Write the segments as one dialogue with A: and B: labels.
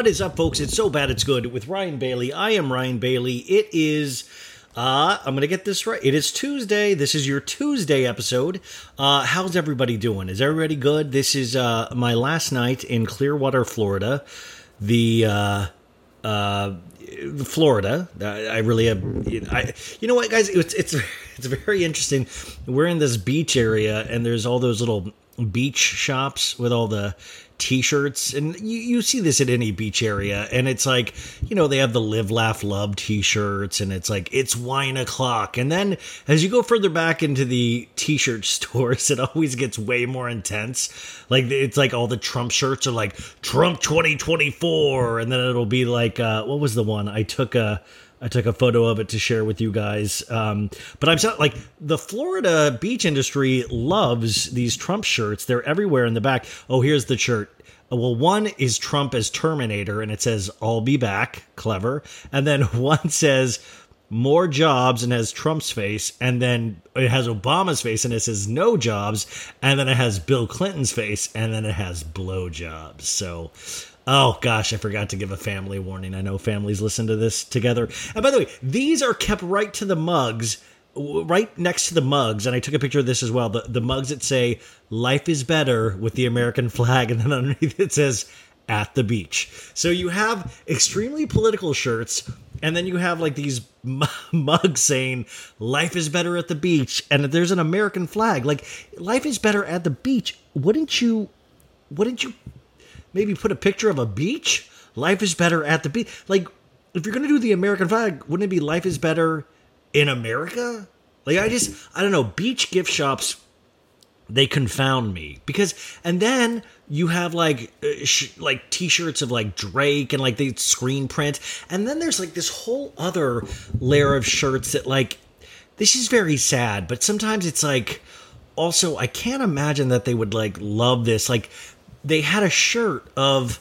A: What is up, folks? It's so bad it's good with Ryan Bailey. I am Ryan Bailey. It is. Uh, I'm gonna get this right. It is Tuesday. This is your Tuesday episode. Uh, how's everybody doing? Is everybody good? This is uh, my last night in Clearwater, Florida. The uh, uh, Florida. I really have. I, you know what, guys? It's it's it's very interesting. We're in this beach area, and there's all those little beach shops with all the t-shirts and you, you see this at any beach area and it's like you know they have the live laugh love t-shirts and it's like it's wine o'clock and then as you go further back into the t-shirt stores it always gets way more intense. Like it's like all the trump shirts are like trump 2024 and then it'll be like uh what was the one? I took a I took a photo of it to share with you guys. Um, but I'm so, like the Florida beach industry loves these Trump shirts. They're everywhere in the back. Oh, here's the shirt. Well, one is Trump as Terminator, and it says "I'll be back." Clever. And then one says more jobs and has Trump's face, and then it has Obama's face and it says no jobs, and then it has Bill Clinton's face, and then it has blowjobs. So Oh gosh, I forgot to give a family warning. I know families listen to this together. And by the way, these are kept right to the mugs, right next to the mugs. And I took a picture of this as well. The, the mugs that say "Life is better" with the American flag, and then underneath it says "At the beach." So you have extremely political shirts, and then you have like these mugs saying "Life is better at the beach," and there's an American flag. Like life is better at the beach. Wouldn't you? Wouldn't you maybe put a picture of a beach. Life is better at the beach. Like, if you're gonna do the American flag, wouldn't it be life is better in America? Like, I just, I don't know. Beach gift shops, they confound me because, and then you have like, uh, sh- like T-shirts of like Drake and like the screen print, and then there's like this whole other layer of shirts that like, this is very sad, but sometimes it's like. Also, I can't imagine that they would like love this. Like, they had a shirt of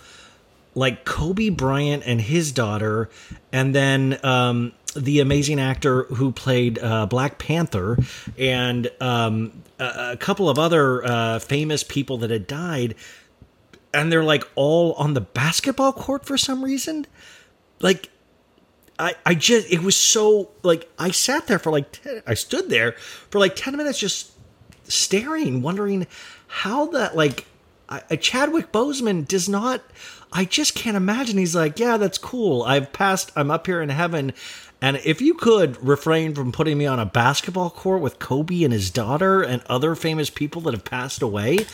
A: like Kobe Bryant and his daughter, and then um, the amazing actor who played uh, Black Panther, and um, a, a, couple of other uh, famous people that had died, and they're like all on the basketball court for some reason. Like, I, I just it was so like I sat there for like 10, I stood there for like ten minutes just staring, wondering how that like I, Chadwick Boseman does not. I just can't imagine. He's like, yeah, that's cool. I've passed. I'm up here in heaven. And if you could refrain from putting me on a basketball court with Kobe and his daughter and other famous people that have passed away,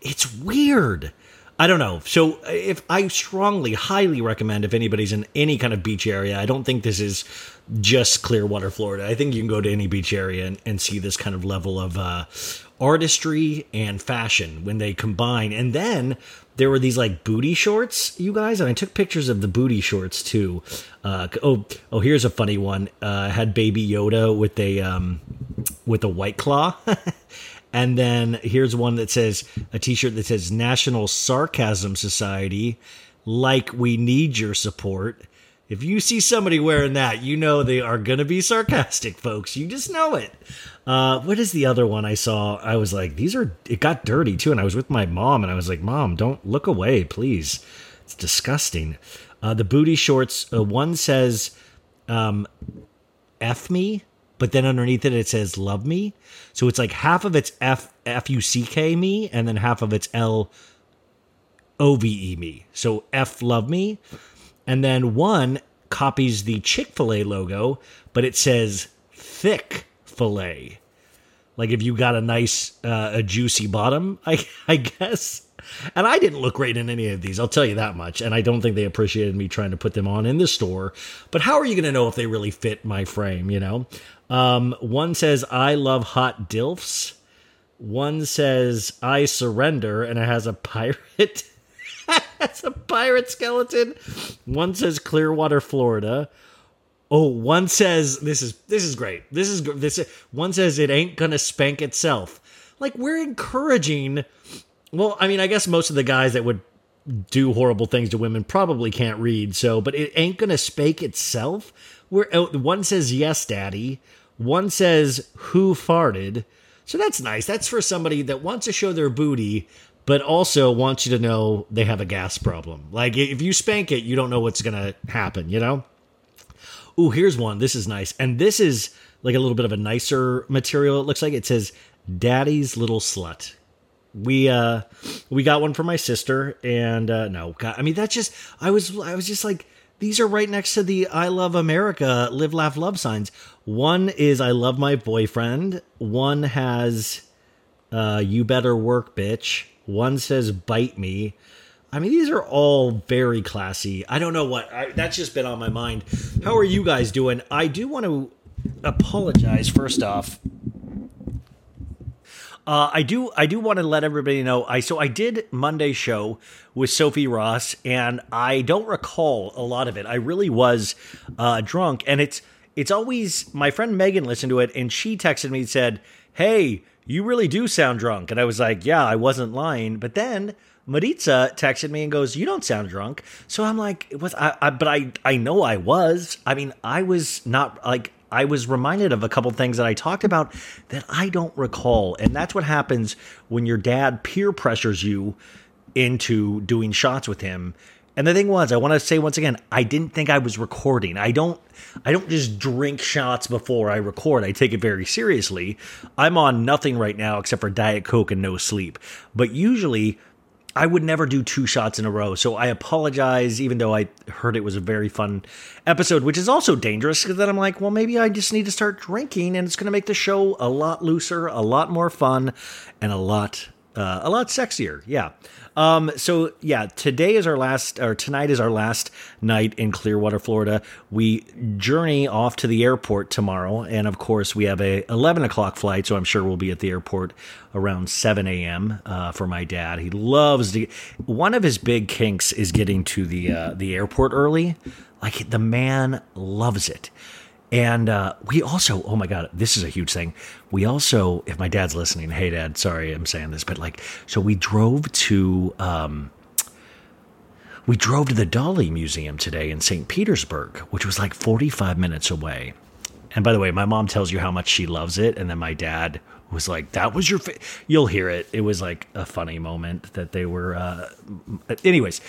A: it's weird. I don't know. So if I strongly, highly recommend if anybody's in any kind of beach area, I don't think this is just Clearwater, Florida. I think you can go to any beach area and, and see this kind of level of uh, artistry and fashion when they combine. And then there were these like booty shorts, you guys, and I took pictures of the booty shorts too. Uh, oh, oh, here's a funny one. Uh, had Baby Yoda with a um, with a white claw. and then here's one that says a T-shirt that says National Sarcasm Society, like we need your support. If you see somebody wearing that, you know they are going to be sarcastic, folks. You just know it. Uh, what is the other one I saw? I was like, these are, it got dirty too. And I was with my mom and I was like, Mom, don't look away, please. It's disgusting. Uh, the booty shorts, uh, one says, um, F me, but then underneath it, it says love me. So it's like half of it's F, F U C K me, and then half of it's L O V E me. So F love me. And then one copies the Chick fil A logo, but it says thick fillet. Like if you got a nice, uh, a juicy bottom, I, I guess. And I didn't look great in any of these, I'll tell you that much. And I don't think they appreciated me trying to put them on in the store. But how are you going to know if they really fit my frame, you know? Um, one says, I love hot DILFs. One says, I surrender, and it has a pirate. it's a pirate skeleton. One says Clearwater, Florida. Oh, one says this is this is great. This is this. One says it ain't gonna spank itself. Like we're encouraging. Well, I mean, I guess most of the guys that would do horrible things to women probably can't read. So, but it ain't gonna spank itself. Where oh, one says yes, daddy. One says who farted. So that's nice. That's for somebody that wants to show their booty, but also wants you to know they have a gas problem. Like if you spank it, you don't know what's going to happen, you know? Ooh, here's one. This is nice. And this is like a little bit of a nicer material. It looks like it says Daddy's Little Slut. We uh we got one for my sister and uh no, God, I mean that's just I was I was just like these are right next to the I love America live laugh love signs. One is I love my boyfriend, one has uh you better work bitch. One says bite me. I mean, these are all very classy. I don't know what I, that's just been on my mind. How are you guys doing? I do want to apologize first off. Uh, I do. I do want to let everybody know. I so I did Monday show with Sophie Ross, and I don't recall a lot of it. I really was uh, drunk, and it's it's always my friend Megan listened to it, and she texted me and said, "Hey, you really do sound drunk," and I was like, "Yeah, I wasn't lying." But then Maritza texted me and goes, "You don't sound drunk." So I'm like, "Was I, I?" But I I know I was. I mean, I was not like I was reminded of a couple things that I talked about that I don't recall. And that's what happens when your dad peer pressures you into doing shots with him. And the thing was, I want to say once again, I didn't think I was recording. I don't I don't just drink shots before I record. I take it very seriously. I'm on nothing right now except for Diet Coke and no sleep. But usually I would never do two shots in a row. So I apologize, even though I heard it was a very fun episode, which is also dangerous because then I'm like, well, maybe I just need to start drinking and it's going to make the show a lot looser, a lot more fun, and a lot, uh, a lot sexier. Yeah. Um, so yeah, today is our last, or tonight is our last night in Clearwater, Florida. We journey off to the airport tomorrow, and of course we have a 11 o'clock flight, so I'm sure we'll be at the airport around 7 a.m. Uh, for my dad. He loves to. One of his big kinks is getting to the uh, the airport early. Like the man loves it. And uh, we also, oh my God, this is a huge thing. We also, if my dad's listening, hey dad, sorry I'm saying this, but like, so we drove to, um, we drove to the Dali Museum today in St. Petersburg, which was like 45 minutes away. And by the way, my mom tells you how much she loves it. And then my dad was like, that was your, fa-. you'll hear it. It was like a funny moment that they were, uh, anyways,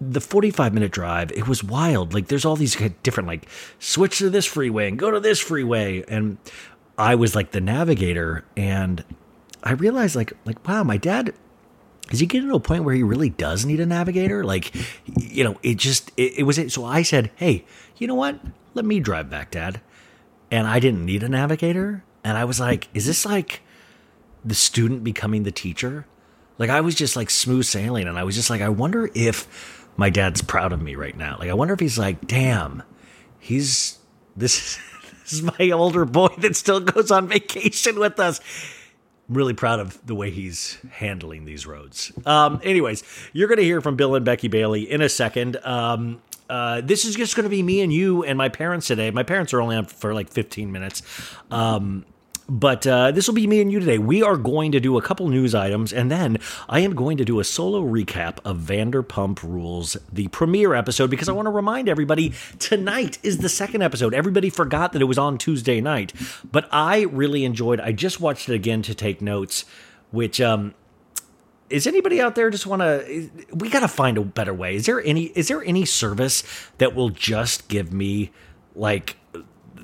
A: the 45 minute drive, it was wild. Like there's all these different like switch to this freeway and go to this freeway. And I was like the navigator and I realized like like wow, my dad is he getting to a point where he really does need a navigator? Like, you know, it just it, it was it. So I said, hey, you know what? Let me drive back, Dad. And I didn't need a navigator. And I was like, is this like the student becoming the teacher? Like I was just like smooth sailing, and I was just like, I wonder if my dad's proud of me right now. Like, I wonder if he's like, damn, he's this, this is my older boy that still goes on vacation with us. I'm really proud of the way he's handling these roads. Um, anyways, you're going to hear from Bill and Becky Bailey in a second. Um, uh, this is just going to be me and you and my parents today. My parents are only on for like 15 minutes. Um, but uh, this will be me and you today. We are going to do a couple news items, and then I am going to do a solo recap of Vanderpump Rules, the premiere episode, because I want to remind everybody tonight is the second episode. Everybody forgot that it was on Tuesday night, but I really enjoyed. I just watched it again to take notes, which um, is anybody out there just want to we got to find a better way is there any is there any service that will just give me like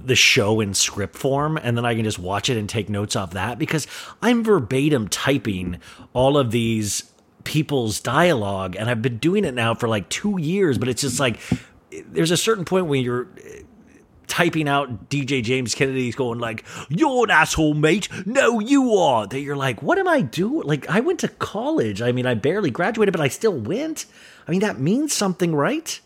A: the show in script form and then I can just watch it and take notes off that because I'm verbatim typing all of these people's dialogue and I've been doing it now for like 2 years but it's just like there's a certain point when you're eh, typing out DJ James Kennedy's going like, "You're an asshole, mate. No, you are." That you're like, "What am I doing?" Like, I went to college. I mean, I barely graduated, but I still went. I mean, that means something, right?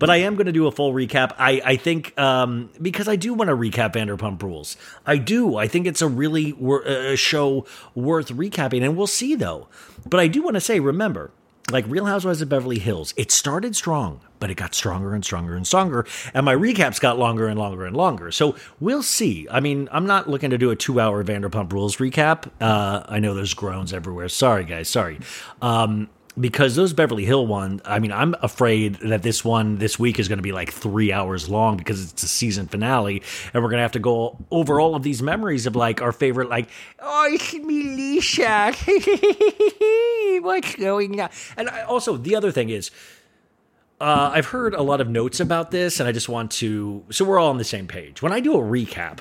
A: But I am going to do a full recap. I, I think um, because I do want to recap Vanderpump Rules. I do. I think it's a really wor- uh, show worth recapping, and we'll see though. But I do want to say, remember, like Real Housewives of Beverly Hills, it started strong, but it got stronger and stronger and stronger, and my recaps got longer and longer and longer. So we'll see. I mean, I'm not looking to do a two-hour Vanderpump Rules recap. Uh, I know there's groans everywhere. Sorry, guys. Sorry. Um, because those Beverly Hill one, I mean, I'm afraid that this one this week is going to be like three hours long because it's a season finale, and we're going to have to go over all of these memories of like our favorite, like, oh, it's what's going on? And I, also, the other thing is, uh, I've heard a lot of notes about this, and I just want to, so we're all on the same page. When I do a recap,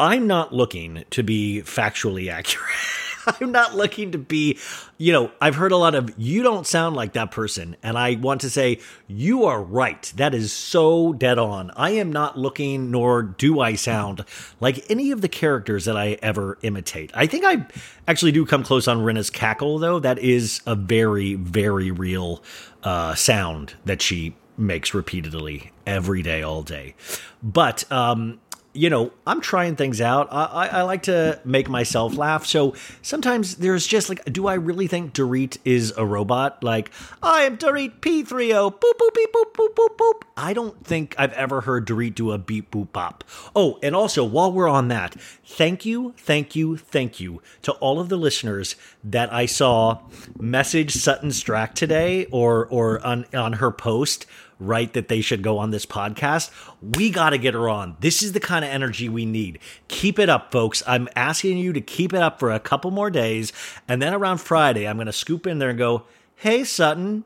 A: I'm not looking to be factually accurate. I'm not looking to be, you know, I've heard a lot of, you don't sound like that person. And I want to say, you are right. That is so dead on. I am not looking, nor do I sound like any of the characters that I ever imitate. I think I actually do come close on Rinna's cackle, though. That is a very, very real uh, sound that she makes repeatedly every day, all day. But, um, you know, I'm trying things out. I, I, I, like to make myself laugh. So sometimes there's just like, do I really think Dorit is a robot? Like, I am Dorit P30, boop, boop, beep, boop, boop, boop, boop. I don't think I've ever heard Dorit do a beep, boop, bop. Oh, and also, while we're on that, thank you, thank you, thank you to all of the listeners that I saw message Sutton Stracke today or, or on, on her post right that they should go on this podcast, we got to get her on. This is the kind of energy we need. Keep it up, folks. I'm asking you to keep it up for a couple more days. And then around Friday, I'm going to scoop in there and go, Hey, Sutton,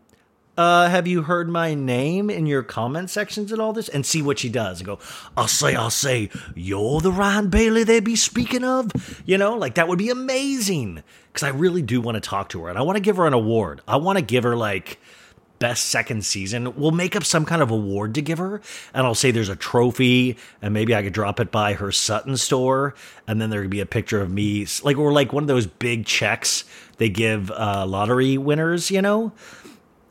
A: uh, have you heard my name in your comment sections and all this? And see what she does and go, I'll say, I'll say, you're the Ryan Bailey they be speaking of. You know, like that would be amazing. Cause I really do want to talk to her and I want to give her an award. I want to give her like, best second season, we'll make up some kind of award to give her. And I'll say there's a trophy, and maybe I could drop it by her Sutton store. And then there could be a picture of me, like, or like one of those big checks they give uh, lottery winners, you know?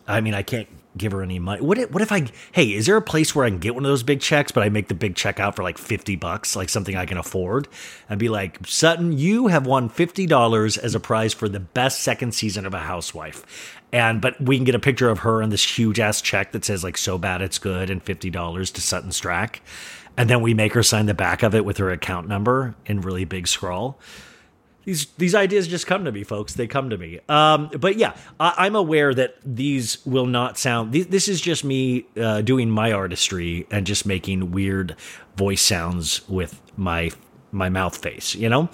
A: I mean, I can't give her any money. What if, what if I, hey, is there a place where I can get one of those big checks, but I make the big check out for like 50 bucks, like something I can afford, and be like, Sutton, you have won $50 as a prize for the best second season of A Housewife. And but we can get a picture of her on this huge ass check that says like so bad it's good and fifty dollars to Sutton Stracke, and then we make her sign the back of it with her account number in really big scrawl. These these ideas just come to me, folks. They come to me. Um, but yeah, I, am aware that these will not sound. Th- this is just me uh, doing my artistry and just making weird voice sounds with my my mouth face, you know.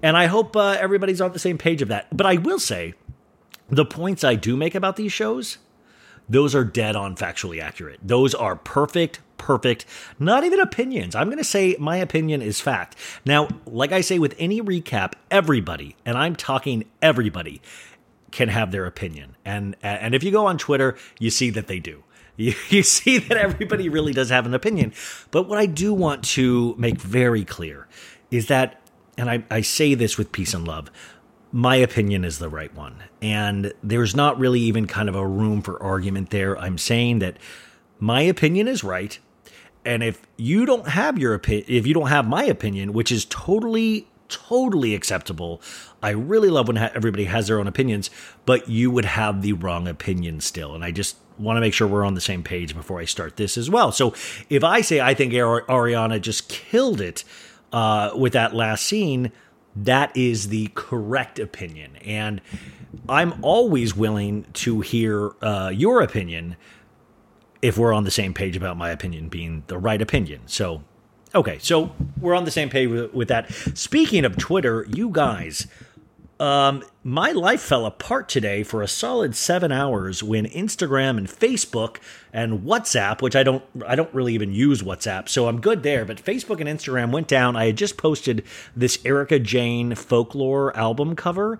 A: And I hope uh, everybody's on the same page of that. But I will say the points I do make about these shows, those are dead on factually accurate. Those are perfect, perfect, not even opinions. I'm going to say my opinion is fact. Now, like I say with any recap, everybody, and I'm talking everybody, can have their opinion. And and if you go on Twitter, you see that they do. You, you see that everybody really does have an opinion. But what I do want to make very clear is that, and I, I say this with peace and love, my opinion is the right one. And there's not really even kind of a room for argument there. I'm saying that my opinion is right. And if you don't have your opinion, if you don't have my opinion, which is totally, totally acceptable, I really love when ha- everybody has their own opinions, but you would have the wrong opinion still. And I just want to make sure we're on the same page before I start this as well. So if I say I think Ariana just killed it uh, with that last scene, that is the correct opinion. And I'm always willing to hear uh, your opinion if we're on the same page about my opinion being the right opinion. So, okay, so we're on the same page with, with that. Speaking of Twitter, you guys um, my life fell apart today for a solid seven hours when Instagram and Facebook and WhatsApp, which I don't, I don't really even use WhatsApp, so I'm good there. But Facebook and Instagram went down. I had just posted this Erika Jayne folklore album cover,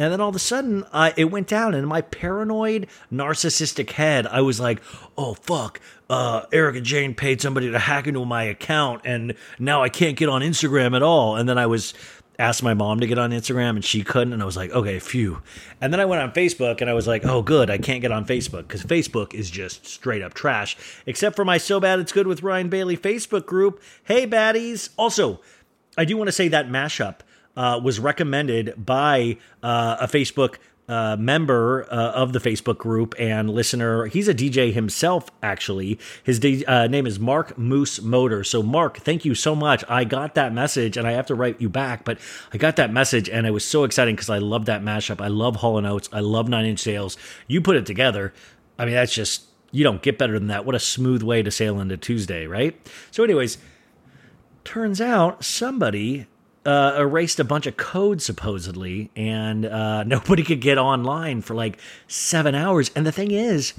A: and then all of a sudden, uh, it went down. And in my paranoid, narcissistic head, I was like, "Oh fuck." Uh, Erika Jayne paid somebody to hack into my account, and now I can't get on Instagram at all. And then I was asked my mom to get on Instagram and she couldn't. And I was like, okay, phew. And then I went on Facebook and I was like, oh, good, I can't get on Facebook because Facebook is just straight up trash, except for my So Bad It's Good with Ryan Bailey Facebook group. Hey, baddies. Also, I do want to say that mashup uh, was recommended by uh, a Facebook uh, member uh, of the Facebook group and listener. He's a DJ himself, actually. His D- uh, name is Mark Moose Motor. So, Mark, thank you so much. I got that message, and I have to write you back, but I got that message, and it was so exciting because I love that mashup. I love Hall and Oates. I love Nine Inch Nails. You put it together. I mean, that's just you don't get better than that. What a smooth way to sail into Tuesday, right? So, anyways, turns out somebody uh, erased a bunch of code supposedly, and uh, nobody could get online for like seven hours. And the thing is,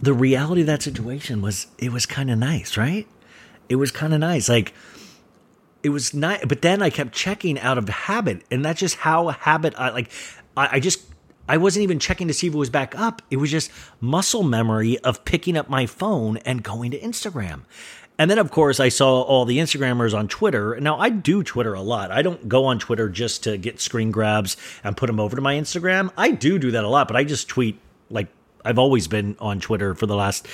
A: the reality of that situation was it was kind of nice, right? It was kind of nice, like it was nice. But then I kept checking out of habit, and that's just how habit. I like. I, I just I wasn't even checking to see if it was back up. It was just muscle memory of picking up my phone and going to Instagram. And then, of course, I saw all the Instagrammers on Twitter. Now, I do Twitter a lot. I don't go on Twitter just to get screen grabs and put them over to my Instagram. I do do that a lot, but I just tweet like I've always been on Twitter for the last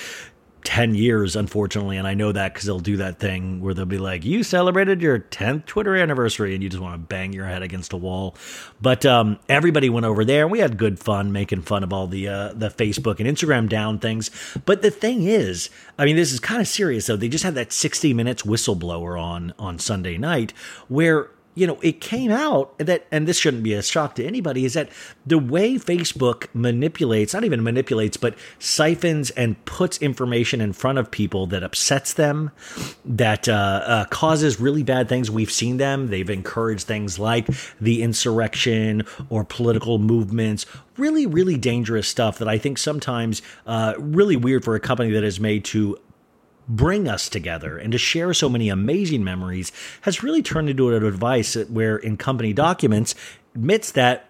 A: 10 years, unfortunately. And I know that because they'll do that thing where they'll be like, you celebrated your 10th Twitter anniversary, and you just want to bang your head against a wall. But um, everybody went over there, and we had good fun making fun of all the, uh, the Facebook and Instagram down things. But the thing is, I mean, this is kind of serious, though. They just had that 60 minutes whistleblower on on Sunday night where you know, it came out that, and this shouldn't be a shock to anybody, is that the way Facebook manipulates, not even manipulates, but siphons and puts information in front of people that upsets them, that uh, uh, causes really bad things. We've seen them. They've encouraged things like the insurrection or political movements, really, really dangerous stuff that I think sometimes uh, really weird for a company that is made to bring us together and to share so many amazing memories has really turned into a device where in company documents admits that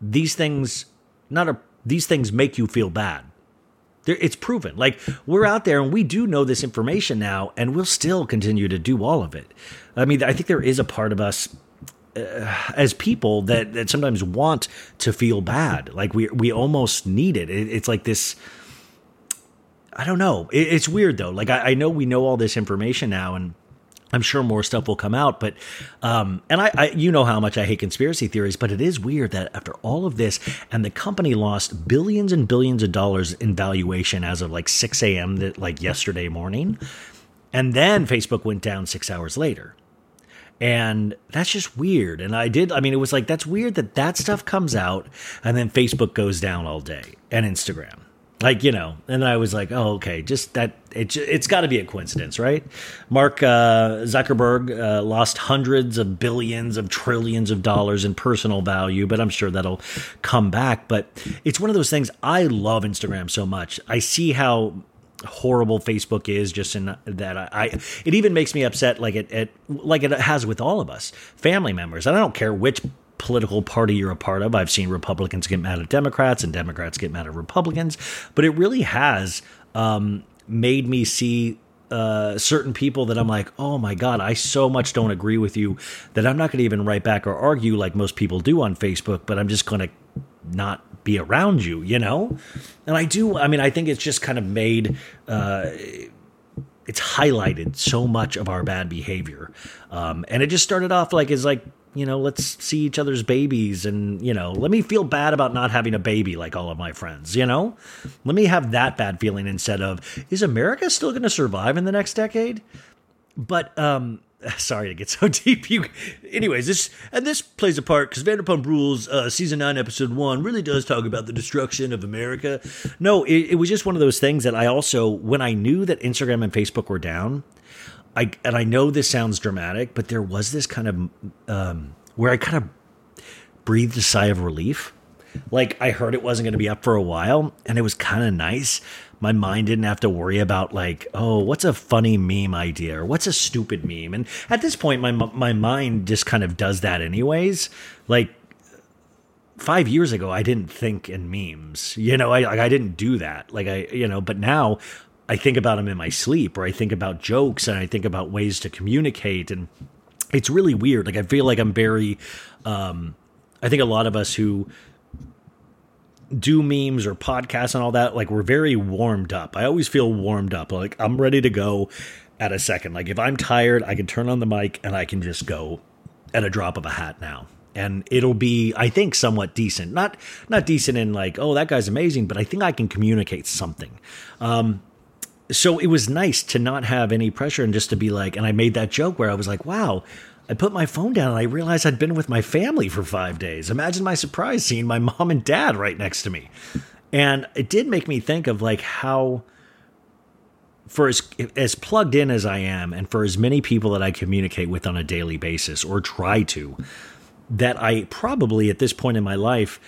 A: these things not a, these things make you feel bad. It's proven. Like we're out there and we do know this information now and we'll still continue to do all of it. I mean i think there is a part of us uh, as people that, that sometimes want to feel bad. Like we we almost need it, it it's like this I don't know. It, it's weird though. Like I, I, know we know all this information now, and I'm sure more stuff will come out. But um, and I, I, you know how much I hate conspiracy theories, but it is weird that after all of this, and the company lost billions and billions of dollars in valuation as of like 6 a.m. that like yesterday morning, and then Facebook went down six hours later. And that's just weird. And I did, I mean, it was like, that's weird that that stuff comes out and then Facebook goes down all day and Instagram like you know and i was like oh okay just that it, it's got to be a coincidence right? Mark uh, zuckerberg uh, lost hundreds of billions of trillions of dollars in personal value but i'm sure that'll come back. But it's one of those things i love instagram so much. I see how horrible facebook is just in that I, I it even makes me upset like it, it like it has with all of us family members. And i don't care which political party you're a part of. I've seen Republicans get mad at Democrats and Democrats get mad at Republicans, but it really has um, made me see uh, certain people that I'm like, oh my God, I so much don't agree with you that I'm not going to even write back or argue like most people do on Facebook, but I'm just going to not be around you, you know? And I do, I mean, I think it's just kind of made, uh, it's highlighted so much of our bad behavior. Um, and it just started off like, as like, you know, let's see each other's babies and, you know, let me feel bad about not having a baby like all of my friends, you know? Let me have that bad feeling instead of, is America still going to survive in the next decade? But, um, sorry to get so deep. You, anyways, this and this plays a part because Vanderpump Rules, uh, season nine, episode one, really does talk about the destruction of America. No, it, it was just one of those things that I also, when I knew that Instagram and Facebook were down, I and I know this sounds dramatic, but there was this kind of um, where I kind of breathed a sigh of relief. Like I heard it wasn't going to be up for a while, and it was kind of nice. My mind didn't have to worry about like, oh, what's a funny meme idea or what's a stupid meme. And at this point, my my mind just kind of does that anyways. Like five years ago, I didn't think in memes. You know, I I didn't do that. Like I, you know, but now I think about them in my sleep, or I think about jokes, and I think about ways to communicate, and it's really weird. Like I feel like I'm very. Um, I think a lot of us who do memes or podcasts and all that, like we're very warmed up. I always feel warmed up. Like I'm ready to go at a second. Like if I'm tired, I can turn on the mic and I can just go at a drop of a hat now. and it'll be I think somewhat decent. Not not decent in like oh that guy's amazing, but I think I can communicate something. Um, so it was nice to not have any pressure and just to be like, and I made that joke where I was like, wow. I put my phone down and I realized I'd been with my family for five days. Imagine my surprise seeing my mom and dad right next to me. And it did make me think of like how for as as plugged in as I am, and for as many people that I communicate with on a daily basis or try to, that I probably at this point in my life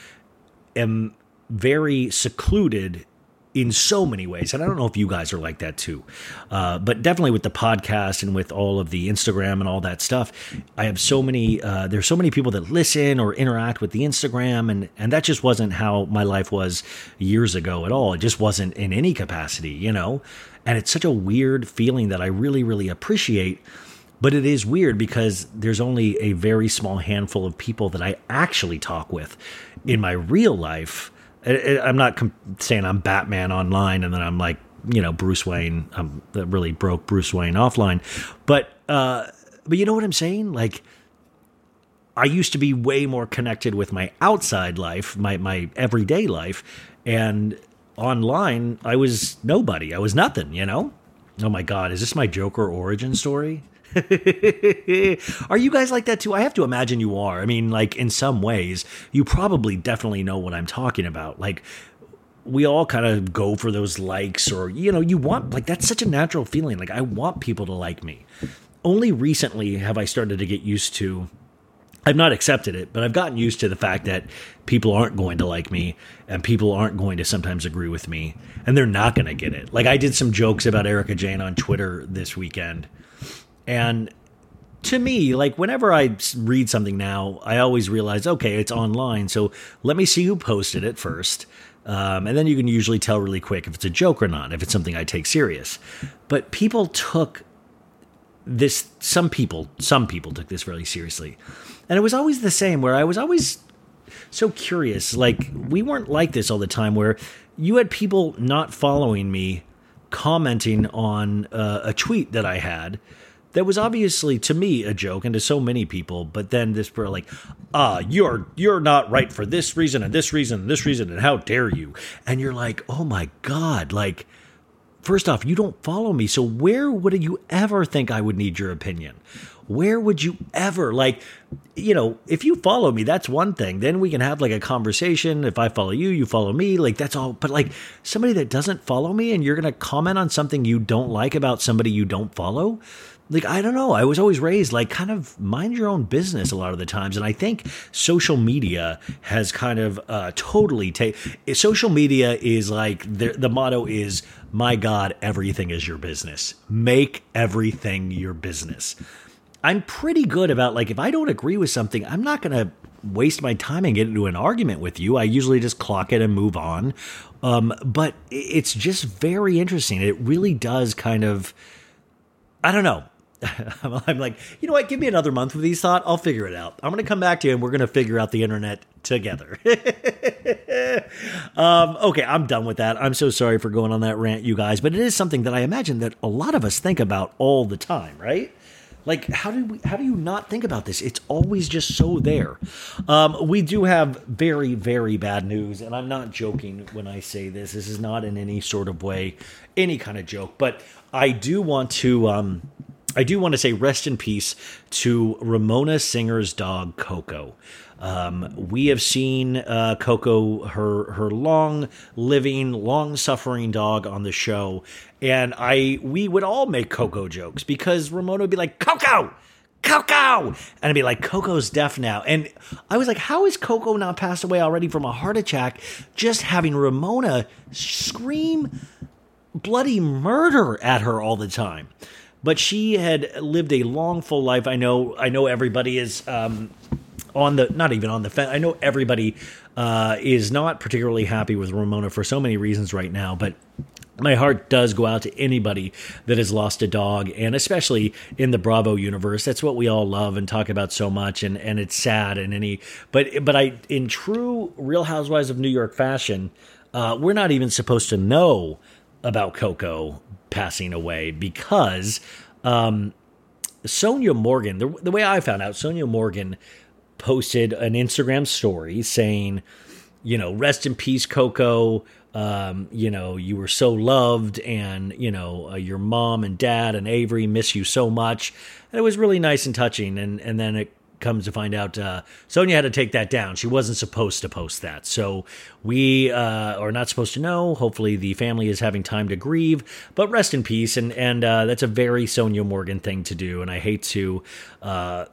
A: am very secluded in so many ways. And I don't know if you guys are like that too, uh, but definitely with the podcast and with all of the Instagram and all that stuff, I have so many. Uh, there's so many people that listen or interact with the Instagram, and and that just wasn't how my life was years ago at all. It just wasn't in any capacity, you know. And it's such a weird feeling that I really, really appreciate. But it is weird because there's only a very small handful of people that I actually talk with in my real life I'm not saying I'm Batman online and then I'm like, you know, Bruce Wayne. I'm that really broke Bruce Wayne offline, but uh, but you know what I'm saying? Like, I used to be way more connected with my outside life, my my everyday life, and online I was nobody. I was nothing. You know. Oh my God, is this my Joker origin story? are you guys like that too? I have to imagine you are. I mean, like in some ways, you probably definitely know what I'm talking about. Like we all kind of go for those likes or you know, you want like that's such a natural feeling. Like I want people to like me. Only recently have I started to get used to I've not accepted it, but I've gotten used to the fact that people aren't going to like me and people aren't going to sometimes agree with me and they're not going to get it. Like I did some jokes about Erika Jayne on Twitter this weekend and to me, like whenever I read something now, I always realize, okay, it's online. So let me see who posted it first. Um, and then you can usually tell really quick if it's a joke or not, if it's something I take serious. But people took this, some people, some people took this really seriously. And it was always the same, where I was always so curious. Like, we weren't like this all the time, where you had people not following me commenting on uh, a tweet that I had that was obviously to me a joke and to so many people but then this were like ah you're you're not right for this reason and this reason and this reason and how dare you? And you're like oh my god like first off you don't follow me so where would you ever think i would need your opinion? Where would you ever like you know if you follow me that's one thing then we can have like a conversation if i follow you you follow me like that's all but like somebody that doesn't follow me and you're going to comment on something you don't like about somebody you don't follow like I don't know. I was always raised like kind of mind your own business a lot of the times, and I think social media has kind of uh, totally take. Social media is like the the motto is my God, everything is your business. Make everything your business. I'm pretty good about like if I don't agree with something, I'm not gonna waste my time and get into an argument with you. I usually just clock it and move on. Um, but it's just very interesting. It really does kind of. I don't know. I'm like, you know what? Give me another month with these thoughts. I'll figure it out. I'm going to come back to you and we're going to figure out the internet together. um, okay, I'm done with that. I'm so sorry for going on that rant, you guys, but it is something that I imagine that a lot of us think about all the time, right? Like, how do we? How do you not think about this? It's always just so there. Um, we do have very, very bad news, and I'm not joking when I say this. This is not in any sort of way any kind of joke, but I do want to. Um, I do want to say rest in peace to Ramona Singer's dog Coco. Um, we have seen uh, Coco, her her long living, long suffering dog on the show, and I we would all make Coco jokes because Ramona would be like Coco. Coco! And I'd be like, Coco's deaf now. And I was like, how is Coco not passed away already from a heart attack? Just having Ramona scream bloody murder at her all the time but she had lived a long, full life. I know, I know everybody is um, on the not even on the fence. I know everybody uh, is not particularly happy with Ramona for so many reasons right now, but my heart does go out to anybody that has lost a dog and especially in the bravo universe that's what we all love and talk about so much and and it's sad and any but but i in true real housewives of new york fashion uh, we're not even supposed to know about coco passing away because um, Sonja Morgan, the, the way I found out, Sonja Morgan posted an Instagram story saying, you know, rest in peace, Coco. Um, you know, you were so loved, and you know, uh, your mom and dad and Avery miss you so much. And it was really nice and touching. And and then it comes to find out uh, Sonja had to take that down. She wasn't supposed to post that. So we uh, are not supposed to know. Hopefully the family is having time to grieve, but rest in peace. And, and uh, that's a very Sonja Morgan thing to do. And I hate to. Uh,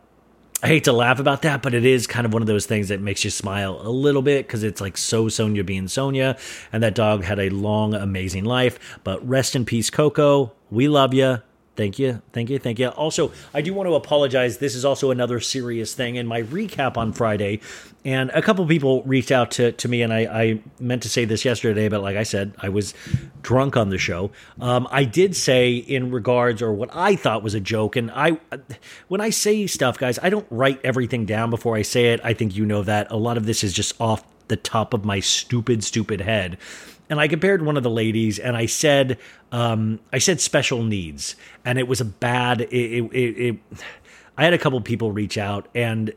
A: I hate to laugh about that, but it is kind of one of those things that makes you smile a little bit because it's like so Sonja being Sonja, and that dog had a long, amazing life. But rest in peace, Coco. We love you. Thank you. Thank you. Thank you. Also, I do want to apologize. This is also another serious thing in my recap on Friday. And a couple people reached out to, to me, and I, I meant to say this yesterday, but like I said, I was drunk on the show. Um, I did say in regards, or what I thought was a joke, and I, when I say stuff, guys, I don't write everything down before I say it. I think you know that. A lot of this is just off the top of my stupid, stupid head and I compared one of the ladies, and I said, um, I said special needs, and it was a bad. It, it, it, I had a couple people reach out, and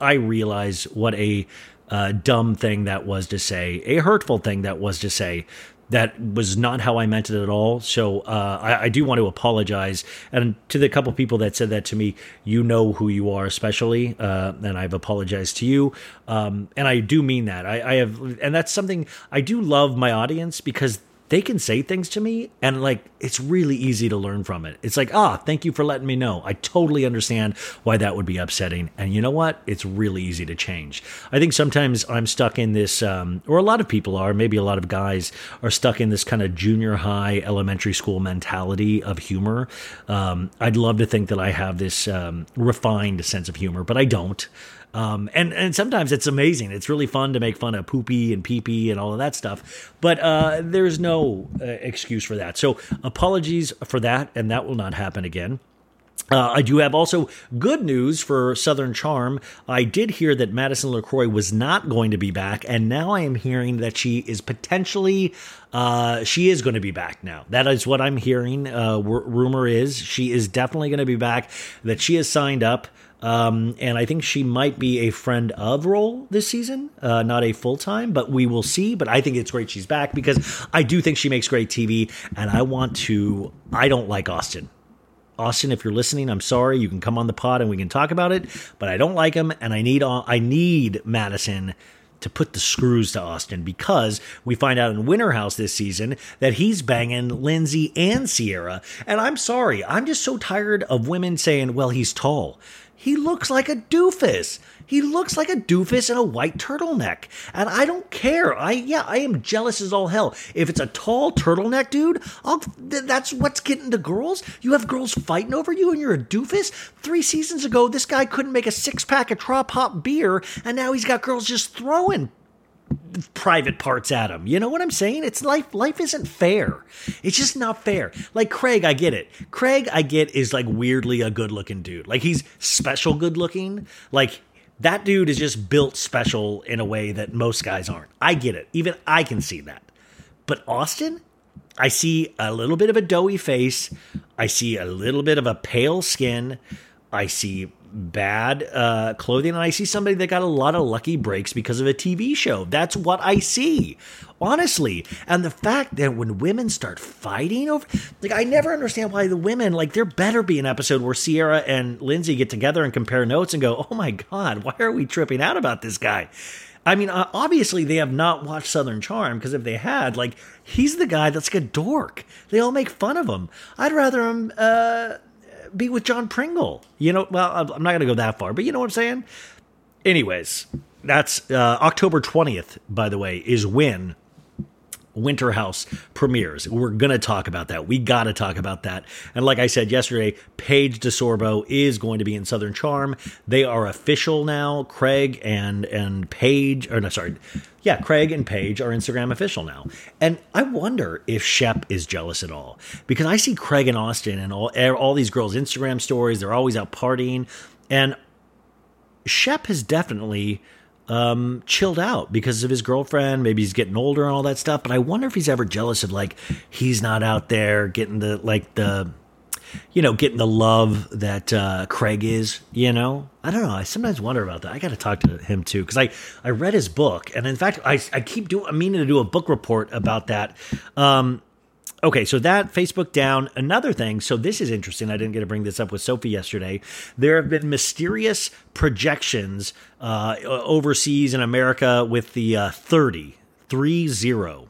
A: I realized what a uh, dumb thing that was to say, a hurtful thing that was to say that was not how I meant it at all. So uh, I, I, do want to apologize. And to the couple people that said that to me, you know who you are, especially, uh, and I've apologized to you. Um, and I do mean that. I, I have, and that's something I do love my audience because they can say things to me and like it's really easy to learn from it. It's like, ah, thank you for letting me know. I totally understand why that would be upsetting. And you know what? It's really easy to change. I think sometimes I'm stuck in this, um, or a lot of people are, maybe a lot of guys are stuck in this kind of junior high, elementary school mentality of humor. Um, I'd love to think that I have this um, refined sense of humor, but I don't. Um, and and sometimes it's amazing. It's really fun to make fun of poopy and peepee and all of that stuff. But uh, there's no uh, excuse for that. So apologies for that, and that will not happen again. Uh, I do have also good news for Southern Charm. I did hear that Madison LeCroy was not going to be back, and now I am hearing that she is potentially uh, she is going to be back now. That is what I'm hearing. Uh, rumor is she is definitely going to be back. That she has signed up. Um, and I think she might be a friend of role this season, uh, not a full time, but we will see. But I think it's great she's back because I do think she makes great TV, and I want to. I don't like Austin. Austin, if you're listening, I'm sorry. You can come on the pod and we can talk about it, but I don't like him, and I need I need Madison to put the screws to Austin because we find out in Winter House this season that he's banging Lindsay and Sierra. And I'm sorry, I'm just so tired of women saying, well, he's tall. He looks like a doofus. He looks like a doofus in a white turtleneck. And I don't care. I yeah, I am jealous as all hell. If it's a tall turtleneck dude, I'll, th- that's what's getting the girls. You have girls fighting over you and you're a doofus? 3 seasons ago, this guy couldn't make a six-pack of Trop Hop beer and now he's got girls just throwing private parts at him. You know what I'm saying? It's life life isn't fair. It's just not fair. Like Craig, I get it. Craig, I get is like weirdly a good-looking dude. Like he's special good-looking. Like that dude is just built special in a way that most guys aren't. I get it. Even I can see that. But Austin, I see a little bit of a doughy face. I see a little bit of a pale skin. I see bad uh, clothing, and I see somebody that got a lot of lucky breaks because of a TV show. That's what I see, honestly. And the fact that when women start fighting over, like, I never understand why the women, like, there better be an episode where Sierra and Lindsay get together and compare notes and go, oh my God, why are we tripping out about this guy? I mean, uh, obviously they have not watched Southern Charm because if they had, like, he's the guy that's like a dork. They all make fun of him. I'd rather him. Uh, be with John Pringle. You know, well, I'm not going to go that far, but you know what I'm saying? Anyways, that's uh, October 20th, by the way, is when Winter House premieres. We're going to talk about that. We got to talk about that. And like I said yesterday, Paige DeSorbo is going to be in Southern Charm. They are official now. Craig and and Paige, or no, sorry, yeah, Craig and Paige are Instagram official now. And I wonder if Shep is jealous at all because I see Craig and Austin and all er, all these girls' Instagram stories. They're always out partying, and Shep has definitely um, chilled out because of his girlfriend. Maybe he's getting older and all that stuff. But I wonder if he's ever jealous of like he's not out there getting the like the you know, getting the love that uh, Craig is. You know, I don't know. I sometimes wonder about that. I got to talk to him too because I I read his book, and in fact, I I keep doing. I'm meaning to do a book report about that. Um, Okay, so that Facebook down. Another thing, so this is interesting. I didn't get to bring this up with Sophie yesterday. There have been mysterious projections uh, overseas in America with the uh, 30, 3 0.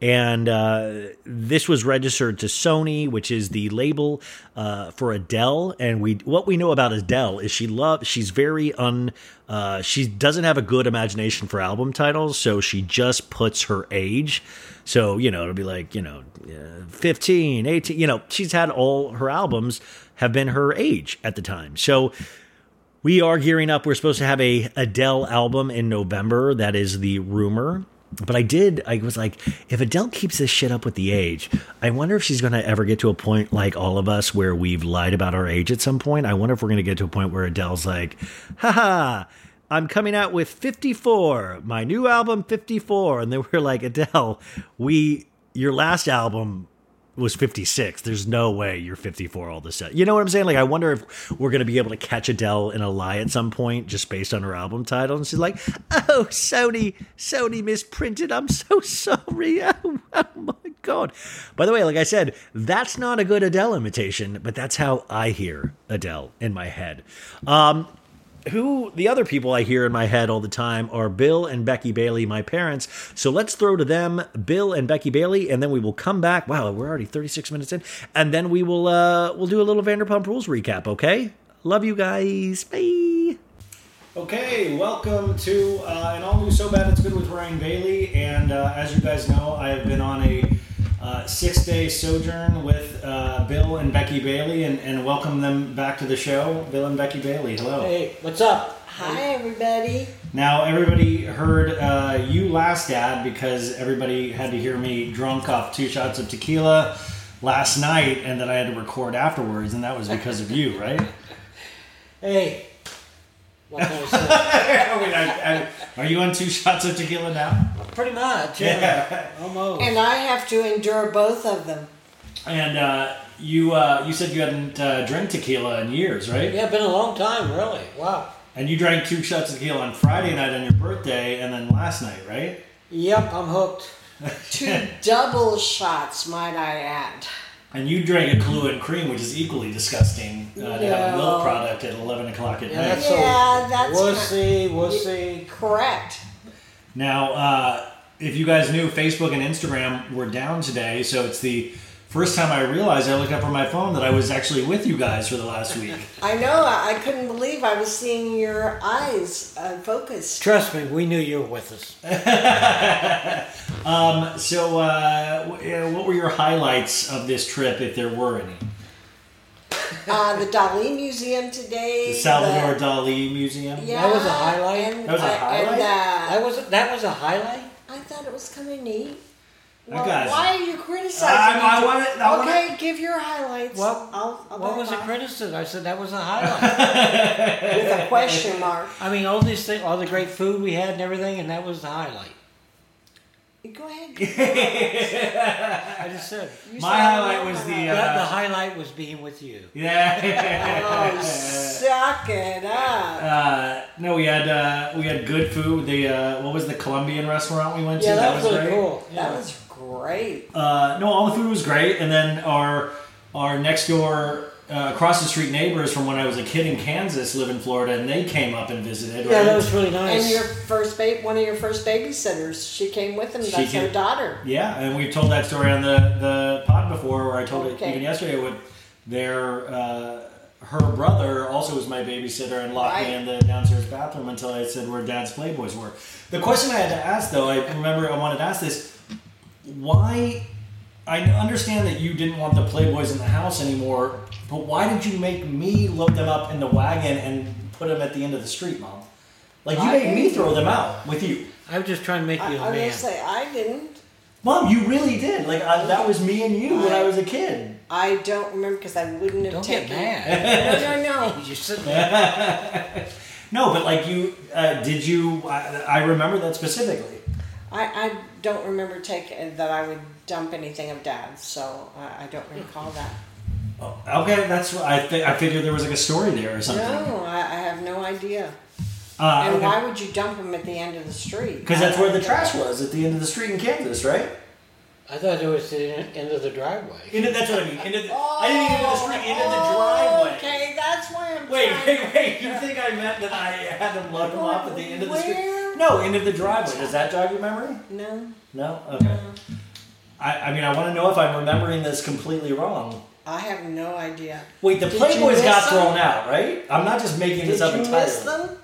A: And uh, this was registered to Sony, which is the label uh, for Adele. And we, what we know about Adele is she loves. She's very un. Uh, she doesn't have a good imagination for album titles, so she just puts her age. So you know, it'll be like you know, uh, 15, 18. You know, she's had all her albums have been her age at the time. So we are gearing up. We're supposed to have a Adele album in November. That is the rumor. But I did, I was like, if Adele keeps this shit up with the age, I wonder if she's going to ever get to a point like all of us where we've lied about our age at some point. I wonder if we're going to get to a point where Adele's like, haha, I'm coming out with 54, my new album 54. And then we're like, Adele, we, your last album was 56. There's no way you're 54 all of a sudden. You know what I'm saying? Like, I wonder if we're going to be able to catch Adele in a lie at some point just based on her album title. And she's like, oh, Sony, Sony misprinted. I'm so sorry. Oh, oh my God. By the way, like I said, that's not a good Adele imitation, but that's how I hear Adele in my head. Um, who the other people I hear in my head all the time are Bill and Becky Bailey, my parents. So let's throw to them Bill and Becky Bailey, and then we will come back. Wow, we're already 36 minutes in, and then we will uh, we'll do a little Vanderpump Rules recap. Okay, love you guys. Bye. Okay, welcome to uh, an all new So Bad It's Good with Ryan Bailey, and uh, as you guys know, I have been on a uh, six day sojourn with uh, Bill and Becky Bailey, and, and welcome them back to the show. Bill and Becky Bailey, hello.
B: Hey, what's up?
C: Hi, everybody.
A: Now, everybody heard uh, you last, Dad, because everybody had to hear me drunk off two shots of tequila last night, and then I had to record afterwards, and that was because of you, right?
B: Hey, what can I say?
A: I mean, I, I, are you on two shots of tequila now?
B: Pretty much, yeah. Almost.
C: And I have to endure both of them.
A: And uh, you uh, you said you hadn't uh, drank tequila in years, right?
B: yeah, been a long time, really. Wow.
A: And you drank two shots of tequila on Friday night on your birthday, and then last night, right?
B: Yep, I'm hooked.
C: Two double shots, might I add.
A: And you drank a Kahlua and cream, which is equally disgusting uh, to have a milk product at 11 o'clock at night.
B: that's so.
C: Yeah, that's
B: We'll
C: ki-
B: see, we'll see.
C: Correct.
A: Now, uh, if you guys knew, Facebook and Instagram were down today, so it's the first time I realized I looked up from my phone that I was actually with you guys for the last week.
C: I know. I, I couldn't believe I was seeing your eyes uh, focused.
B: Trust me, we knew you were with us.
A: So, uh, uh, what were your highlights of this trip, if there were any?
C: Uh, the Dali Museum today.
A: The Salvador
C: the-
A: Dali Museum.
C: Yeah,
B: That was a highlight?
C: And,
A: That was a highlight?
C: And, uh,
B: That was that was a highlight.
C: I thought it was kind of neat.
A: That
C: Well,
A: guy's-
C: why are you criticizing?
A: I- I
C: me?
A: wanna- I wanna-
C: okay, give your highlights.
B: What?
C: I'll, I'll
B: what was the
C: off.
B: criticism? I said that was a highlight.
C: With a question mark.
B: I mean, all these things, all the great food we had and everything, and that was the highlight.
C: Go ahead.
B: I just said.
C: You
A: My highlight was the,
C: highlight.
B: The, the
A: uh,
B: highlight was being with you.
A: Yeah.
C: Oh, suck it up.
A: Uh, no, we had uh, we had good food. The uh, what was the Colombian restaurant we went to?
B: Yeah, that, was, really
A: great.
B: cool. Yeah.
C: That was great.
A: Uh, no, all the food was great, and then our our next door uh, across the street neighbors from when I was a kid in Kansas live in Florida, and they came up and visited.
B: yeah,
A: right?
B: that was really nice.
C: And your first ba- one of your first babysitters, she came with them.
A: She
C: That's her
A: came-
C: daughter.
A: Yeah, and we've told that story on the, the pod before, where I told it even yesterday with their uh, her brother also was my babysitter and locked me in the downstairs bathroom until I said where Dad's Playboys were. The question I had to ask, though, I remember I wanted to ask this: Why? I understand that you didn't want the Playboys in the house anymore, but why did you make me load them up in the wagon and put them at the end of the street, Mom? Like you
C: I
A: made me throw them out with you.
B: I was just trying to make
C: I,
B: you
C: I
B: a
C: was gonna say I didn't.
A: Mom, you really did. Like I, that was me and you when I was a kid.
C: I don't remember because I wouldn't have
B: Don't get
C: taken.
B: mad.
C: No, no, no.
B: you sit there.
A: No, but like you, uh, did you? I, I remember that specifically.
C: I, I don't remember taking that I would dump anything of Dad's, so I, I don't recall that.
A: Okay, that's what I think. I figured there was like a story there or something.
C: No, I, I have no idea.
A: Uh,
C: And
A: okay.
C: why would you dump them at the end of the street?
A: Because that's where the trash was at the end of the street in Kansas, right?
B: I thought it was the end of the driveway.
A: Into, that's what I mean. Into the,
C: Oh,
A: I didn't mean into the street, into the driveway.
C: Okay, that's why I'm
A: Wait, wait, wait. You think I meant that I had them load them off at the end of the street?
C: Where?
A: No, into the driveway. Does that jog your memory?
C: No,
A: No? Okay. I, I mean, I want to know if I'm remembering this completely wrong.
C: I have no idea.
A: Wait, the
C: Did
A: Playboys got
C: them?
A: thrown out, right? I'm not just making
C: Did
A: this up
C: you
A: entirely.
C: miss them?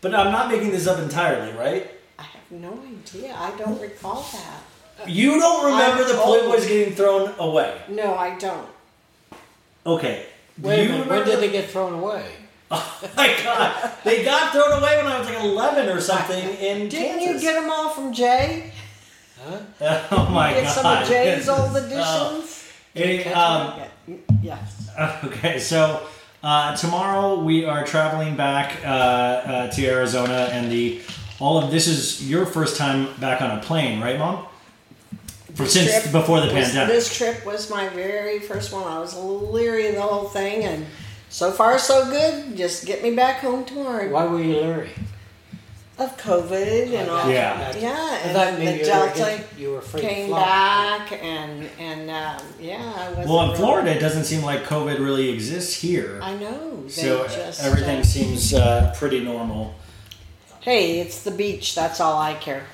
A: But I'm not making this up entirely, right?
C: I have no idea. I don't recall that.
A: You don't remember
C: I'm
A: the
C: old.
A: Playboys getting thrown away.
C: No, I don't.
A: Okay. Do
B: Wait a
A: you
B: minute, when did they get thrown away?
A: Oh my god. They got thrown away when I was like 11 or something in
C: Didn't
A: Kansas.
C: you get them all from Jay?
B: Huh?
A: Oh my
C: Get
A: god.
C: some of Jay's old
A: Oh.
C: editions?
A: Any- um,
C: Yeah, yes.
A: Okay, so uh, tomorrow we are traveling back uh, uh, to Arizona, and the all of this is your first time back on a plane, right, Mom? For since
C: Trip
A: before the
C: was-
A: pandemic.
C: This trip was my very first one. I was leery of the whole thing, and so far so good. Just get me back home tomorrow.
B: Why were you leery?
C: Of COVID and all.
A: Yeah.
C: yeah, and
B: thought
C: the
B: you were,
C: Delta
B: against- you were afraid
C: came back, and and um, yeah, I wasn't
A: well, in
C: really-
A: Florida, it doesn't seem like COVID really exists here.
C: I know. They
A: so
C: just,
A: everything
C: uh,
A: seems uh, pretty normal.
C: hey, it's the beach. That's all I care.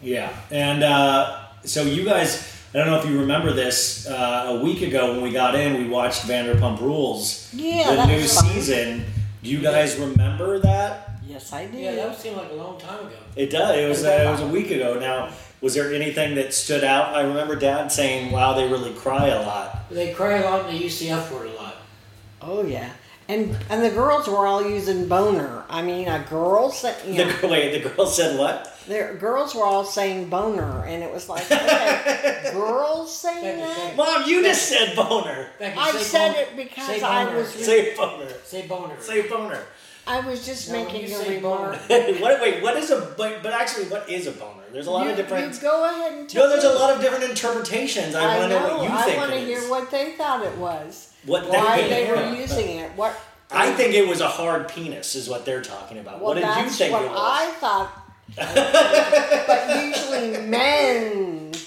A: Yeah, and uh, so you guys, I don't know if you remember this. Uh, a week ago, when we got in, we watched Vanderpump Rules,
C: Yeah,
A: the new
C: was fun.
A: season. Do you guys remember that?
C: Yes, I do.
B: Yeah, that seemed like a long time ago.
A: It does. It was. Uh, it was a week ago. Now, was there anything that stood out? I remember Dad saying, "Wow, they really cry a lot."
B: They cry a lot and they use the F word a lot.
C: Oh yeah, and and the girls were all using boner. I mean, a girl said, you know,
A: The, wait, the girl said what?
C: the girls were all saying boner, and it was like, okay, girls saying that.
A: Mom, you just said boner.
B: Becky,
C: I said
B: boner.
C: it because
B: Say
C: I
B: boner.
C: was
A: Say boner.
B: Say boner.
A: Say boner.
C: I was just
B: No,
C: making
B: you
C: a
B: say
C: remark.
A: what? Wait, what is a? But, but actually, what is a boner? There's a lot
C: you,
A: of different.
C: you go ahead and tell
A: No, there's a lot of different interpretations. I,
C: I
A: want to
C: know.
A: know what you
C: I
A: think
C: want to hear
A: is.
C: what they thought it was.
A: What
C: Why
A: they-
C: they were using it. What?
A: I think it was a hard penis, is what they're talking about.
C: Well,
A: what did you
C: that's
A: think
C: what
A: it was?
C: I thought. but usually men t-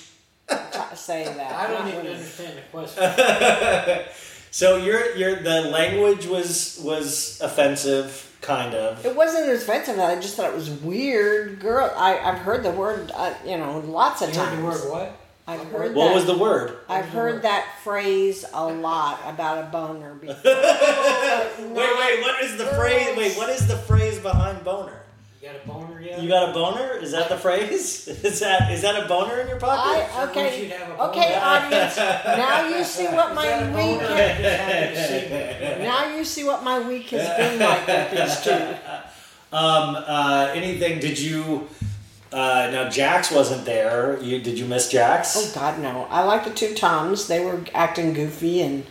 C: say that.
B: I don't even understand the question.
A: So your your the language was was offensive, kind of.
C: It wasn't offensive. I just thought it was weird. Girl, I, I've heard the word, uh, you know, lots of
B: You
C: times.
B: heard the word what?
C: I've heard
A: What
C: that.
A: was the word?
C: I've heard that phrase a lot about a boner before.
A: Wait, wait. What is the phrase? Wait, what is the phrase behind boner?
B: You got a boner yet?
A: You got a boner? Is that the phrase? Is that is that a boner in your pocket?
C: I, okay,
B: you'd have a
C: okay, audience. Now you see what my week.
B: boner?
C: Has,
B: Just haven't seen it.
C: now you see what my week has been like with these two.
A: Um. Uh. Anything? Did you? Uh. Now Jax wasn't there. You did you miss Jax?
C: Oh God, no! I like the two Toms. They were acting goofy and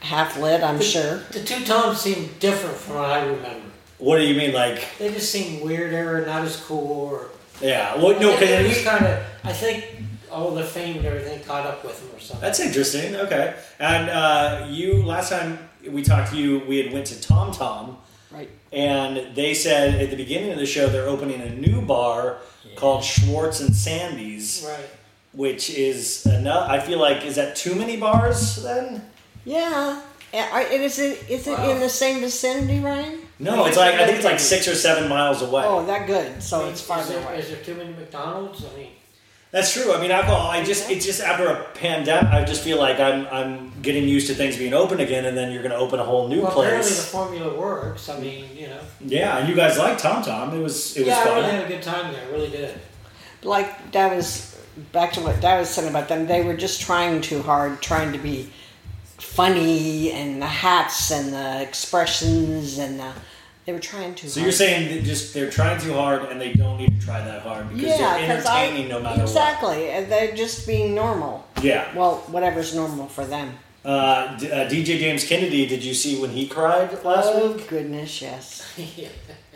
C: half lit. I'm sure.
B: The two Toms seem different from what I remember.
A: What do you mean? Like?
B: They just seem weirder, not as cool. Or
A: Yeah. Well, no,
B: They- they
A: because
B: just kind of. I think all the fame and everything caught up with them or something.
A: That's interesting. Okay. And uh, you last time we talked to you, we had went to Tom Tom,
C: Right.
A: and they said at the beginning of the show they're opening a new bar called Schwartz and Sandy's,
B: right.
A: which is enough. I feel like is that too many bars then?
C: Yeah. Yeah, are- it is it is it
B: Wow.
C: in the same vicinity, Ryan?
A: No, it's like I think it's like six or seven miles away.
C: Oh, that good. So
B: I
C: it's
B: is,
C: farther away.
B: is there too many McDonald's? I mean,
A: That's true. I mean, alcohol. Uh, I just it's just after a pandemic, I just feel like I'm I'm getting used to things being open again, and then you're going to open a whole new
B: well, apparently the formula works. I mean, you know.
A: Yeah, and you guys like Tom Tom. It was it was
B: yeah, I
A: fun.
B: really had a good time there. I really did.
C: like that was back to what Dad was saying about them. They were just trying too hard, trying to be funny and the hats and the expressions and the, they were trying too
A: So
C: hard.
A: you're saying that just they're trying too hard and they don't need to try that hard because
C: yeah,
A: they're
C: 'cause I-
A: entertaining no matter
C: what. exactly. They're just being normal.
A: Yeah.
C: Well, whatever's normal for them.
A: Uh, D- uh, DJ James Kennedy, did you see when he cried last
C: oh
A: week?
C: goodness, yes.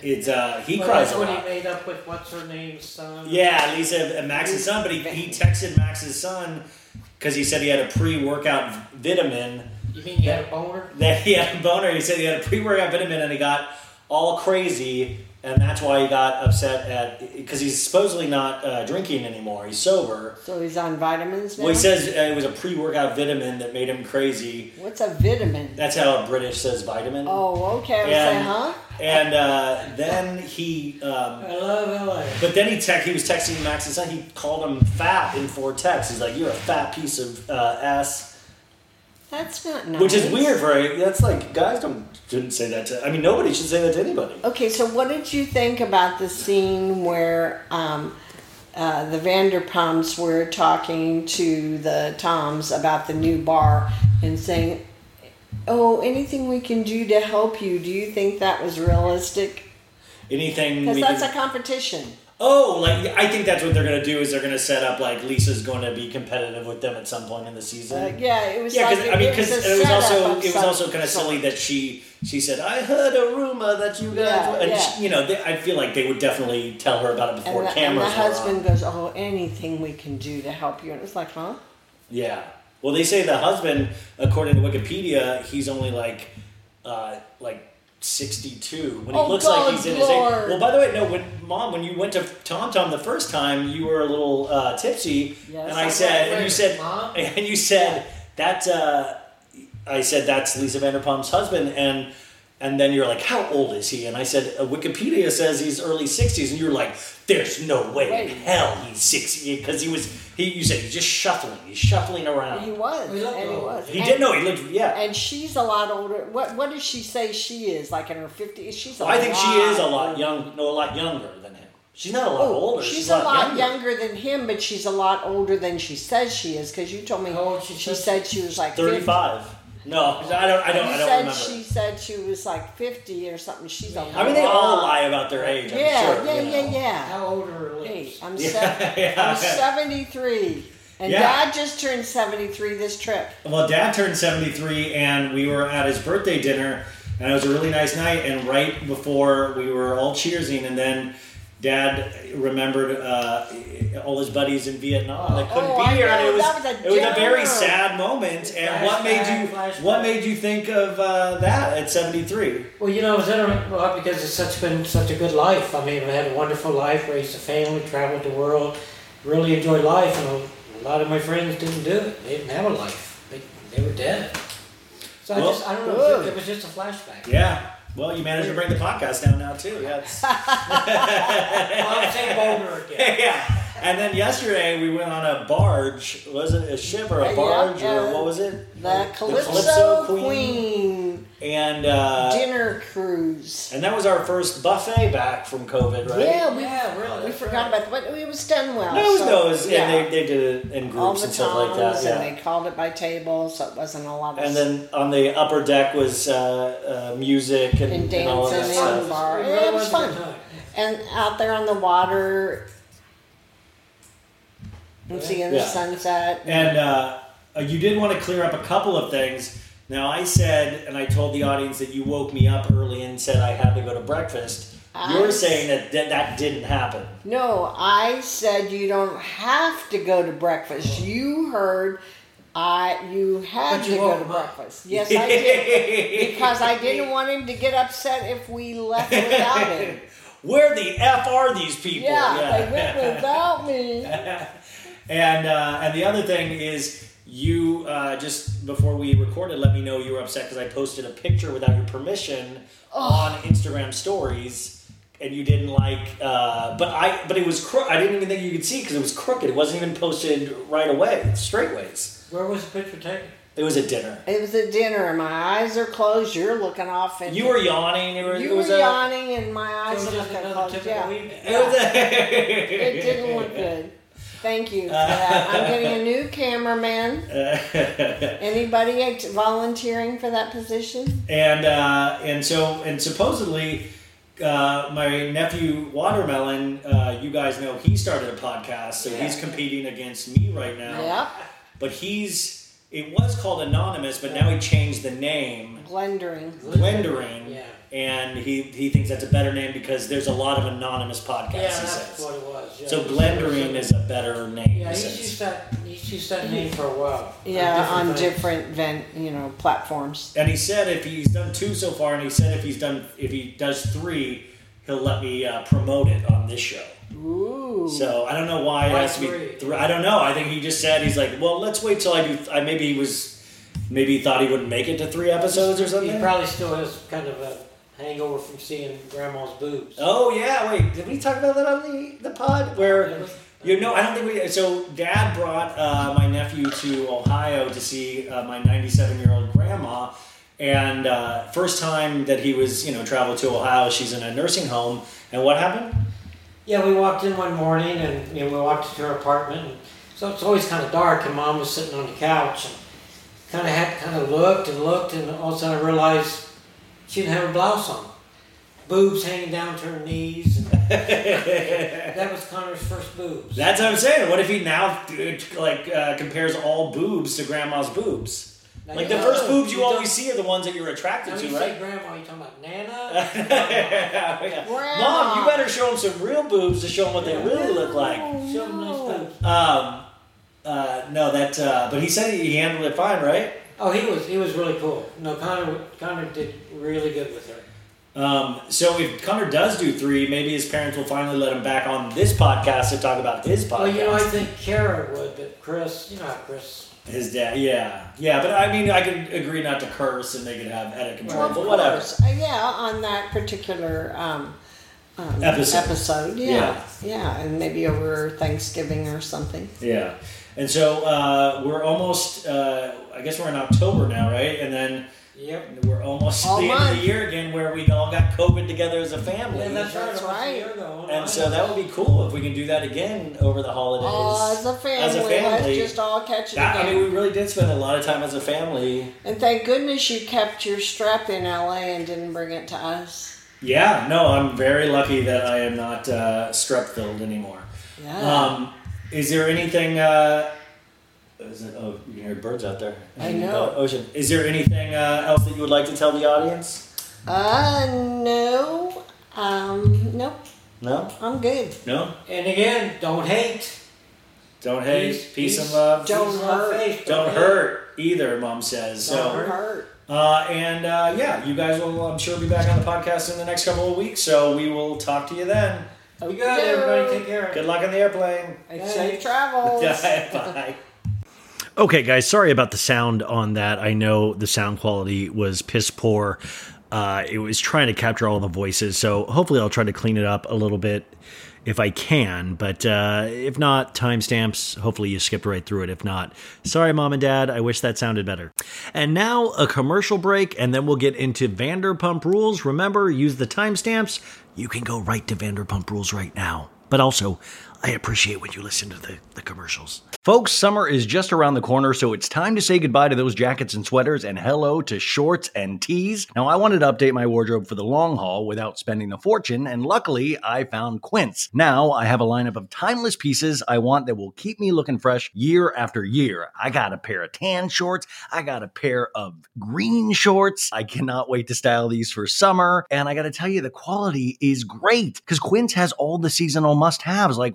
A: It's uh, he
B: Well,
A: cries
B: that's
A: a
B: when
A: lot.
B: he made up with what's her name's son.
A: Yeah, Lisa and Max's son, but he, he texted Max's son because he said he had a pre-workout vitamin
B: You mean you had a boner?
A: that he had a boner. He said he had a pre-workout vitamin and he got all crazy, and that's why he got upset at because he's supposedly not uh, drinking anymore. He's sober.
C: So he's on vitamins now.
A: Well, he says uh, it was a pre-workout vitamin that made him crazy.
C: What's a vitamin?
A: That's how a British says vitamin.
C: Oh, okay. I was saying, huh?
A: And uh, then he, um,
B: I love LA.
A: but then he tech, he was texting Max and son. He called him fat in four texts. He's like, "You're a fat piece of uh, ass."
C: That's not nice.
A: Which is weird for a, that's like guys don't shouldn't say that to. I mean, nobody should say that to anybody.
C: Okay, so what did you think about the scene where um, uh, the Vanderpumps were talking to the Toms about the new bar and saying, "Oh, anything we can do to help you? Do you think that was realistic?
A: Anything
C: Because that's
A: can-
C: a competition."
A: Oh, like I think that's what they're gonna do is they're gonna set up like Lisa's going to be competitive with them at some point in the season.
C: Uh, yeah, it was
A: yeah,
C: like
A: because I mean, because
C: a
A: it was also it was also kind of silly that she she said I heard a rumor that you guys
C: Yeah,
A: and
C: yeah.
A: she, you know they, I feel like they would definitely tell her about it before
C: And the, and
A: cameras
C: the
A: were on.
C: husband goes, "Oh, anything we can do to help you," and it's like, "Huh?"
A: Yeah. Well, they say the husband, according to Wikipedia, he's only like, uh, like sixty-two. When he
C: Oh,
A: looks
C: God,
A: like he's in his
C: Lord.
A: age. Well, by the way, no. When mom, when you went to Tom Tom the first time, you were a little uh, tipsy,
C: Yes,
A: and I said, and you said,
B: Mom?
A: and you said that. Uh, I said that's Lisa Vanderpump's husband, and and then you're like, how old is he? And I said, uh, Wikipedia says he's early sixties, and you're like, there's no way
C: Wait.
A: in hell he's sixty because he was. He, you said he's just shuffling. He's shuffling around.
C: He was,
B: He looked
C: and he was.
A: He
C: And-
A: did know he looked yeah.
C: And she's a lot older. What What does she say she is? Like in her fifties? She's.
A: I think she is a lot
C: older.
A: young, no, a lot younger than him. She's not a lot
C: Oh,
A: older.
C: she's,
A: a
C: a lot younger. than him, but she's a lot older than she says she is. Because you told me
B: How old she
C: she
B: said
C: said she was like 50.
A: Thirty-five. No, I don't. I don't.
C: You
A: I don't
C: said
A: remember.
C: she said she was like fifty or something. She's a
A: I mean, they all lie about their age. I'm
C: Yeah,
A: sure,
C: yeah,
A: you
C: yeah,
A: know.
C: yeah.
B: How old are her
C: Hey. I'm,
A: Yeah,
C: sev-
A: yeah.
C: I'm 73. And
A: Yeah.
C: Dad just turned 73 this trip.
A: Well, Dad turned seventy-three, and we were at his birthday dinner, and it was a really nice night. And right before we were all cheersing, and then Dad remembered uh, all his buddies in Vietnam that couldn't
C: Oh,
A: be
C: I
A: here, and it was
C: was a
A: it was a very sad moment. And what made you
B: Flashback,
A: what
B: flashback.
A: made you think of uh, that at seventy-three?
B: Well, you know, it was inter- well, because it's such been such a good life. I mean, I had a wonderful life, raised a family, traveled the world, really enjoyed life, and a, a lot of my friends didn't do it. They didn't have a life. They, they were dead. So I just, I don't know,
C: good.
B: it was just a flashback.
A: Yeah. Well, you managed to bring the podcast down now too. Yeah.
B: Well, I'm boner again.
A: yeah. And then yesterday we went on a barge. Was it a ship or a
C: yeah,
A: barge
C: uh,
A: or what was it?
C: The Calypso,
A: Calypso
C: Queen,
A: Queen. And uh,
C: dinner cruise.
A: and that was our first buffet back from COVID, right?
C: Yeah, we,
B: Yeah, really.
C: we forgot
B: right.
C: about that, but it was done well.
A: No, no, it was
C: yeah.
A: and they, they did it in groups and stuff like
C: times,
A: that.
C: and they called it by table, so it wasn't a lot of
A: And then on the upper deck was uh, uh, music and,
C: And
A: and all of that
C: dancing and
A: stuff.
C: bar.
B: It
C: Yeah,
B: really
C: it was
B: was
C: fun. and out there on the water, and seeing the
A: Yeah.
C: sunset.
A: And uh, uh, you did want to clear up a couple of things. Now, I said, and I told the audience that you woke me up early and said I had to go to breakfast. You're
C: I-
A: saying that, that that didn't happen.
C: No, I said you don't have to go to breakfast. You heard I you had
B: But
C: to go
B: woke
C: to
B: him up.
C: breakfast. Yes, I did. because I didn't want him to get upset if we left without him.
A: Where the f are these people?
C: Yeah, they went without me.
A: And uh, and the other thing is, you uh, just before we recorded, let me know you were upset because I posted a picture without your permission on Instagram Stories, and you didn't like. Uh, but I but it was cro- I didn't even think you could see because it was crooked. It wasn't even posted right away, straightways.
B: Where was the picture taken?
A: It was at dinner.
C: It was at dinner, and my eyes are closed. You're looking off, and
A: You were yawning. You were.
C: you
A: it
C: were
A: was a,
C: yawning, and my eyes
B: was
C: are looking closed.
B: typical
C: Yeah.
A: It was a-
C: it didn't look good. Thank you for that. I'm getting a new cameraman. Anybody volunteering for that position?
A: and uh, and so and supposedly uh, my nephew Watermelon, uh, you guys know he started a podcast, so he's competing against me right now.
C: Yep.
A: But he's it was called Anonymous, but now he changed the name
C: Blendering.
A: Glendering.
B: Yeah.
A: And he, he thinks that's a better name because there's a lot of anonymous podcasts,
B: Yeah,
A: he
B: that's
A: says.
B: what it was. Yeah.
A: So
B: He's-
A: is a better name.
B: Yeah,
A: he
B: he's
A: says.
B: used that. He's used that name for a while.
C: Yeah, on
B: things.
C: different vent, you know, platforms.
A: And he said if he's done two so far, and he said if he's done if he does three, he'll let me uh, promote it on this show.
C: Ooh.
A: So I don't know why it
B: Why
A: has to be.
B: three?
A: Three. I don't know. I think he just said he's like, well, let's wait till I do. I maybe he was, maybe he thought he wouldn't make it to three episodes or something.
B: He probably still has kind of a hangover from seeing grandma's boobs.
A: Oh yeah, wait. Did we talk about that on the the pod where? You know, I don't think we. So, Dad brought uh, my nephew to Ohio to see uh, my 97 year old grandma, and uh, first time that he was, you know, traveled to Ohio, she's in a nursing home. And what happened?
B: Yeah, we walked in one morning and you know we walked to her apartment. And so it's always kind of dark, and Mom was sitting on the couch and kind of had kind of looked and looked, and all of a sudden I realized she didn't have a blouse on, boobs hanging down to her knees. That was Connor's first boobs.
A: That's what I'm saying. What if he now like uh, compares all boobs to Grandma's boobs?
B: Now,
A: Like the first boobs you
B: don't-
A: always see are the ones that you're attracted to,
B: you
A: right?
B: say grandma, you talking about Nana?
A: Yeah.
C: Grandma.
A: Mom, you better show them some real boobs to show them what they really look like.
B: Show 'em nice boobs.
A: Um, uh, no, that. Uh, but he said he handled it fine, right?
B: Oh, he was he was really cool. No, Connor Connor did really good with her.
A: Um, so if Connor does do three, maybe his parents will finally let him back on this podcast to talk about his podcast.
B: Well, you know, I think Kara would, but Chris, you know Chris.
A: his dad, yeah, yeah. But I mean, I could agree not to curse, and they could have edit control.
C: Well,
A: but whatever.
C: Uh, yeah, on that particular um, um,
A: Episode.
C: episode. Yeah.
A: Yeah.
C: yeah. and maybe over Thanksgiving or something.
A: Yeah. And so uh, we're almost. Uh, I guess we're in October now, right? And then
B: Yep.
A: we're almost
C: All
A: to the end of the year again, where we all got COVID together as a family.
B: Yeah, that's right.
C: That's
B: almost a
C: right.
B: year ago.
A: And so that would be cool if we can do that again over the holidays.
C: Oh, as a family,
A: As a family.
C: let's just all catch it
A: That- I mean, we really did spend a lot of time as a family.
C: and thank goodness you kept your strap in LA and didn't bring it to us.
A: Yeah, no, I'm very lucky that I am not uh, strep filled anymore.
C: Yeah.
A: Um, is there anything? Uh, is it, oh, you can hear birds out there.
C: I
A: in the
C: know.
A: ocean. Is there anything uh, else that you would like to tell the audience?
C: uh, no. Um, nope.
A: No,
C: I'm good.
A: no.
B: And again, don't hate.
A: Don't hate. Peace,
B: Peace,
A: and love.
C: Don't
B: Peace, love,
C: hurt.
B: faith,
A: Don't hurt either. Mom says
B: Don't
A: so.
C: Hurt.
A: Uh, and uh, yeah, you guys will, I'm sure, be back on the podcast in the next couple of weeks. So we will talk to you then.
B: Be good, everybody. Take care.
A: Good luck on the airplane.
C: Safe travels.
A: Bye. Okay, guys, sorry about the sound on that. I know the sound quality was piss poor. Uh, it was trying to capture all the voices, so hopefully I'll try to clean it up a little bit if I can. But uh, if not, timestamps. Hopefully you skipped right through it. If not, sorry, mom and dad. I wish that sounded better. And now a commercial break, and then we'll get into Vanderpump Rules. Remember, use the timestamps. You can go right to Vanderpump Rules right now. But also, I appreciate when you listen to the, the commercials. Folks, summer is just around the corner, so it's time to say goodbye to those jackets and sweaters and hello to shorts and tees. Now, I wanted to update my wardrobe for the long haul without spending a fortune, and luckily, I found Quince. Now, I have a lineup of timeless pieces I want that will keep me looking fresh year after year. I got a pair of tan shorts, I got a pair of green shorts. I cannot wait to style these for summer, and I gotta tell you, the quality is great because Quince has all the seasonal must haves like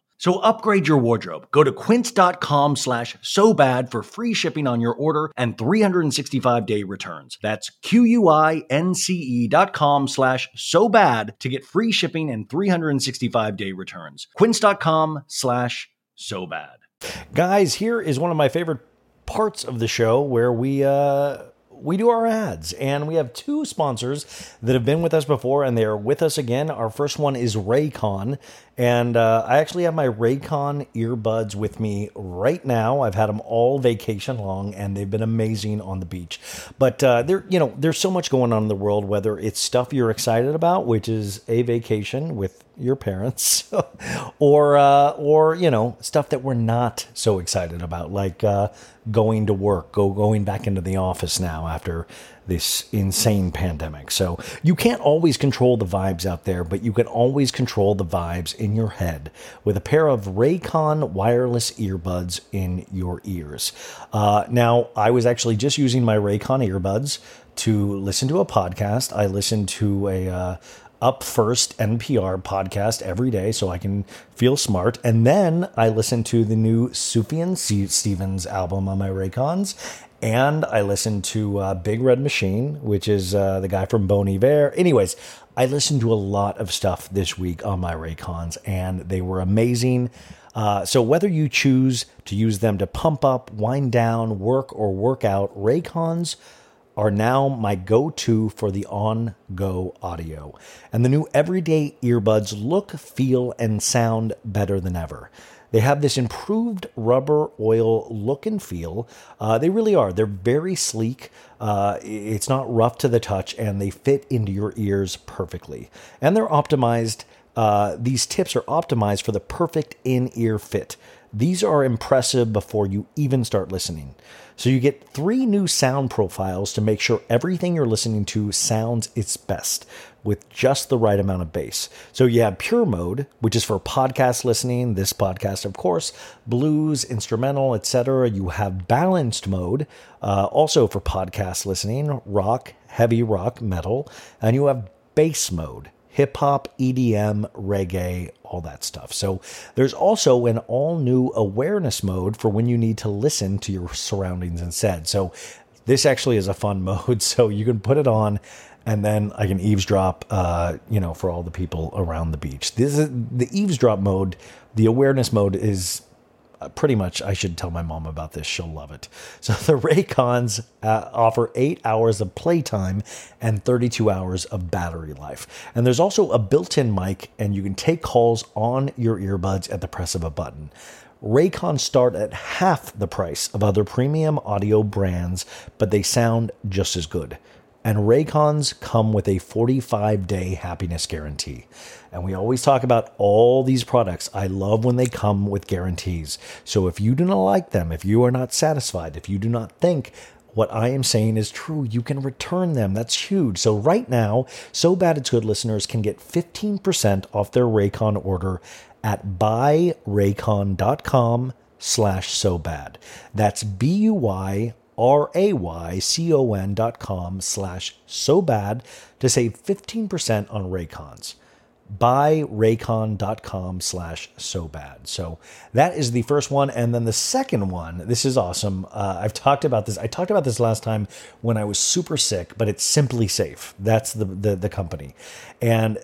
A: So upgrade your wardrobe. Go to quince.com slash so bad for free shipping on your order and 365 day returns. That's Q-U-I-N-C-E dot com slash so bad to get free shipping and 365 day returns. Quince.com slash so bad. Guys, here is one of my favorite parts of the show where we, uh, we do our ads, and we have two sponsors that have been with us before, and they are with us again. Our first one is Raycon, and uh, I actually have my Raycon earbuds with me right now. I've had them all vacation long, and they've been amazing on the beach. But uh, there, you know, there's so much going on in the world. Whether it's stuff you're excited about, which is a vacation with your parents, or uh, or you know, stuff that we're not so excited about, like uh, going to work, go going back into the office now after this insane pandemic. So you can't always control the vibes out there, but you can always control the vibes in your head with a pair of Raycon wireless earbuds in your ears. Uh, now, I was actually just using my Raycon earbuds to listen to a podcast. I listened to a uh, up first NPR podcast every day so I can feel smart. And then I listen to the new Sufjan Stevens album on my Raycons. And I listen to uh, Big Red Machine, which is uh, the guy from Bon Iver. Anyways, I listened to a lot of stuff this week on my Raycons, and they were amazing. Uh, so whether you choose to use them to pump up, wind down, work, or work out, Raycons are now my go to for the on go audio. And the new everyday earbuds look, feel, and sound better than ever. They have this improved rubber oil look and feel. Uh, they really are. They're very sleek. Uh, it's not rough to the touch, and they fit into your ears perfectly. And they're optimized. Uh, these tips are optimized for the perfect in ear fit. These are impressive before you even start listening. So you get three new sound profiles to make sure everything you're listening to sounds its best with just the right amount of bass. So you have pure mode, which is for podcast listening, this podcast of course, blues, instrumental, etc. You have balanced mode, uh, also for podcast listening, rock, heavy rock, metal, and you have bass mode hip hop, EDM, reggae, all that stuff. So there's also an all new awareness mode for when you need to listen to your surroundings instead. So this actually is a fun mode. So you can put it on and then I can eavesdrop, uh, you know, for all the people around the beach. This is the eavesdrop mode. The awareness mode is uh, pretty much I should tell my mom about this. She'll love it. So the Raycons uh, offer eight hours of playtime and 32 hours of battery life. And there's also a built-in mic, and you can take calls on your earbuds at the press of a button. Raycons start at half the price of other premium audio brands, but they sound just as good. And Raycons come with a 45 day happiness guarantee. And we always talk about all these products. I love when they come with guarantees. So if you do not like them, if you are not satisfied, if you do not think what I am saying is true, you can return them. That's huge. So right now, So Bad It's Good listeners can get 15% off their Raycon order at buyraycon.com slash so bad. That's B-U-Y R-A-Y-C-O-N dot com slash so bad to save 15% on Raycons. Buyraycon.com slash so bad. So that is the first one. And then the second one, this is awesome. Uh, I've talked about this. I talked about this last time when I was super sick, but it's SimpliSafe. That's the, the, the company. And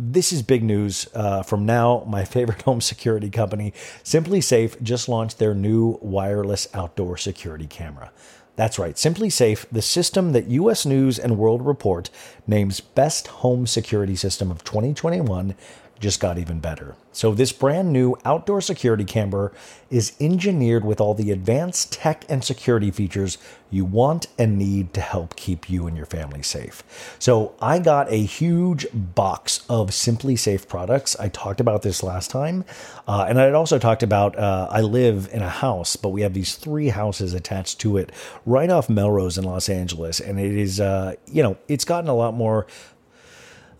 A: this is big news uh, from now. My favorite home security company, SimpliSafe, just launched their new wireless outdoor security camera. That's right, SimpliSafe, the system that US News and World Report names Best Home Security System of 2021 just got even better. So, this brand new outdoor security camera is engineered with all the advanced tech and security features you want and need to help keep you and your family safe. So, I got a huge box of SimpliSafe products. I talked about this last time. Uh, and I had also talked about uh, I live in a house, but we have these three houses attached to it right off Melrose in Los Angeles. And it is, uh, you know, it's gotten a lot more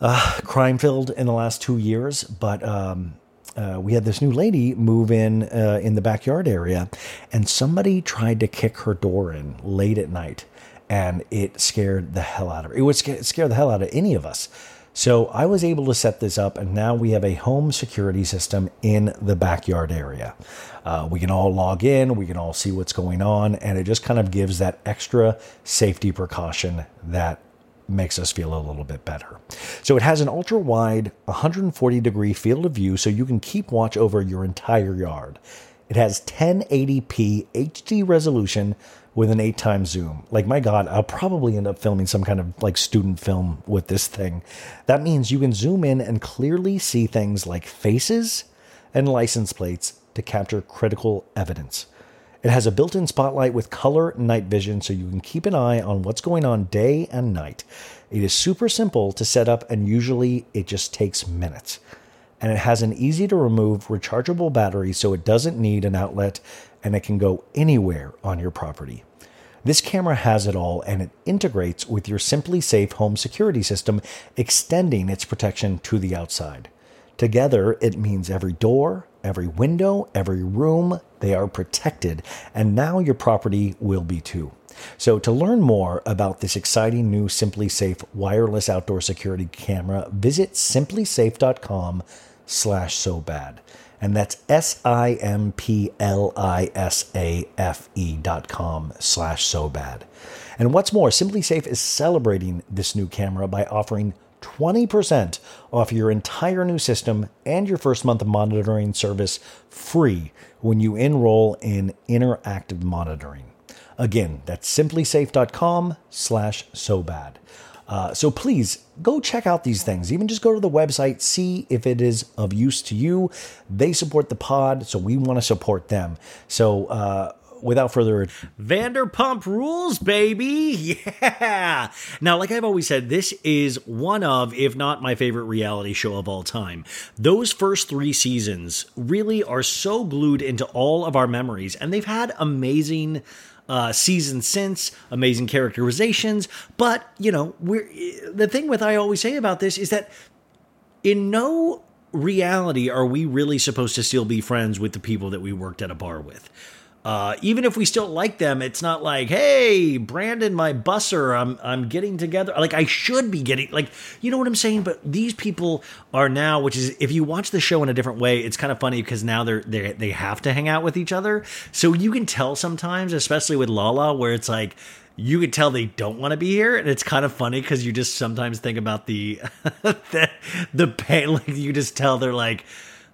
A: uh, crime filled in the last two years, but um, uh, we had this new lady move in uh, in the backyard area, and somebody tried to kick her door in late at night, and it scared the hell out of her. It would scare, the hell out of any of us. So I was able to set this up, and now we have a home security system in the backyard area. Uh, we can all log in, we can all see what's going on, and it just kind of gives that extra safety precaution that makes us feel a little bit better. So it has an ultra wide 140 degree field of view so you can keep watch over your entire yard. It has 1080p HD resolution with an eight times zoom. Like, my God, I'll probably end up filming some kind of like student film with this thing. That means you can zoom in and clearly see things like faces and license plates to capture critical evidence. It has a built in spotlight with color night vision so you can keep an eye on what's going on day and night. It is super simple to set up, and usually it just takes minutes. And it has an easy to remove rechargeable battery so it doesn't need an outlet and it can go anywhere on your property. This camera has it all and it integrates with your SimpliSafe home security system, extending its protection to the outside. Together, it means every door, every window, every room, they are protected, and now your property will be too. So, to learn more about this exciting new SimpliSafe wireless outdoor security camera, visit simplisafe.com slash so bad. And that's S I M P L I S A F E dot com slash so bad. And what's more, SimpliSafe is celebrating this new camera by offering 20% off your entire new system and your first month of monitoring service free when you enroll in interactive monitoring. Again, that's simplisafe.com slash so bad. Uh, so please go check out these things. Even just go to the website, see if it is of use to you. They support the pod, so we want to support them. So uh, without further ado, Vanderpump Rules, baby. Yeah. Now, like I've always said, this is one of, if not my favorite reality show of all time. Those first three seasons really are so glued into all of our memories, and they've had amazing. Uh, seasons since amazing characterizations but you know we're the thing with i always say about this is that in no reality are we really supposed to still be friends with the people that we worked at a bar with uh, even if we still like them, it's not like, hey, Brandon, my busser, I'm I'm getting together. Like I should be getting like, you know what I'm saying? But these people are now, which is if you watch the show in a different way, it's kind of funny because now they're they they have to hang out with each other. So you can tell sometimes, especially with Lala, where it's like you could tell they don't want to be here and it's kind of funny because you just sometimes think about the the, the pain like you just tell they're like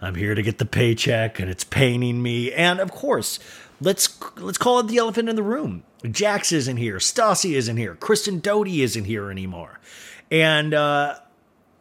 A: i'm here to get the paycheck and it's paining me and of course let's let's call it the elephant in the room. Jax isn't here. Stassi isn't here. Kristen Doute isn't here anymore. And uh,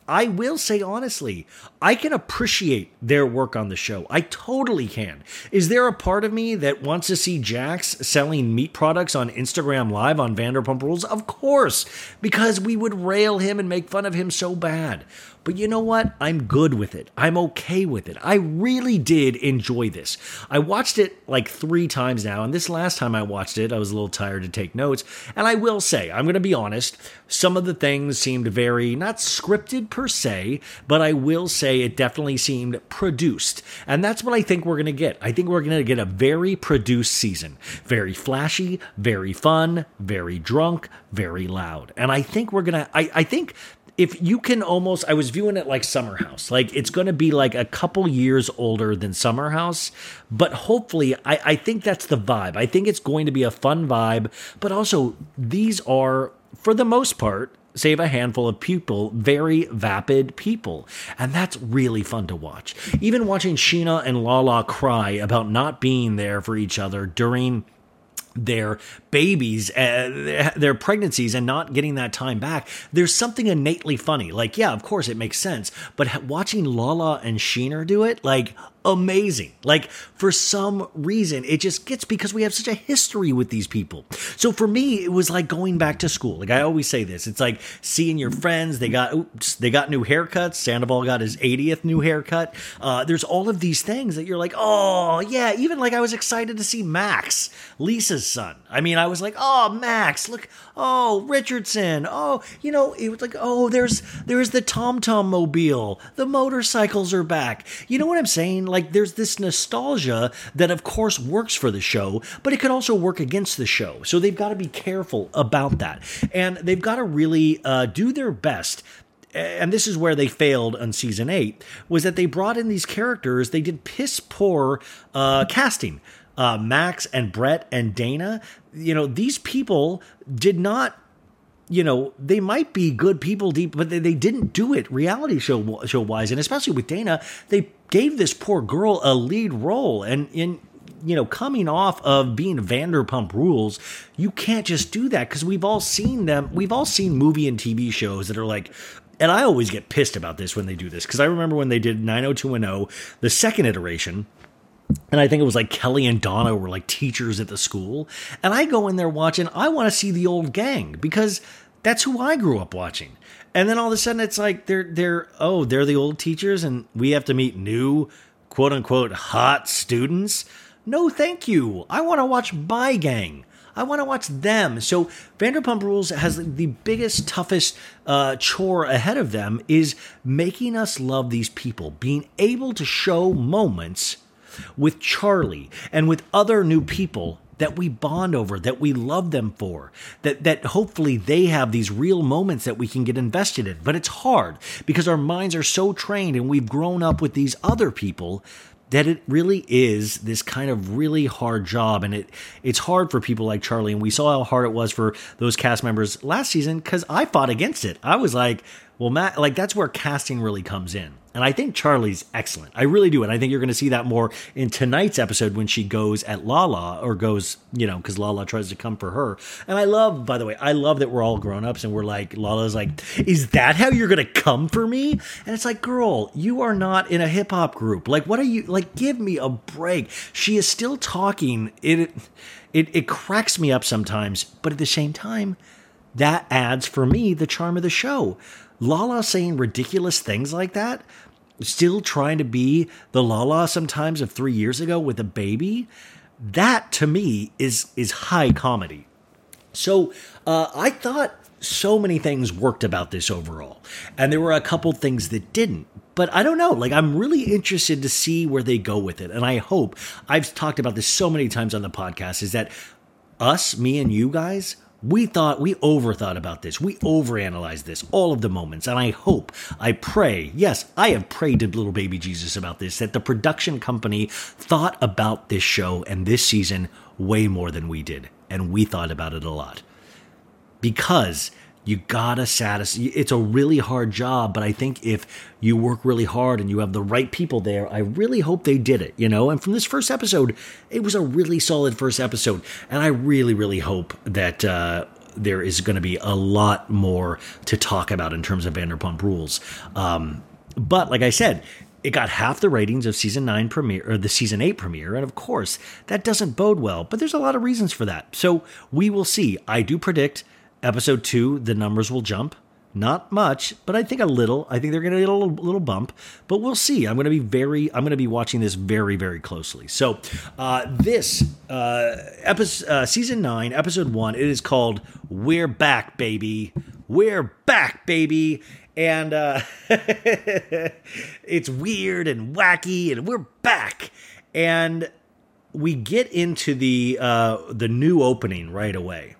A: I will say honestly, I can appreciate their work on the show. I totally can. Is there a part of me that wants to see Jax selling meat products on Instagram Live on Vanderpump Rules? Of course, because we would rail him and make fun of him so bad. But you know what? I'm good with it. I'm okay with it. I really did enjoy this. I watched it like three times now, and this last time I watched it, I was a little tired to take notes. And I will say, I'm going to be honest, some of the things seemed very, not scripted per se, but I will say it definitely seemed produced. And that's what I think we're going to get. I think we're going to get a very produced season. Very flashy, very fun, very drunk, very loud. And I think we're going to, I, think if you can almost I was viewing it like Summer House. Like it's gonna be like a couple years older than Summer House. But hopefully I, I think that's the vibe. I think it's going to be a fun vibe. But also these are, for the most part, save a handful of people, very vapid people. And that's really fun to watch. Even watching Scheana and Lala cry about not being there for each other during their babies, uh, their pregnancies, and not getting that time back, there's something innately funny. Like, yeah, of course it makes sense, but watching Lala and Scheana do it, like, amazing. Like for some reason, it just gets because we have such a history with these people. So for me, it was like going back to school. Like I always say this, it's like seeing your friends. They got oops, they got new haircuts. Sandoval got his 80th new haircut. Uh, there's all of these things that you're like, oh yeah. Even like I was excited to see Max, Lisa's son. I mean, I was like, oh Max, look, oh Richardson, oh you know, it was like, oh there's there's the Tom Tom mobile. The motorcycles are back. You know what I'm saying? like there's this nostalgia that of course works for the show, but it could also work against the show. So they've got to be careful about that. And they've got to really uh, do their best and this is where they failed on season eight, was that they brought in these characters, they did piss poor uh, casting. Uh, Max and Brett and Dana, you know, these people did not you know, they might be good people deep, but they, they didn't do it reality show show wise, and especially with Dana, they gave this poor girl a lead role, and in you know, coming off of being Vanderpump Rules, you can't just do that because we've all seen them. We've all seen movie and TV shows that are like, and I always get pissed about this when they do this because I remember when they did 90210, the second iteration. And I think it was like Kelly and Donna were like teachers at the school. And I go in there watching, I want to see the old gang because that's who I grew up watching. And then all of a sudden it's like they're they're oh, they're the old teachers and we have to meet new quote unquote hot students. No, thank you. I want to watch my gang. I want to watch them. So Vanderpump Rules has the biggest, toughest uh, chore ahead of them is making us love these people, being able to show moments with Charlie and with other new people that we bond over, that we love them for, that that hopefully they have these real moments that we can get invested in. But it's hard because our minds are so trained and we've grown up with these other people that it really is this kind of really hard job and it it's hard for people like Charlie and we saw how hard it was for those cast members last season cuz I fought against it. I was like, well Matt like that's where casting really comes in. And I think Charlie's excellent. I really do. And I think you're going to see that more in tonight's episode when she goes at Lala or goes, you know, because Lala tries to come for her. And I love, by the way, I love that we're all grown ups and we're like, Lala's like, is that how you're going to come for me? And it's like, girl, you are not in a hip hop group. Like, what are you, like, give me a break. She is still talking. It, it, it cracks me up sometimes, but at the same time, that adds for me the charm of the show. Lala saying ridiculous things like that still trying to be the Lala sometimes of three years ago with a baby, that to me is is high comedy. So uh, I thought so many things worked about this overall, and there were a couple things that didn't. But I don't know. Like I'm really interested to see where they go with it, and I hope I've talked about this so many times on the podcast. Is that us, me, and you guys? We thought, we overthought about this. We overanalyzed this, all of the moments. And I hope, I pray, yes, I have prayed to little baby Jesus about this, that the production company thought about this show and this season way more than we did. And we thought about it a lot. Because you gotta satisfy it's a really hard job but i think if you work really hard and you have the right people there i really hope they did it you know? And from this first episode it was a really solid first episode. And i really really hope that uh, there is going to be a lot more to talk about in terms of vanderpump rules. Um, but like i said it got half the ratings of season 9 premiere or the season 8 premiere and of course that doesn't bode well but there's a lot of reasons for that. So we will see. I do predict Episode two, the numbers will jump. Not much, but I think a little. I think they're going to get a little, little bump, but we'll see. I'm going to be very, I'm going to be watching this very, very closely. So, uh, this uh, episode, uh, season nine, episode one, it is called "We're Back, Baby." We're back, baby, and uh, it's weird and wacky, and we're back, and we get into the uh, the new opening right away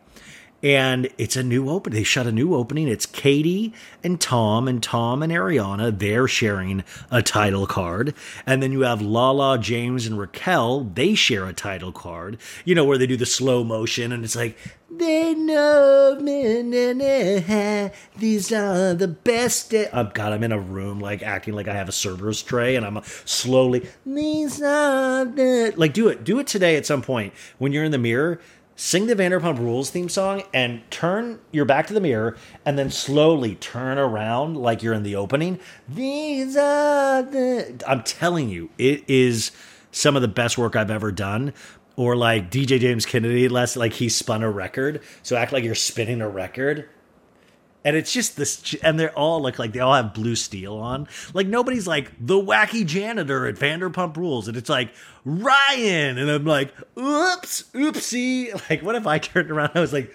A: and it's a new opening. They shut a new opening. It's Katie and Tom, and Tom and Ariana. They're sharing a title card, and then you have Lala, James, and Raquel. They share a title card. You know where they do the slow motion, and it's like they know me. These are the best. Day. Oh God, I'm in a room like acting like I have a server's tray, and I'm slowly. These are the like do it. Do it today at some point when you're in the mirror sing the Vanderpump Rules theme song and turn your back to the mirror and then slowly turn around like you're in the opening. These are the. I'm telling you, it is some of the best work I've ever done. Or like DJ James Kennedy, last like he spun a record. So act like you're spinning a record and it's just this and they're all like like they all have blue steel on. Like nobody's like the wacky janitor at vanderpump rules. And it's like ryan. And i'm like oops oopsie. Like what if i turned around i was like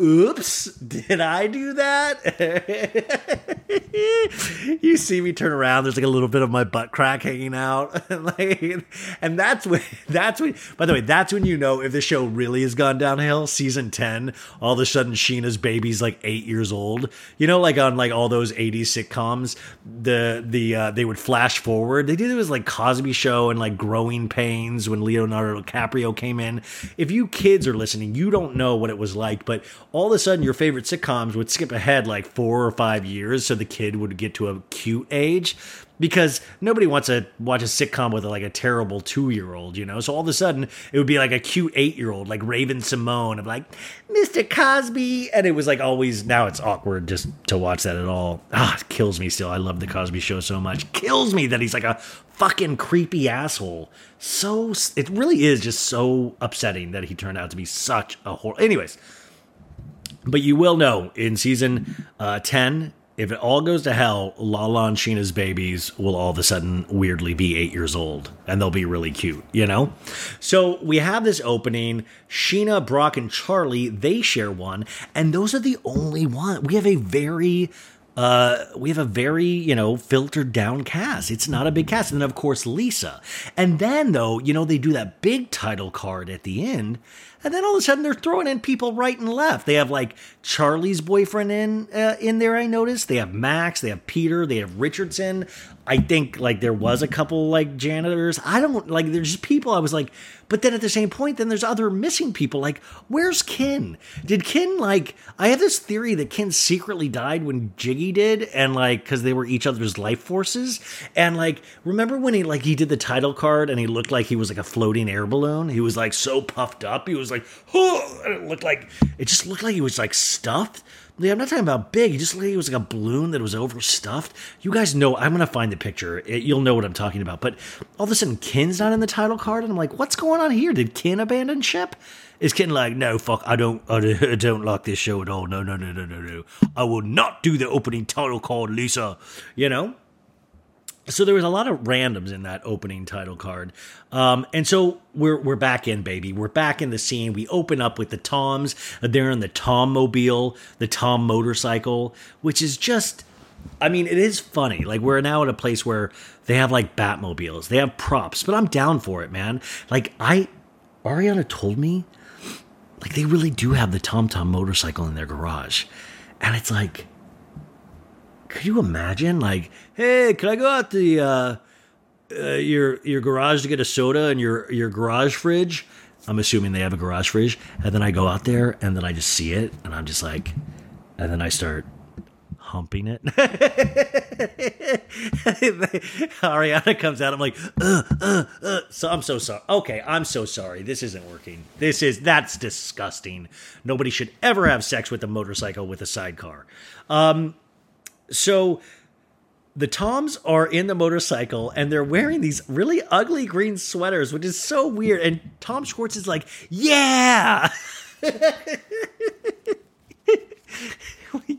A: oops, did I do that? you see me turn around, there's like a little bit of my butt crack hanging out. like, and that's when, that's when, by the way, that's when you know if the show really has gone downhill. Season 10, all of a sudden Scheana's baby's like eight years old. You know, like on like all those 80s sitcoms, the, the, uh, they would flash forward. They did it was like Cosby Show and like Growing Pains when Leonardo DiCaprio came in. If you kids are listening, you don't know what it was like, but all of a sudden your favorite sitcoms would skip ahead like four or five years so the kid would get to a cute age because nobody wants to watch a sitcom with like a terrible two year old, you know. So all of a sudden, it would be like a cute eight year old, like Raven-Symoné, of like Mr. Cosby, and it was like always. Now it's awkward just to watch that at all. Ah, it kills me still. I love the Cosby Show so much. Kills me that he's like a fucking creepy asshole. So it really is just so upsetting that he turned out to be such a horror. Anyways. But you will know in season uh, 10, if it all goes to hell, Lala and Scheana's babies will all of a sudden weirdly be eight years old and they'll be really cute, you know? So we have this opening. Scheana, Brock, and Charlie, they share one, and those are the only one. We have a very uh, we have a very, you know, filtered down cast. It's not a big cast. And then, of course, Lisa. And then, though, you know, they do that big title card at the end. And then all of a sudden they're throwing in people right and left. They have like Charlie's boyfriend in uh, in there. I noticed they have Max, they have Peter, they have Richardson. I think like there was a couple like janitors. I don't like there's just people. I was like, but then at the same point, then there's other missing people. Like, where's Ken? Did Ken like? I have this theory that Ken secretly died when Jiggy did, and like because they were each other's life forces. And like, remember when he like he did the title card and he looked like he was like a floating air balloon. He was like so puffed up. He was like, oh, and it looked like it just looked like he was like stuffed. Yeah, I'm not talking about big. He just like it was like a balloon that was overstuffed. You guys know. I'm gonna find the picture. It, you'll know what I'm talking about. But all of a sudden, Ken's not in the title card, and I'm like, what's going on here? Did Ken abandon ship? Is Ken like, no, fuck, I don't, I don't like this show at all. No, no, no, no, no, no. I will not do the opening title card, Lisa. You know so there was a lot of randoms in that opening title card. Um, and so we're we're back in baby. We're back in the scene. We open up with the toms. They're in the tom mobile the tom motorcycle which is just i mean it is funny. Like we're now at a place where they have like batmobiles. They have props but i'm down for it man. Like i ariana told me like they really do have the tom tom motorcycle in their garage. And it's like could you imagine? Like, hey, can I go out the uh, uh, your your garage to get a soda and your your garage fridge? I'm assuming they have a garage fridge, and then I go out there and then I just see it, and I'm just like, and then I start humping it. Ariana comes out. I'm like, uh, uh, uh. so I'm so sorry. Okay, I'm so sorry. This isn't working. This is that's disgusting. Nobody should ever have sex with a motorcycle with a sidecar. Um, so the Toms are in the motorcycle and they're wearing these really ugly green sweaters, which is so weird. And Tom Schwartz is like, yeah.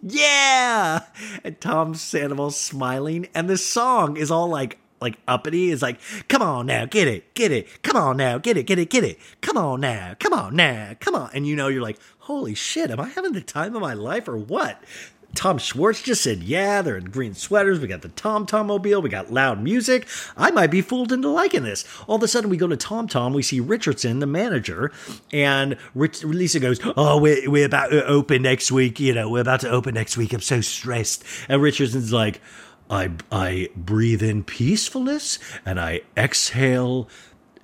A: yeah. And Tom Sandoval's smiling. And the song is all like, like uppity is like, come on now, get it, get it, come on now, get it, get it, get it, come on now, come on now, come on. And you know, you're like, holy shit, am I having the time of my life or what? Tom Schwartz just said, yeah, they're in green sweaters. We got the Tom Tom mobile. We got loud music. I might be fooled into liking this. All of a sudden, we go to Tom Tom. We see Richardson, the manager, and Rich, Lisa goes, oh, we're, we're about to open next week. You know, we're about to open next week. I'm so stressed. And Richardson's like, I, I breathe in peacefulness and I exhale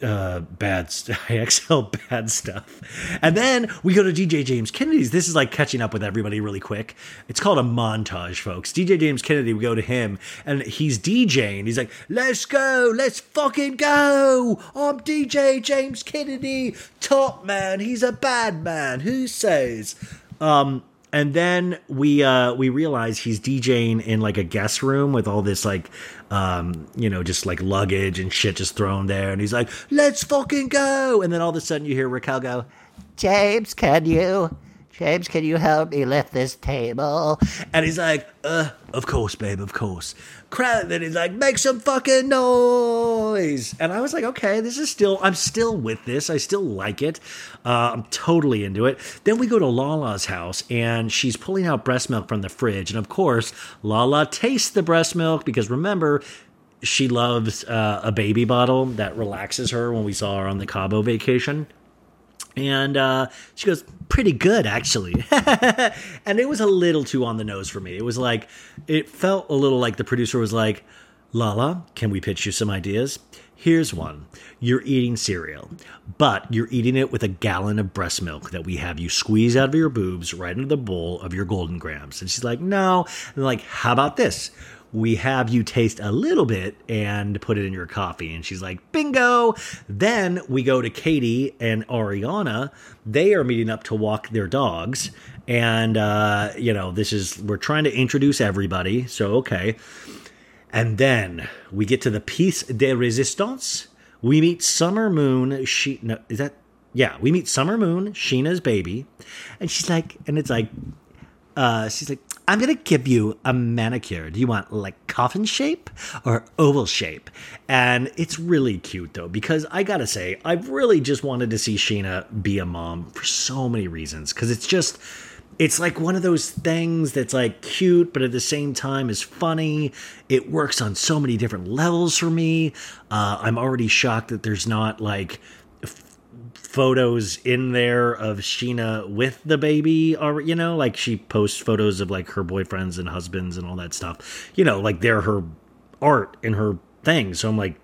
A: uh, bad. St- I exhale bad stuff, and then we go to DJ James Kennedy's. This is like catching up with everybody really quick. It's called a montage, folks. DJ James Kennedy. We go to him, and he's DJing. He's like, "Let's go, let's fucking go! I'm DJ James Kennedy, top man. He's a bad man. Who says?" Um, and then we uh we realize he's DJing in like a guest room with all this like um you know just like luggage and shit just thrown there. And he's like let's fucking go. And then all of a sudden you hear Raquel go James can you James can you help me lift this table and he's like uh of course babe of course crowd then he's like make some fucking noise and I was like okay this is still I'm still with this I still like it uh, I'm totally into it. Then we go to Lala's house and she's pulling out breast milk from the fridge. And of course, Lala tastes the breast milk because remember, she loves uh, a baby bottle that relaxes her when we saw her on the Cabo vacation. And uh, she goes, pretty good, actually. and it was a little too on the nose for me. It was like, it felt a little like the producer was like, Lala, can we pitch you some ideas? Here's one. You're eating cereal, but you're eating it with a gallon of breast milk that we have you squeeze out of your boobs right into the bowl of your golden grahams. And she's like, no. And like, how about this? We have you taste a little bit and put it in your coffee. And she's like, bingo. Then we go to Katie and Ariana. They are meeting up to walk their dogs. And, uh, you know, this is, we're trying to introduce everybody. So, okay. And then we get to the piece de resistance. We meet Summer Moon. She no, is that yeah. We meet Summer Moon, Scheana's baby, and she's like, and it's like, uh, she's like, I'm gonna give you a manicure. Do you want like coffin shape or oval shape? And it's really cute though because I gotta say, I've really just wanted to see Scheana be a mom for so many reasons because it's just it's like one of those things that's like cute but at the same time is funny it works on so many different levels for me uh, i'm already shocked that there's not like photos in there of scheana with the baby or you know like she posts photos of like her boyfriends and husbands and all that stuff you know like they're her art and her thing so i'm like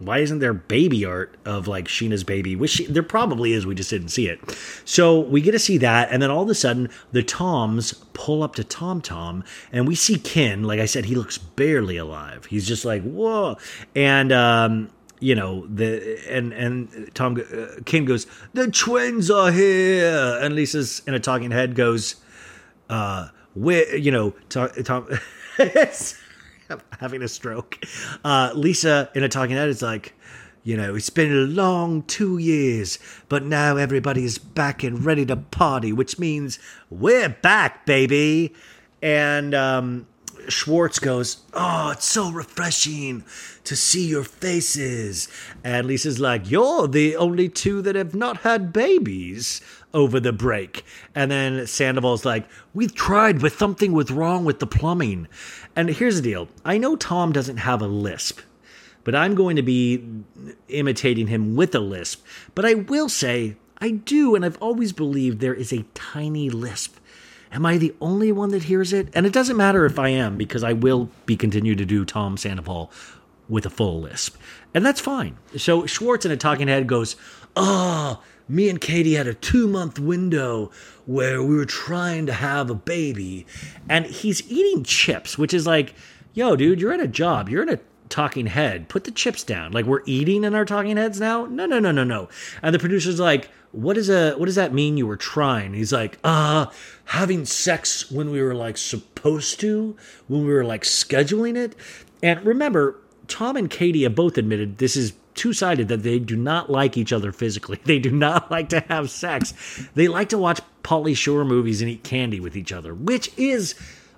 A: why isn't there baby art of like Scheana's baby? Which she, there probably is. We just didn't see it. So we get to see that, and then all of a sudden the Toms pull up to Tom Tom, and we see Ken. Like I said, he looks barely alive. He's just like whoa, and um, you know the and and Tom uh, Ken goes, the twins are here, and Lisa's in a talking head goes, uh, where you know Tom. Tom having a stroke. Uh, Lisa in a talking head is like, you know, it's been a long two years, but now everybody is back and ready to party, which means we're back, baby. And um, Schwartz goes, Oh, it's so refreshing to see your faces. And Lisa's like, You're the only two that have not had babies over the break. And then Sandoval's like, We've tried, but something was wrong with the plumbing. And here's the deal I know Tom doesn't have a lisp, but I'm going to be imitating him with a lisp. But I will say, I do, and I've always believed there is a tiny lisp. Am I the only one that hears it? And it doesn't matter if I am, because I will be continue to do Tom Sandoval with a full lisp. And that's fine. So Schwartz in a talking head goes, Oh, me and Katie had a two month window where we were trying to have a baby. And he's eating chips, which is like, yo, dude, you're at a job. You're in a talking head. Put the chips down. Like we're eating in our talking heads now? No, no, no, no, no. And the producer's like, what is a what does that mean you were trying? He's like, uh, having sex when we were like supposed to, when we were like scheduling it. And remember, Tom and Katie have both admitted this is two sided that they do not like each other physically. They do not like to have sex. They like to watch Pauly Shore movies and eat candy with each other, which is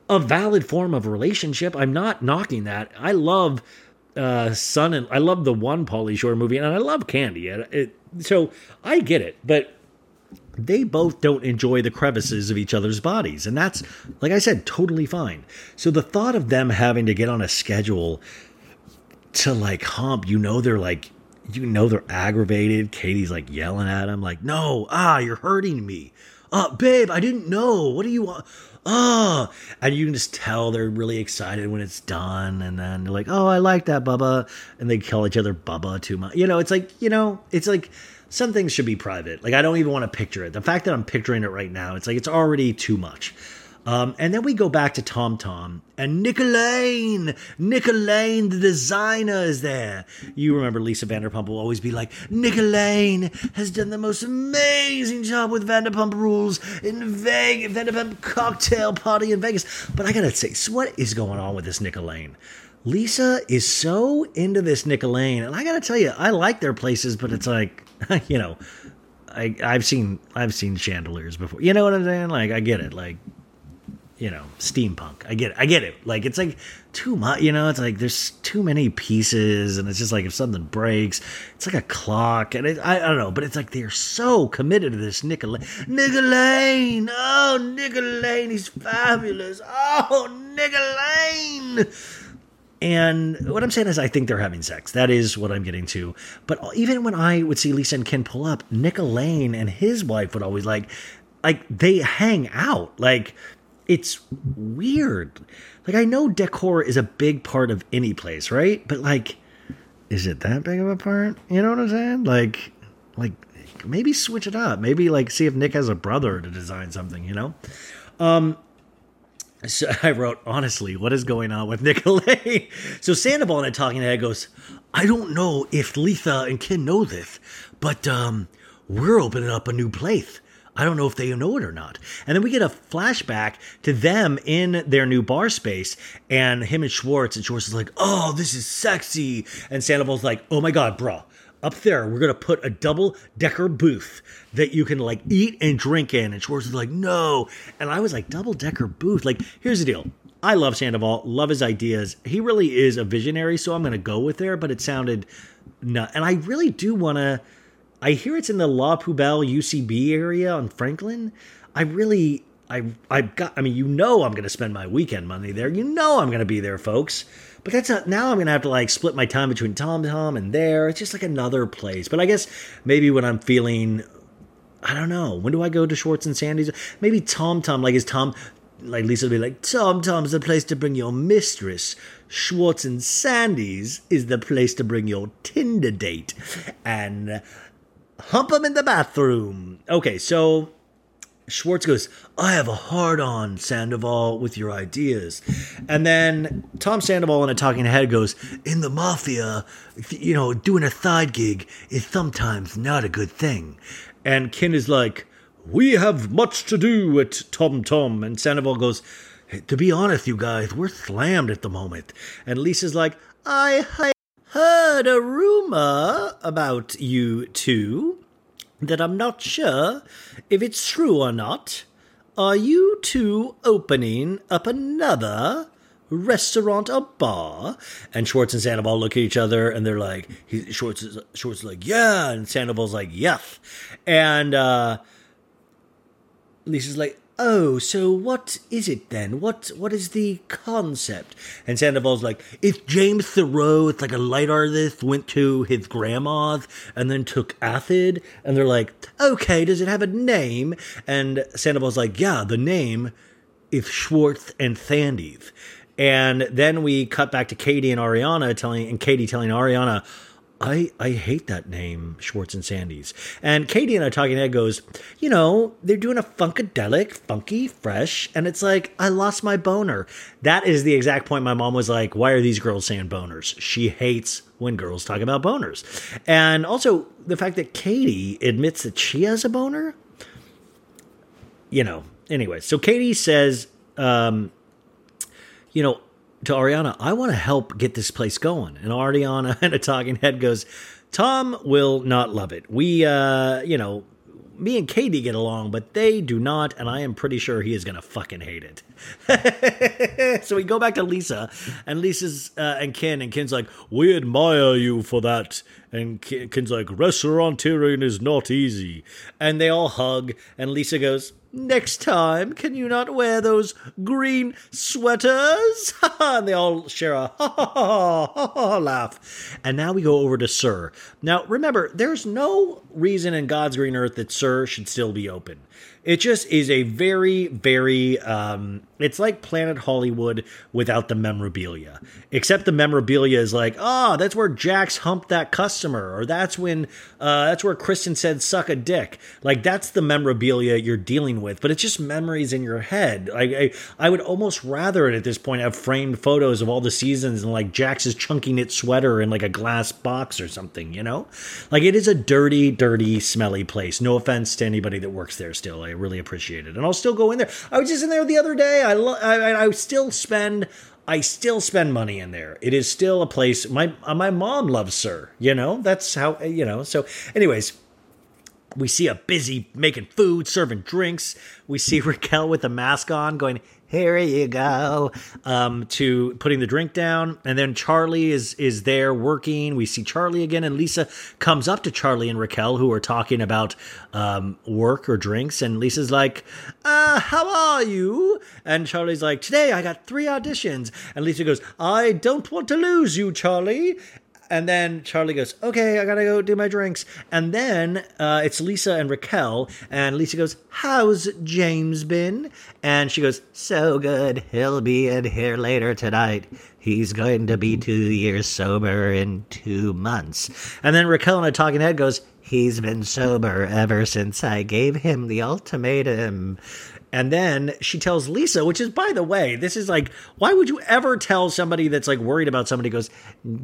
A: a valid form of relationship. I'm not knocking that. I love uh, Son and I love the one Pauly Shore movie, and I love candy. It, it, so I get it, but they both don't enjoy the crevices of each other's bodies. And that's, like I said, totally fine. So the thought of them having to get on a schedule to like hump, you know, they're like, you know, they're aggravated. Katie's like yelling at him, like, no, ah, you're hurting me. Uh, babe, I didn't know. What do you want? Oh, and you can just tell they're really excited when it's done. And then they're like, oh, I like that, Bubba. And they call each other Bubba too much. You know, it's like, you know, it's like, some things should be private. Like I don't even want to picture it. The fact that I'm picturing it right now, it's like it's already too much. Um, and then we go back to Tom Tom and Nick Alain. Nicolaine, the designer, is there. You remember Lisa Vanderpump will always be like, Nick Alain has done the most amazing job with Vanderpump Rules in Vegas, Vanderpump Cocktail Party in Vegas. But I gotta say, so what is going on with this Nick Alain? Lisa is so into this Nick Alain, and I gotta tell you, I like their places, but it's like, you know, I I've seen I've seen chandeliers before. You know what I'm saying? Like I get it. Like you know, steampunk. I get it. I get it. Like it's like too much, you know, it's like there's too many pieces and it's just like if something breaks, it's like a clock and it, I, I don't know, but it's like they're so committed to this Nick Alain. Nicolaine! Oh, Nick Alain, he's fabulous. Oh, Nick Alain! And what I'm saying is, I think they're having sex. That is what I'm getting to. But even when I would see Lisa and Ken pull up, Nick Alain and his wife would always like, like they hang out. Like it's weird. Like I know decor is a big part of any place, right? But like is it that big of a part? You know what I'm saying? Like, like maybe switch it up. Maybe like see if Nick has a brother to design something. You know. Um. So I wrote, honestly, what is going on with Nicolay? so Sandoval and a talking head goes, I don't know if Letha and Ken know this, but um, we're opening up a new place. I don't know if they know it or not. And then we get a flashback to them in their new bar space and him and Schwartz. And Schwartz is like, oh, this is sexy. And Sandoval's like, oh my God, bro. Up there, we're to put a double decker booth that you can like eat and drink in. And Schwartz is like, no. And I was like, double decker booth? Like, here's the deal. I love Sandoval, love his ideas. He really is a visionary, so I'm to go with there, but it sounded nut. And I really do want to I hear it's in the La Poubelle UCB area on Franklin. I really, I, I've got. I mean, you know, I'm going to spend my weekend money there. You know, I'm going to be there, folks. But that's not. Now I'm going to have to like split my time between Tom Tom and there. It's just like another place. But I guess maybe when I'm feeling, I don't know. When do I go to Schwartz and Sandy's? Maybe Tom Tom. Like is Tom like Lisa will be like, Tom Tom's the place to bring your mistress. Schwartz and Sandy's is the place to bring your Tinder date. And hump him in the bathroom. Okay, so Schwartz goes, I have a hard on, Sandoval, with your ideas. And then Tom Sandoval in a talking head goes, In the mafia, you know, doing a side gig is sometimes not a good thing. And Ken is like, We have much to do at Tom Tom. And Sandoval goes, To be honest, you guys, we're slammed at the moment. And Lisa's like, I, I heard a rumor about you two that I'm not sure if it's true or not. Are you two opening up another restaurant or bar? And Schwartz and Sandoval look at each other and they're like, he, Schwartz, is, Schwartz is like, yeah. And Sandoval's like, yes. And uh, Lisa's like, Oh, so what is it then? What what is the concept? And Sandoval's like, if James Turrell, it's like a light artist, went to his grandma's and then took acid, and they're like, okay, does it have a name? And Sandoval's like, yeah, the name is Schwartz and Sandy's. And then we cut back to Katie and Ariana telling and Katie telling Ariana, I, I hate that name, Schwartz and Sandy's. And Katie and I talking head goes, you know, they're doing a funkadelic, funky, fresh, and it's like, I lost my boner. That is the exact point my mom was like, why are these girls saying boners? She hates when girls talk about boners. And also the fact that Katie admits that she has a boner. You know, anyway, so Katie says, um, you know, to Ariana, I want to help get this place going. And Ariana and a talking head goes, Tom will not love it. We, uh, you know, me and Katie get along, but they do not, and I am pretty sure he is going to fucking hate it. so we go back to Lisa, and Lisa's uh, and Ken, and Ken's like, "We admire you for that," and Ken's like, "Restauranteering is not easy," and they all hug, and Lisa goes, Next time, can you not wear those green sweaters? and they all share a ha ha ha ha ha laugh. And now we go over to SUR. Now, remember, there's no reason in God's green earth that SUR should still be open. It just is a very, very, um, it's like Planet Hollywood without the memorabilia. Except the memorabilia is like, oh, that's where Jax humped that customer, or that's when, uh, that's where Kristen said, suck a dick. Like, that's the memorabilia you're dealing with, but it's just memories in your head. I, I, I would almost rather at this point have framed photos of all the seasons and like Jax's chunky knit sweater in like a glass box or something, you know? Like, it is a dirty, dirty, smelly place. No offense to anybody that works there still. I really appreciate it, and I'll still go in there. I was just in there the other day. Lo- I, I still spend. I still spend money in there. It is still a place. My uh, my mom loves SUR. You know that's how you know. So, anyways, we see a busy making food, serving drinks. We see Raquel with a mask on, going, here you go. Um, to putting the drink down. And then charlie is is there working. We see charlie again and lisa comes up to charlie and raquel who are talking about um, work or drinks. And lisa's like uh, how are you? And charlie's like today i got three auditions. And lisa goes i don't want to lose you charlie And then Charlie goes, okay, I gotta go do my drinks. And then uh, it's Lisa and Raquel. And Lisa goes, how's James been? And she goes, so good. He'll be in here later tonight. He's going to be two years sober in two months. And then Raquel in a talking head goes, he's been sober ever since I gave him the ultimatum. And then she tells Lisa, which is, by the way, this is like, why would you ever tell somebody that's like worried about somebody goes,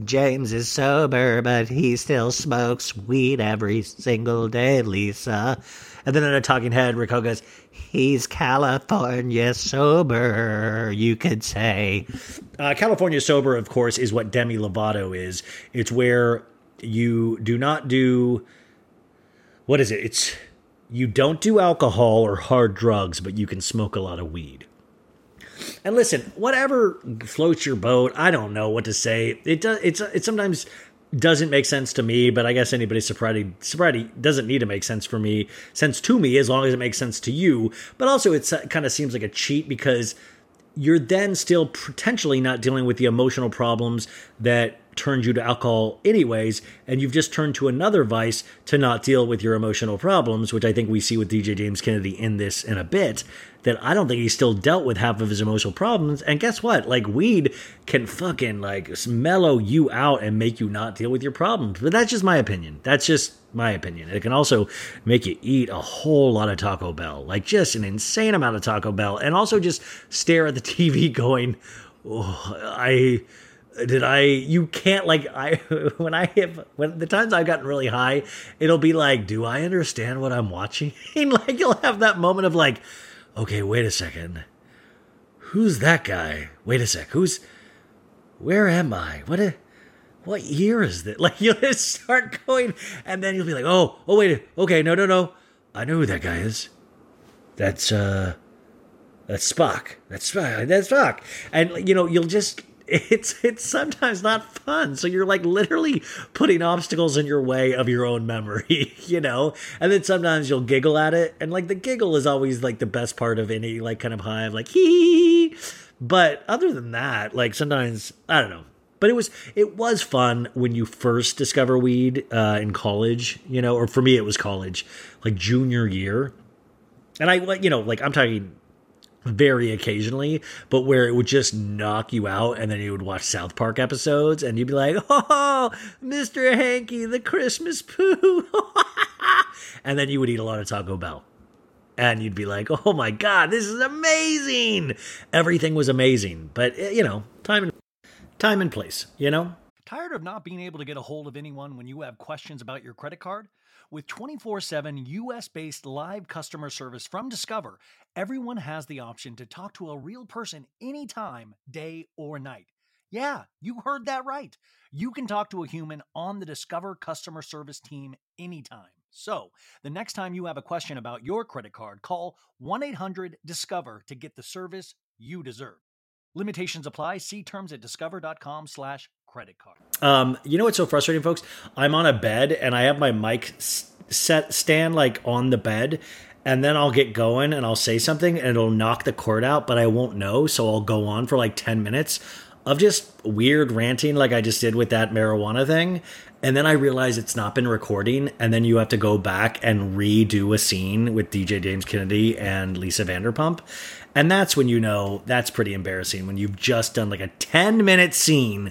A: James is sober, but he still smokes weed every single day, Lisa. And then in a talking head, Rico goes, he's California sober, you could say. Uh, California sober, of course, is what Demi Lovato is. It's where you do not do, what is it? It's, you don't do alcohol or hard drugs, but you can smoke a lot of weed. And listen, whatever floats your boat, I don't know what to say. It does. It's it sometimes doesn't make sense to me, but I guess anybody's sobriety sobriety doesn't need to make sense for me, sense to me, as long as it makes sense to you. But also, it uh, kind of seems like a cheat because you're then still potentially not dealing with the emotional problems that turned you to alcohol anyways and you've just turned to another vice to not deal with your emotional problems which i think we see with dj james kennedy in this in a bit that i don't think he still dealt with half of his emotional problems. And guess what? Like weed can fucking like mellow you out and make you not deal with your problems. But that's just my opinion. That's just my opinion. It can also make you eat a whole lot of taco bell. Like just an insane amount of taco bell. And also just stare at the tv going oh, i did I you can't like I when I have when the times I've gotten really high, it'll be like, do I understand what I'm watching? like you'll have that moment of like, okay, wait a second. Who's that guy? Wait a sec. Who's where am I? What a what year is this? Like you'll just start going and then you'll be like, oh, oh wait, okay, no, no, no. I know who that guy is. That's uh that's Spock. That's Spock. That's Spock. And you know, you'll just it's it's sometimes not fun. So you're like literally putting obstacles in your way of your own memory, you know? And then sometimes you'll giggle at it. And like the giggle is always like the best part of any like kind of hive, like hee. But other than that, like sometimes I don't know. But it was it was fun when you first discover weed uh, in college, you know, or for me it was college, like junior year. And I like you know, like I'm talking very occasionally, but where it would just knock you out, and then you would watch South Park episodes, and you'd be like, "Oh, Mr. Hanky, the Christmas poo," and then you would eat a lot of Taco Bell, and you'd be like, "Oh my God, this is amazing!" Everything was amazing, but eh, you know, time and time and place, you know.
D: Tired of not being able to get a hold of anyone when you have questions about your credit card? With 24 7 US based live customer service from Discover, everyone has the option to talk to a real person anytime, day or night. Yeah, you heard that right. You can talk to a human on the Discover customer service team anytime. So, the next time you have a question about your credit card, call 1 800 Discover to get the service you deserve. Limitations apply. See terms at discover.com slash credit card.
A: Um, you know what's so frustrating, folks? I'm on a bed and I have my mic set stand like on the bed, and then I'll get going and I'll say something and it'll knock the cord out, but I won't know, so I'll go on for like 10 minutes of just weird ranting like I just did with that marijuana thing. And then I realize it's not been recording, and then you have to go back and redo a scene with DJ James Kennedy and Lisa Vanderpump. And that's when you know that's pretty embarrassing when you've just done like a 10 minute scene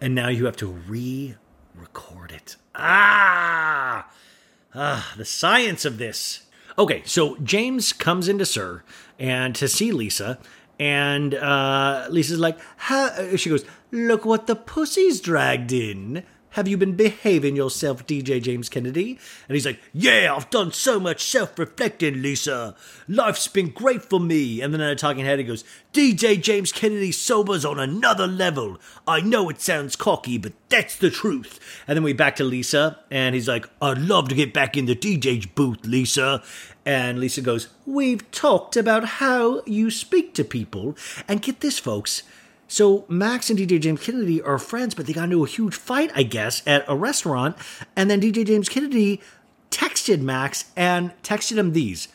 A: and now you have to re record it. Ah! Ah, the science of this. Okay, so James comes into SUR and to see Lisa, and uh, Lisa's like, How? she goes, Look what the pussy's dragged in. Have you been behaving yourself, DJ James Kennedy? And he's like, Yeah, I've done so much self reflecting, Lisa. Life's been great for me. And then in a talking head, he goes, DJ James Kennedy sober's on another level. I know it sounds cocky, but that's the truth. And then we back to Lisa, and he's like, I'd love to get back in the DJ's booth, Lisa. And Lisa goes, We've talked about how you speak to people. And get this, folks. So Max and DJ James Kennedy are friends, but they got into a huge fight, I guess, at a restaurant. And then DJ James Kennedy texted Max and texted him these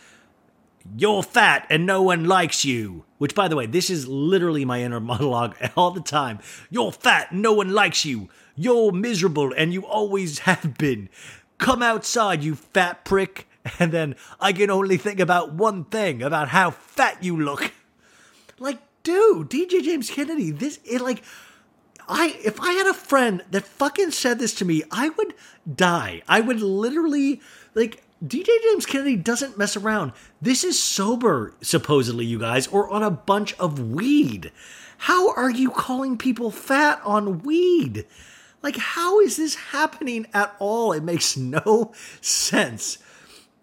A: You're fat and no one likes you. Which, by the way, this is literally my inner monologue all the time. You're fat no one likes you. You're miserable and you always have been. Come outside, you fat prick. And then I can only think about one thing about how fat you look. Like, dude, DJ James Kennedy, this, it like, I if I had a friend that fucking said this to me, I would die. I would literally like DJ James Kennedy doesn't mess around. This is sober, supposedly, you guys, or on a bunch of weed. How are you calling people fat on weed? Like, how is this happening at all? It makes no sense.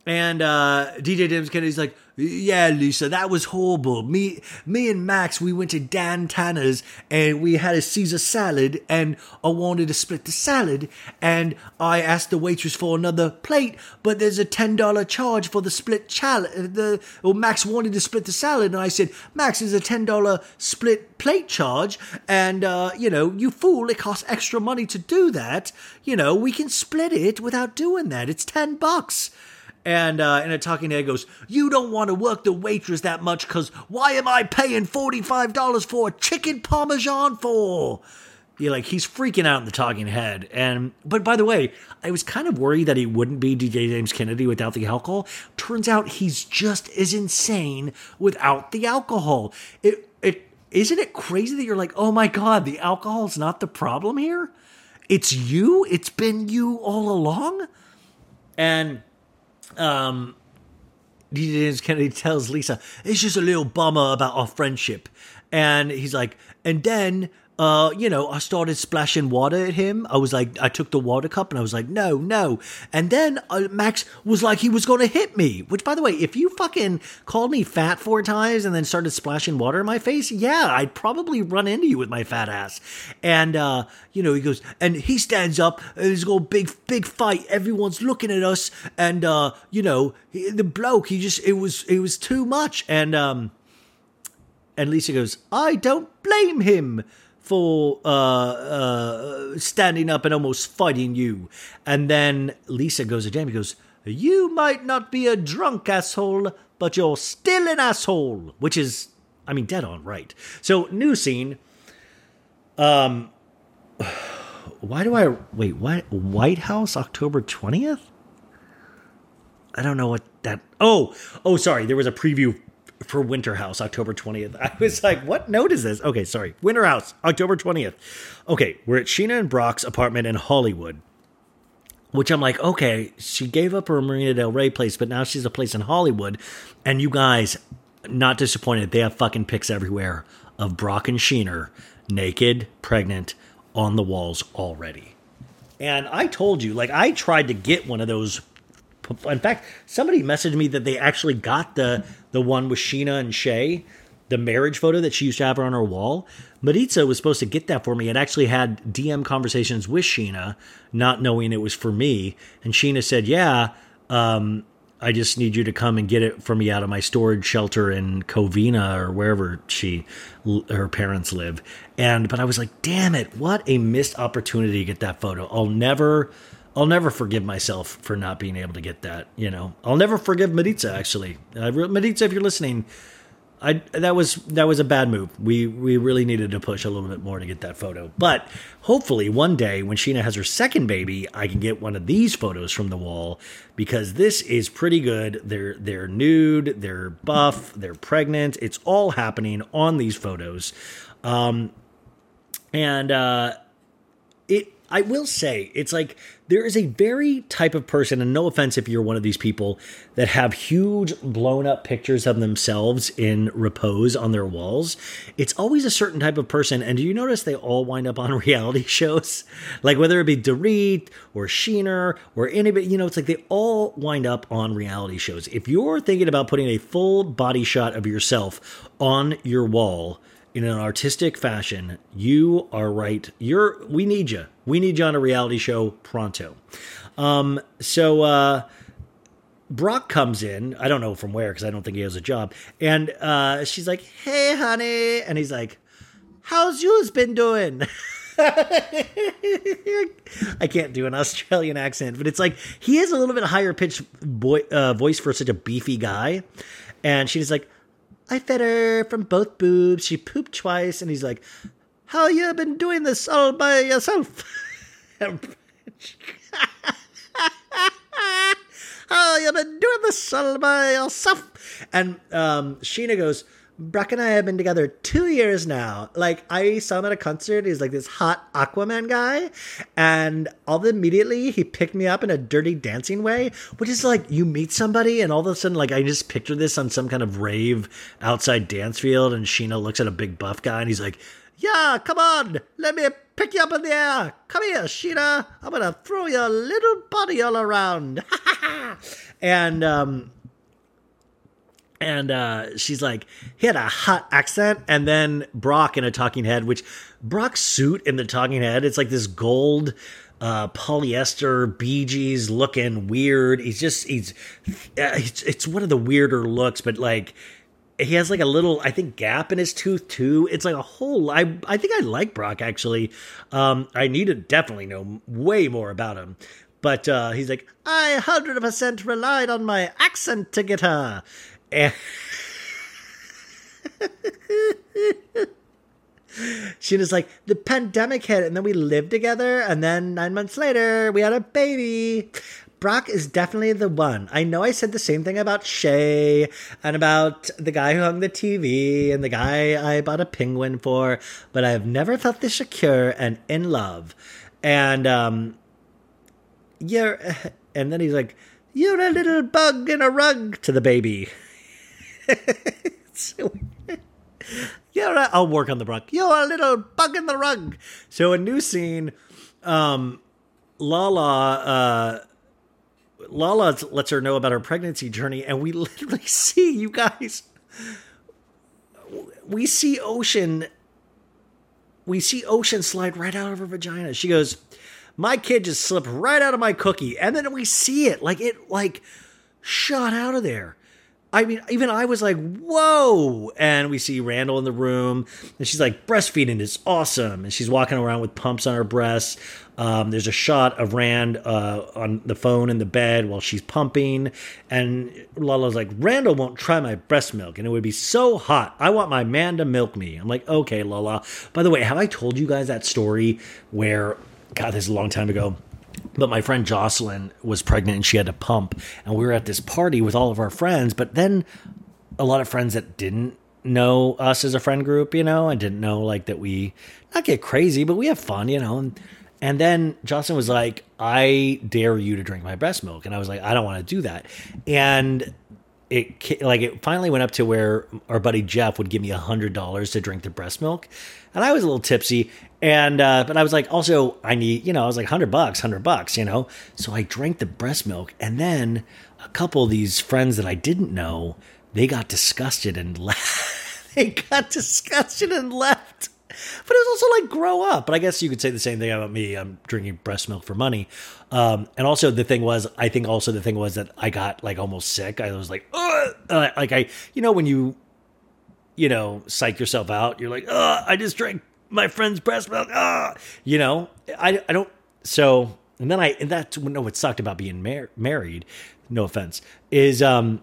A: And uh, DJ James Kennedy's like, yeah, Lisa, that was horrible. Me, me and Max, we went to Dan Tana's and we had a Caesar salad, and I wanted to split the salad, and I asked the waitress for another plate, but there's a ten dollar charge for the split. The well, Max wanted to split the salad, and I said, Max, there's a ten dollar split plate charge, and uh, you know, you fool, it costs extra money to do that. You know, we can split it without doing that. It's ten bucks. And uh, and a talking head goes, "You don't want to work the waitress that much, cause why am I paying forty five dollars for a chicken parmesan for?" Yeah, like he's freaking out in the talking head. And but by the way, I was kind of worried that he wouldn't be DJ James Kennedy without the alcohol. Turns out he's just as insane without the alcohol. It it isn't it crazy that you're like, oh my god, the alcohol's not the problem here. It's you. It's been you all along. And um, DJ James Kennedy tells Lisa, it's just a little bummer about our friendship. And he's like, and then, uh, you know, I started splashing water at him. I was like, I took the water cup and I was like, no, no. And then uh, Max was like, he was going to hit me. Which, by the way, if you fucking called me fat four times and then started splashing water in my face, yeah, I'd probably run into you with my fat ass. And, uh, you know, he goes, and he stands up, and there's a big, big fight. Everyone's looking at us. And, uh, you know, he, the bloke, he just, it was, it was too much. And, um, and Lisa goes, I don't blame him for uh, uh, standing up and almost fighting you. And then Lisa goes to Jamie, goes, You might not be a drunk asshole, but you're still an asshole, which is, I mean, dead on right. So, new scene. Um, why do I wait? What White House, October twentieth? I don't know what that. Oh, oh, sorry. There was a preview for Winter House, October 20th. I was like, what note is this? Okay, sorry. Winter House, October 20th. Okay, we're at Scheana and Brock's apartment in Hollywood. Which I'm like, okay, she gave up her Marina Del Rey place, but now she's a place in Hollywood. And you guys, not disappointed, they have fucking pics everywhere of Brock and Scheana naked, pregnant, on the walls already. And I told you, like, I tried to get one of those in fact, somebody messaged me that they actually got the the one with Scheana and Shay, the marriage photo that she used to have on her wall. Maritza was supposed to get that for me and actually had DM conversations with Scheana, not knowing it was for me. And Scheana said, "Yeah, um, I just need you to come and get it for me out of my storage shelter in Covina or wherever she her parents live." And but I was like, "Damn it! What a missed opportunity to get that photo. I'll never." I'll never forgive myself for not being able to get that. You know, I'll never forgive Maritza. Actually, uh, Maritza, if you're listening, I that was that was a bad move. We we really needed to push a little bit more to get that photo. But hopefully, one day when Scheana has her second baby, I can get one of these photos from the wall because this is pretty good. They're they're nude, they're buff, they're pregnant. It's all happening on these photos, um, and uh, it I will say, it's like there is a very type of person, and no offense if you're one of these people that have huge blown up pictures of themselves in repose on their walls. It's always a certain type of person. And do you notice they all wind up on reality shows? Like whether it be Dorit or Sheener or anybody, you know, it's like they all wind up on reality shows. If you're thinking about putting a full body shot of yourself on your wall, in an artistic fashion, you are right. You're we need you. We need you on a reality show pronto. Um, so uh, Brock comes in. I don't know from where because I don't think he has a job. And uh, she's like, "Hey, honey," and he's like, "How's yours been doing?" I can't do an Australian accent, but it's like he has a little bit higher pitched boy, uh, voice for such a beefy guy. And she's like, I fed her from both boobs. She pooped twice. And he's like, How you been doing this all by yourself? How you been doing this all by yourself? And um, Scheana goes, Brock and I have been together two years now. Like I saw him at a concert. He's like this hot Aquaman guy, and all of the immediately he picked me up in a dirty dancing way, which is like you meet somebody and all of a sudden like I just picture this on some kind of rave outside dance field, and Scheana looks at a big buff guy and he's like, "Yeah, come on, let me pick you up in the air. Come here, Scheana. I'm gonna throw your little body all around." and um and uh, she's like, he had a hot accent, and then Brock in a talking head, which Brock's suit in the talking head, it's like this gold uh, polyester Bee Gees looking weird. He's just he's uh, it's, it's one of the weirder looks, but like he has like a little I think gap in his tooth too. It's like a whole I I think I like Brock actually. Um, I need to definitely know way more about him. But uh, he's like, I 100% relied on my accent to get her. And she was like, the pandemic hit, and then we lived together, and then nine months later, we had a baby. Brock is definitely the one. I know I said the same thing about Shay and about the guy who hung the TV and the guy I bought a penguin for, but I've never felt this secure and in love. And um, you're, and then he's like, "You're a little bug in a rug" to the baby. so, you're a, I'll work on the rug. You're a little bug in the rug. So a new scene, um, Lala, uh, Lala lets her know about her pregnancy journey, and we literally see you guys. We see Ocean. We see Ocean slide right out of her vagina. She goes, "My kid just slipped right out of my cookie," and then we see it like it like shot out of there. I mean, even I was like, whoa. And we see Randall in the room, and she's like, breastfeeding is awesome. And she's walking around with pumps on her breasts. Um, there's a shot of Rand uh, on the phone in the bed while she's pumping. And Lala's like, Randall won't try my breast milk, and it would be so hot. I want my man to milk me. I'm like, okay, Lala. By the way, have I told you guys that story where, God, this is a long time ago but my friend Jocelyn was pregnant and she had to pump. And we were at this party with all of our friends but then a lot of friends that didn't know us as a friend group you know and didn't know like that we not get crazy but we have fun you know. And, and then Jocelyn was like I dare you to drink my breast milk. And I was like I don't want to do that. And it like it finally went up to where our buddy Jeff would give me a hundred dollars to drink the breast milk, and I was a little tipsy, and uh, but I was like, also I need you know I was like hundred bucks, hundred bucks, you know, so I drank the breast milk, and then a couple of these friends that I didn't know, they got disgusted and left. they got disgusted and left. But it was also like grow up. But I guess you could say the same thing about me. I'm drinking breast milk for money. Um, and also the thing was, I think also the thing was that I got like almost sick. I was like, Ugh! like I, you know, when you, you know, psych yourself out, you're like, oh, I just drank my friend's breast milk. Ah, you know, I, I don't. So, and then I, and that's no, what sucked about being mar- married. No offense, is um,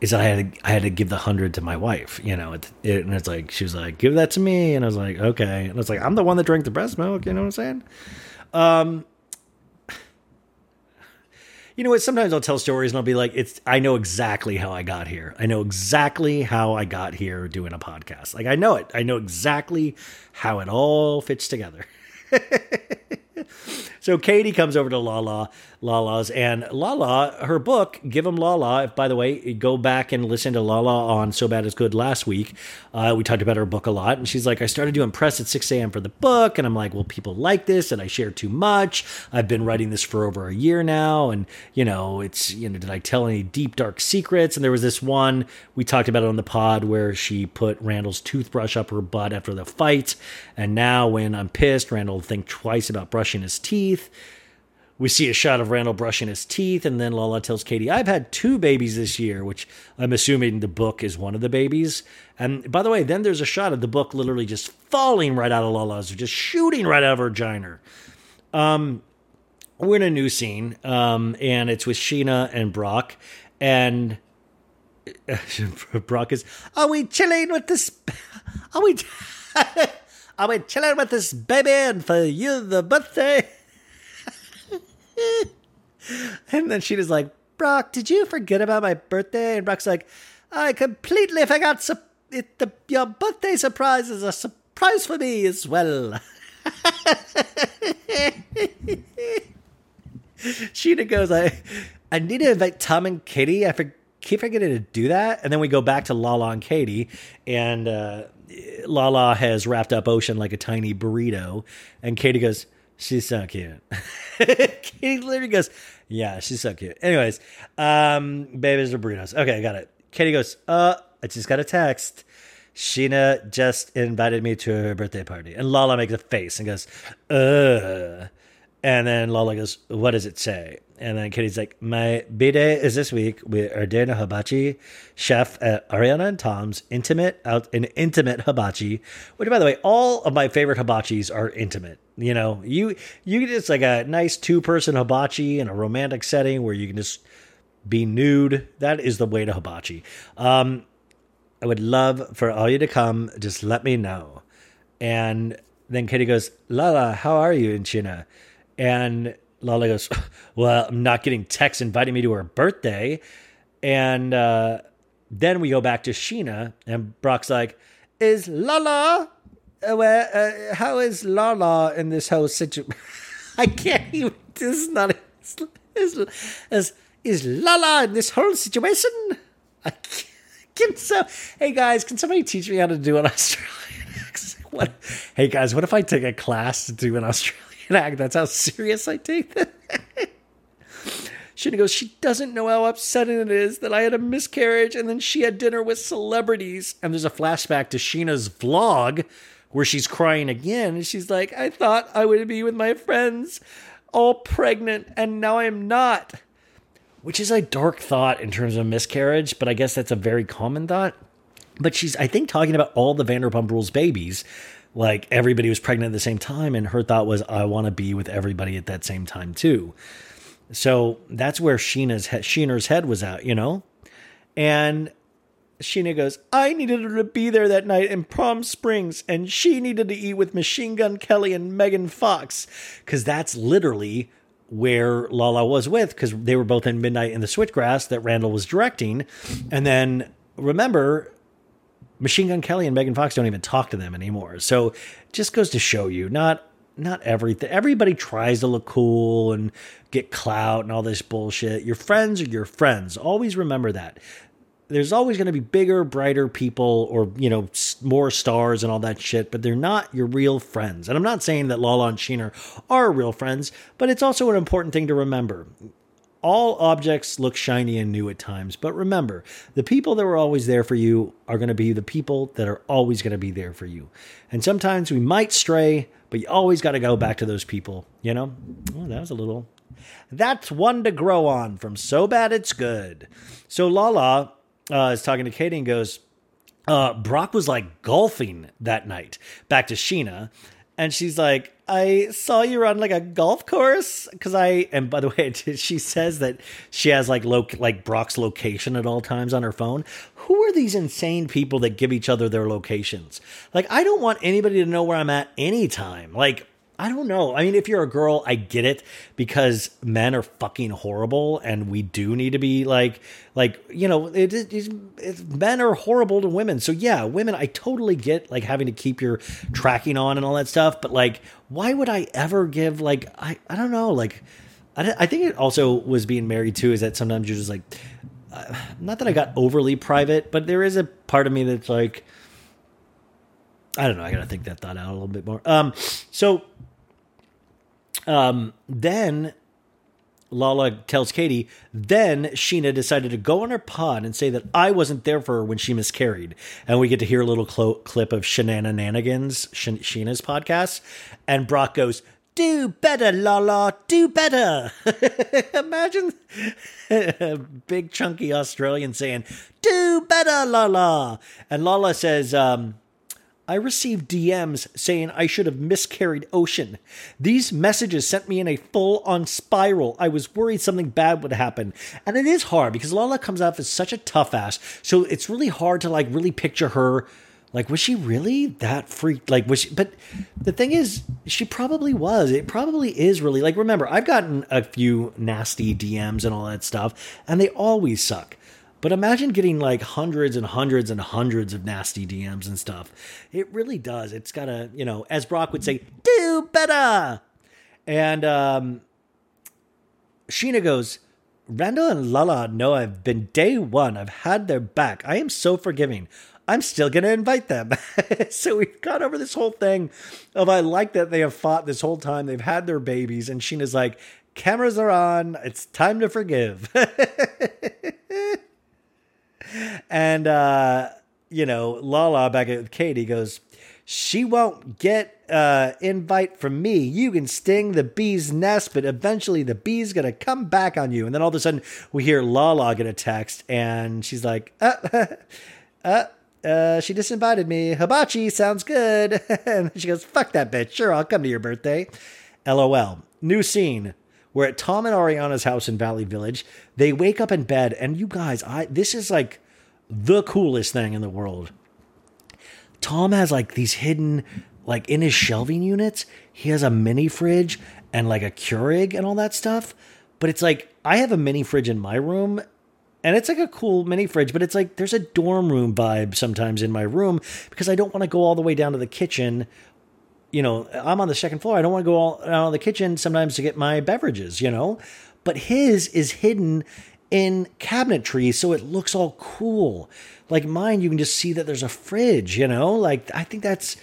A: is I had to, I had to give the hundred to my wife, you know, it, it, and it's like she was like, "Give that to me," and I was like, "Okay," and it's like I'm the one that drank the breast milk, you know what I'm saying? Um, you know what? Sometimes I'll tell stories and I'll be like, "It's I know exactly how I got here. I know exactly how I got here doing a podcast. Like I know it. I know exactly how it all fits together." so Katie comes over to Lala, Lala's, and Lala, her book, Give Give 'em Lala. If, by the way, go back and listen to Lala on So Bad It's Good last week. Uh, we talked about her book a lot, and she's like, I started doing press at 6 a.m. for the book, and I'm like, well, people like this, and I share too much. I've been writing this for over a year now, and, you know, it's, you know, did I tell any deep, dark secrets? And there was this one, we talked about it on the pod, where she put Randall's toothbrush up her butt after the fight, and now when I'm pissed, Randall will think twice about brushing his teeth. We see a shot of Randall brushing his teeth, and then Lala tells Katie, I've had two babies this year, which I'm assuming the book is one of the babies. And by the way, then there's a shot of the book literally just falling right out of Lala's, or just shooting right out of her vagina. Um, we're in a new scene, um, and it's with Scheana and Brock. And Brock is, are we chilling with this? Are we? Are we chilling with this baby and for you the birthday? and then Scheana's like, Brock, did you forget about my birthday? And Brock's like, I completely forgot. Su- it, the, your birthday surprise is a surprise for me as well. Scheana goes, I, I need to invite Tom and Katie. I for, keep forgetting to do that. And then we go back to Lala and Katie, and uh, Lala has wrapped up Ocean like a tiny burrito. And Katie goes, She's so cute. Katie literally goes, Yeah, she's so cute. Anyways, um, babies or burritos. Okay, I got it. Katie goes, Uh, I just got a text. Scheana just invited me to her birthday party. And Lala makes a face and goes, Uh. And then Lala goes, What does it say? And then Katie's like, My B day is this week with Ardena Hibachi, chef at Ariana and Tom's intimate out an intimate hibachi. Which by the way, all of my favorite hibachis are intimate. You know, you you it's like a nice two person hibachi in a romantic setting where you can just be nude. That is the way to hibachi. Um, I would love for all you to come. Just let me know. And then Katie goes, Lala, how are you in China? And Lala goes, Well, I'm not getting texts inviting me to her birthday. And uh, then we go back to Scheana, and Brock's like, Is Lala? Uh, where, uh, how is Lala in this whole situation? I can't even. This is not. Is, is, is Lala in this whole situation? I can't. Can so, hey guys, can somebody teach me how to do an Australian accent? What? Hey guys, what if I take a class to do an Australian That's how serious I take that. Scheana goes, she doesn't know how upsetting it is that I had a miscarriage and then she had dinner with celebrities. And there's a flashback to Scheana's vlog where she's crying again. And she's like, I thought I would be with my friends all pregnant and now I'm not. Which is a dark thought in terms of miscarriage, but I guess that's a very common thought. But she's, I think, talking about all the Vanderpump Rules babies. Like everybody was pregnant at the same time, and her thought was, I want to be with everybody at that same time too. So that's where Scheana's he- Sheener's head was at, you know? And Scheana goes, I needed her to be there that night in Palm Springs, and she needed to eat with Machine Gun Kelly and Megan Fox. Because that's literally where Lala was with, because they were both in Midnight in the Switchgrass that Randall was directing. And then remember, Machine Gun Kelly and Megan Fox don't even talk to them anymore. So just goes to show you, not not everything. Everybody tries to look cool and get clout and all this bullshit. Your friends are your friends. Always remember that. There's always going to be bigger, brighter people or, you know, more stars and all that shit, but they're not your real friends. And I'm not saying that Lala and Sheener are real friends, but it's also an important thing to remember all objects look shiny and new at times, but remember, the people that were always there for you are going to be the people that are always going to be there for you. And sometimes we might stray, but you always got to go back to those people, you know? Oh, that was a little. That's one to grow on from So Bad It's Good. So Lala uh, is talking to Katie and goes, uh, Brock was like golfing that night. Back to Scheana. And she's like, I saw you on like a golf course because I and by the way, she says that she has like lo- like Brock's location at all times on her phone. Who are these insane people that give each other their locations? Like, I don't want anybody to know where I'm at anytime. Like, I don't know. I mean, if you're a girl, I get it because men are fucking horrible, and we do need to be like, like you know, it, it, it, men are horrible to women. So yeah, women, I totally get like having to keep your tracking on and all that stuff. But like, why would I ever give like I I don't know like. I, I think it also was being married too. Is that sometimes you're just like, uh, not that I got overly private, but there is a part of me that's like, I don't know. I got to think that thought out a little bit more. Um, so, um, then Lala tells Katie, then Scheana decided to go on her pod and say that I wasn't there for her when she miscarried. And we get to hear a little clo- clip of Scheananigans, Shen- Scheana's podcast. And Brock goes, do better, Lala, do better. Imagine a big chunky Australian saying, do better, Lala. And Lala says, um, I received DMs saying I should have miscarried Ocean. These messages sent me in a full on spiral. I was worried something bad would happen. And it is hard because Lala comes off as such a tough ass. So it's really hard to like really picture her. Like, was she really that freaked? Like, was she? But the thing is, she probably was. It probably is really. Like, remember, I've gotten a few nasty DMs and all that stuff, and they always suck. But imagine getting like hundreds and hundreds and hundreds of nasty DMs and stuff. It really does. It's got to, you know, as Brock would say, do better. And um, Scheana goes, Randall and Lala know I've been day one. I've had their back. I am so forgiving. I'm still going to invite them. so we've gone over this whole thing of I like that they have fought this whole time. They've had their babies. And Scheana's like, cameras are on. It's time to forgive. and uh, you know, Lala back at Katie goes, she won't get uh invite from me. You can sting the bee's nest, but eventually the bee's gonna come back on you. And then all of a sudden we hear Lala get a text, and she's like, uh, uh, uh, she disinvited me. Hibachi sounds good. and she goes, fuck that bitch. Sure, I'll come to your birthday. LOL. New scene. We're at Tom and Ariana's house in Valley Village. They wake up in bed, and you guys, I this is like the coolest thing in the world. Tom has like these hidden, like in his shelving units, he has a mini fridge and like a Keurig and all that stuff. But it's like I have a mini fridge in my room, and it's like a cool mini fridge, but it's like there's a dorm room vibe sometimes in my room because I don't want to go all the way down to the kitchen. You know, I'm on the second floor. I don't want to go all out of the kitchen sometimes to get my beverages, you know? But his is hidden in cabinetry so it looks all cool. Like mine, you can just see that there's a fridge, you know? Like I think that's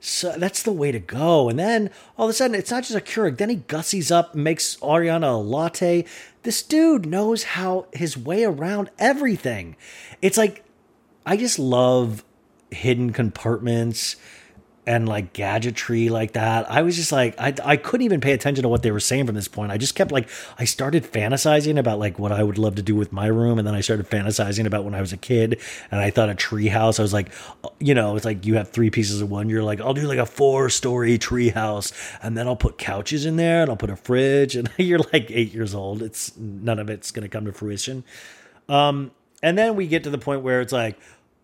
A: so that's the way to go. And then all of a sudden, it's not just a Keurig. Then he gussies up, makes Ariana a latte. This dude knows how his way around everything. It's like I just love hidden compartments and like gadgetry like that. I was just like, I, I couldn't even pay attention to what they were saying from this point. I just kept like, I started fantasizing about like what I would love to do with my room. And then I started fantasizing about when I was a kid and I thought a tree house. I was like, you know, it's like you have three pieces of one. You're like, I'll do like a four story tree house and then I'll put couches in there and I'll put a fridge. And you're like eight years old. It's none of it's going to come to fruition. Um, and then we get to the point where it's like,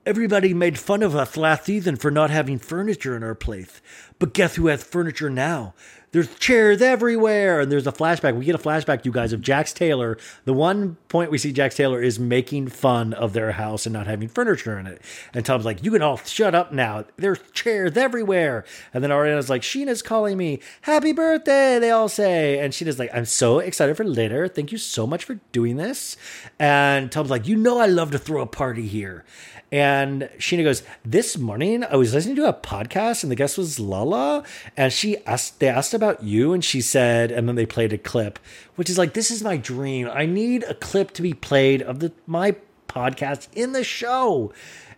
A: Everybody made fun of us last season for not having furniture in our place. But guess who has furniture now? There's chairs everywhere. And there's a flashback. We get a flashback, you guys, of Jax Taylor. The one point we see Jax Taylor is making fun of their house and not having furniture in it. And Tom's like, You can all shut up now. There's chairs everywhere. And then Ariana's like, Scheana's calling me. Happy birthday, they all say. And Scheana's like, I'm so excited for later. Thank you so much for doing this. And Tom's like, You know, I love to throw a party here. And Scheana goes, This morning I was listening to a podcast and the guest was Lala. And she asked, they asked about you and she said, and then they played a clip, which is like, This is my dream. I need a clip to be played of the my podcast in the show.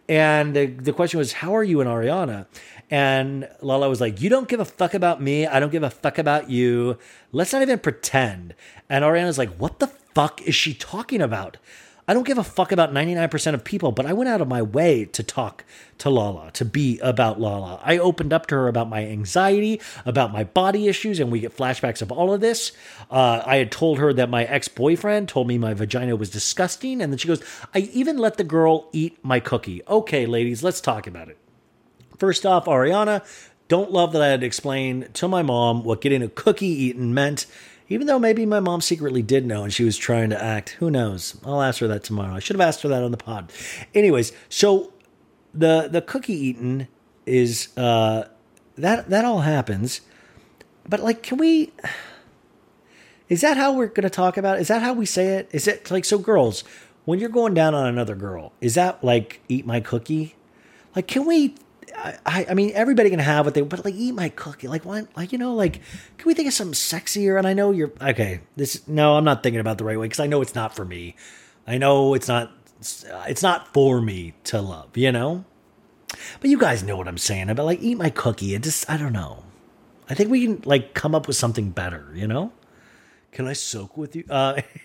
A: And the, the question was, How are you and Ariana? And Lala was like, You don't give a fuck about me. I don't give a fuck about you. Let's not even pretend. And Ariana's like, What the fuck is she talking about? I don't give a fuck about 99% of people, but I went out of my way to talk to Lala, to be about Lala. I opened up to her about my anxiety, about my body issues, and we get flashbacks of all of this. Uh, I had told her that my ex boyfriend told me my vagina was disgusting, and then she goes, I even let the girl eat my cookie. Okay, ladies, let's talk about it. First off, Ariana, don't love that I had to explain to my mom what getting a cookie eaten meant even though maybe my mom secretly did know and she was trying to act. Who knows? I'll ask her that tomorrow. I should have asked her that on the pod. Anyways, so the the cookie eating is uh that that all happens. But like can we is that how we're going to talk about it? Is that how we say it? Is it like so girls, when you're going down on another girl, is that like eat my cookie? Like can we I, I mean, everybody can have what they, but like, eat my cookie. Like, what? Like, you know, like, can we think of something sexier? And I know you're okay. This, no, I'm not thinking about the right way because I know it's not for me. I know it's not, it's not for me to love. You know, but you guys know what I'm saying about like, eat my cookie. It just, I don't know. I think we can like come up with something better. You know? Can I soak with you? Uh,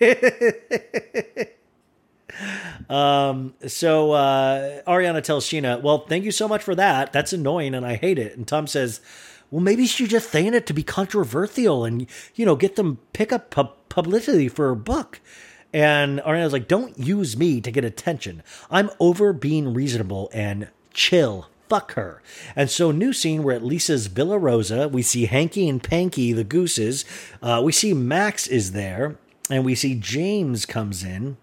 A: Um, so uh, Ariana tells Scheana, "Well, thank you so much for that. That's annoying, and I hate it." And Tom says, "Well, maybe she's just saying it to be controversial and you know get them pick up pub- publicity for her book." And Ariana's like, "Don't use me to get attention. I'm over being reasonable and chill." Fuck her. And so, new scene, we're at Lisa's Villa Rosa. We see Hanky and Panky, the gooses. Uh, we see Max is there, and we see James comes in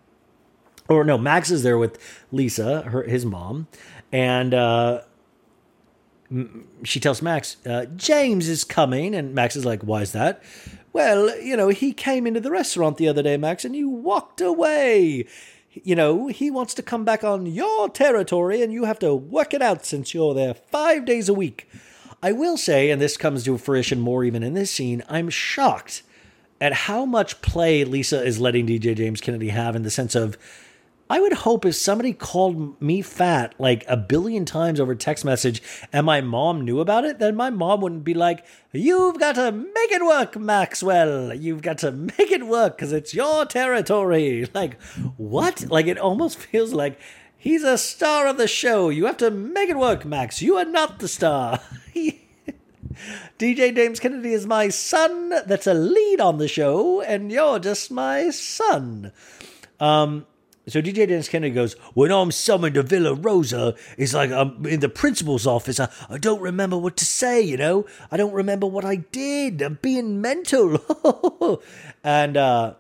A: or no, Max is there with Lisa, her his mom, and uh, she tells Max, uh, "James is coming," and Max is like, "Why is that?" Well, you know, he came into the restaurant the other day, Max, and you walked away. You know, he wants to come back on your territory, and you have to work it out since you're there five days a week. I will say, and this comes to fruition more even in this scene, I'm shocked at how much play Lisa is letting DJ James Kennedy have in the sense of I would hope if somebody called me fat like a billion times over text message and my mom knew about it, then my mom wouldn't be like, You've got to make it work, Maxwell. You've got to make it work because it's your territory. Like, what? Like, it almost feels like he's a star of the show. You have to make it work, Max. You are not the star. DJ James Kennedy is my son that's a lead on the show, and you're just my son. Um, so DJ James Kennedy goes, When I'm summoned to Villa Rosa, it's like I'm in the principal's office. I, I don't remember what to say, you know? I don't remember what I did. I'm being mental. and uh,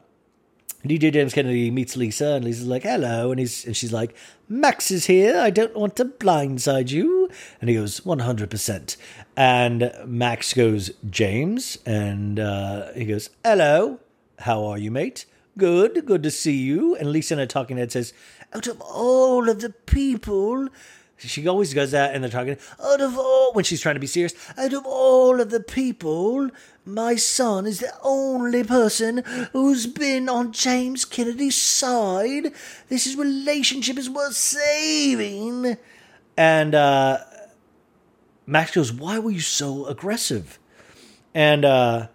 A: DJ James Kennedy meets Lisa, and Lisa's like, "Hello," and he's and she's like, "Max is here. I don't want to blindside you." And he goes, "100 percent." And Max goes, "James," and uh, he goes, "Hello, how are you, mate?" Good, good to see you. And Lisa in a talking head says, "Out of all of the people." She always does that, and they're talking. Out of all, when she's trying to be serious, out of all of the people, my son is the only person who's been on James Kennedy's side. This is relationship is worth saving. And uh, Max goes, "Why were you so aggressive?" And uh,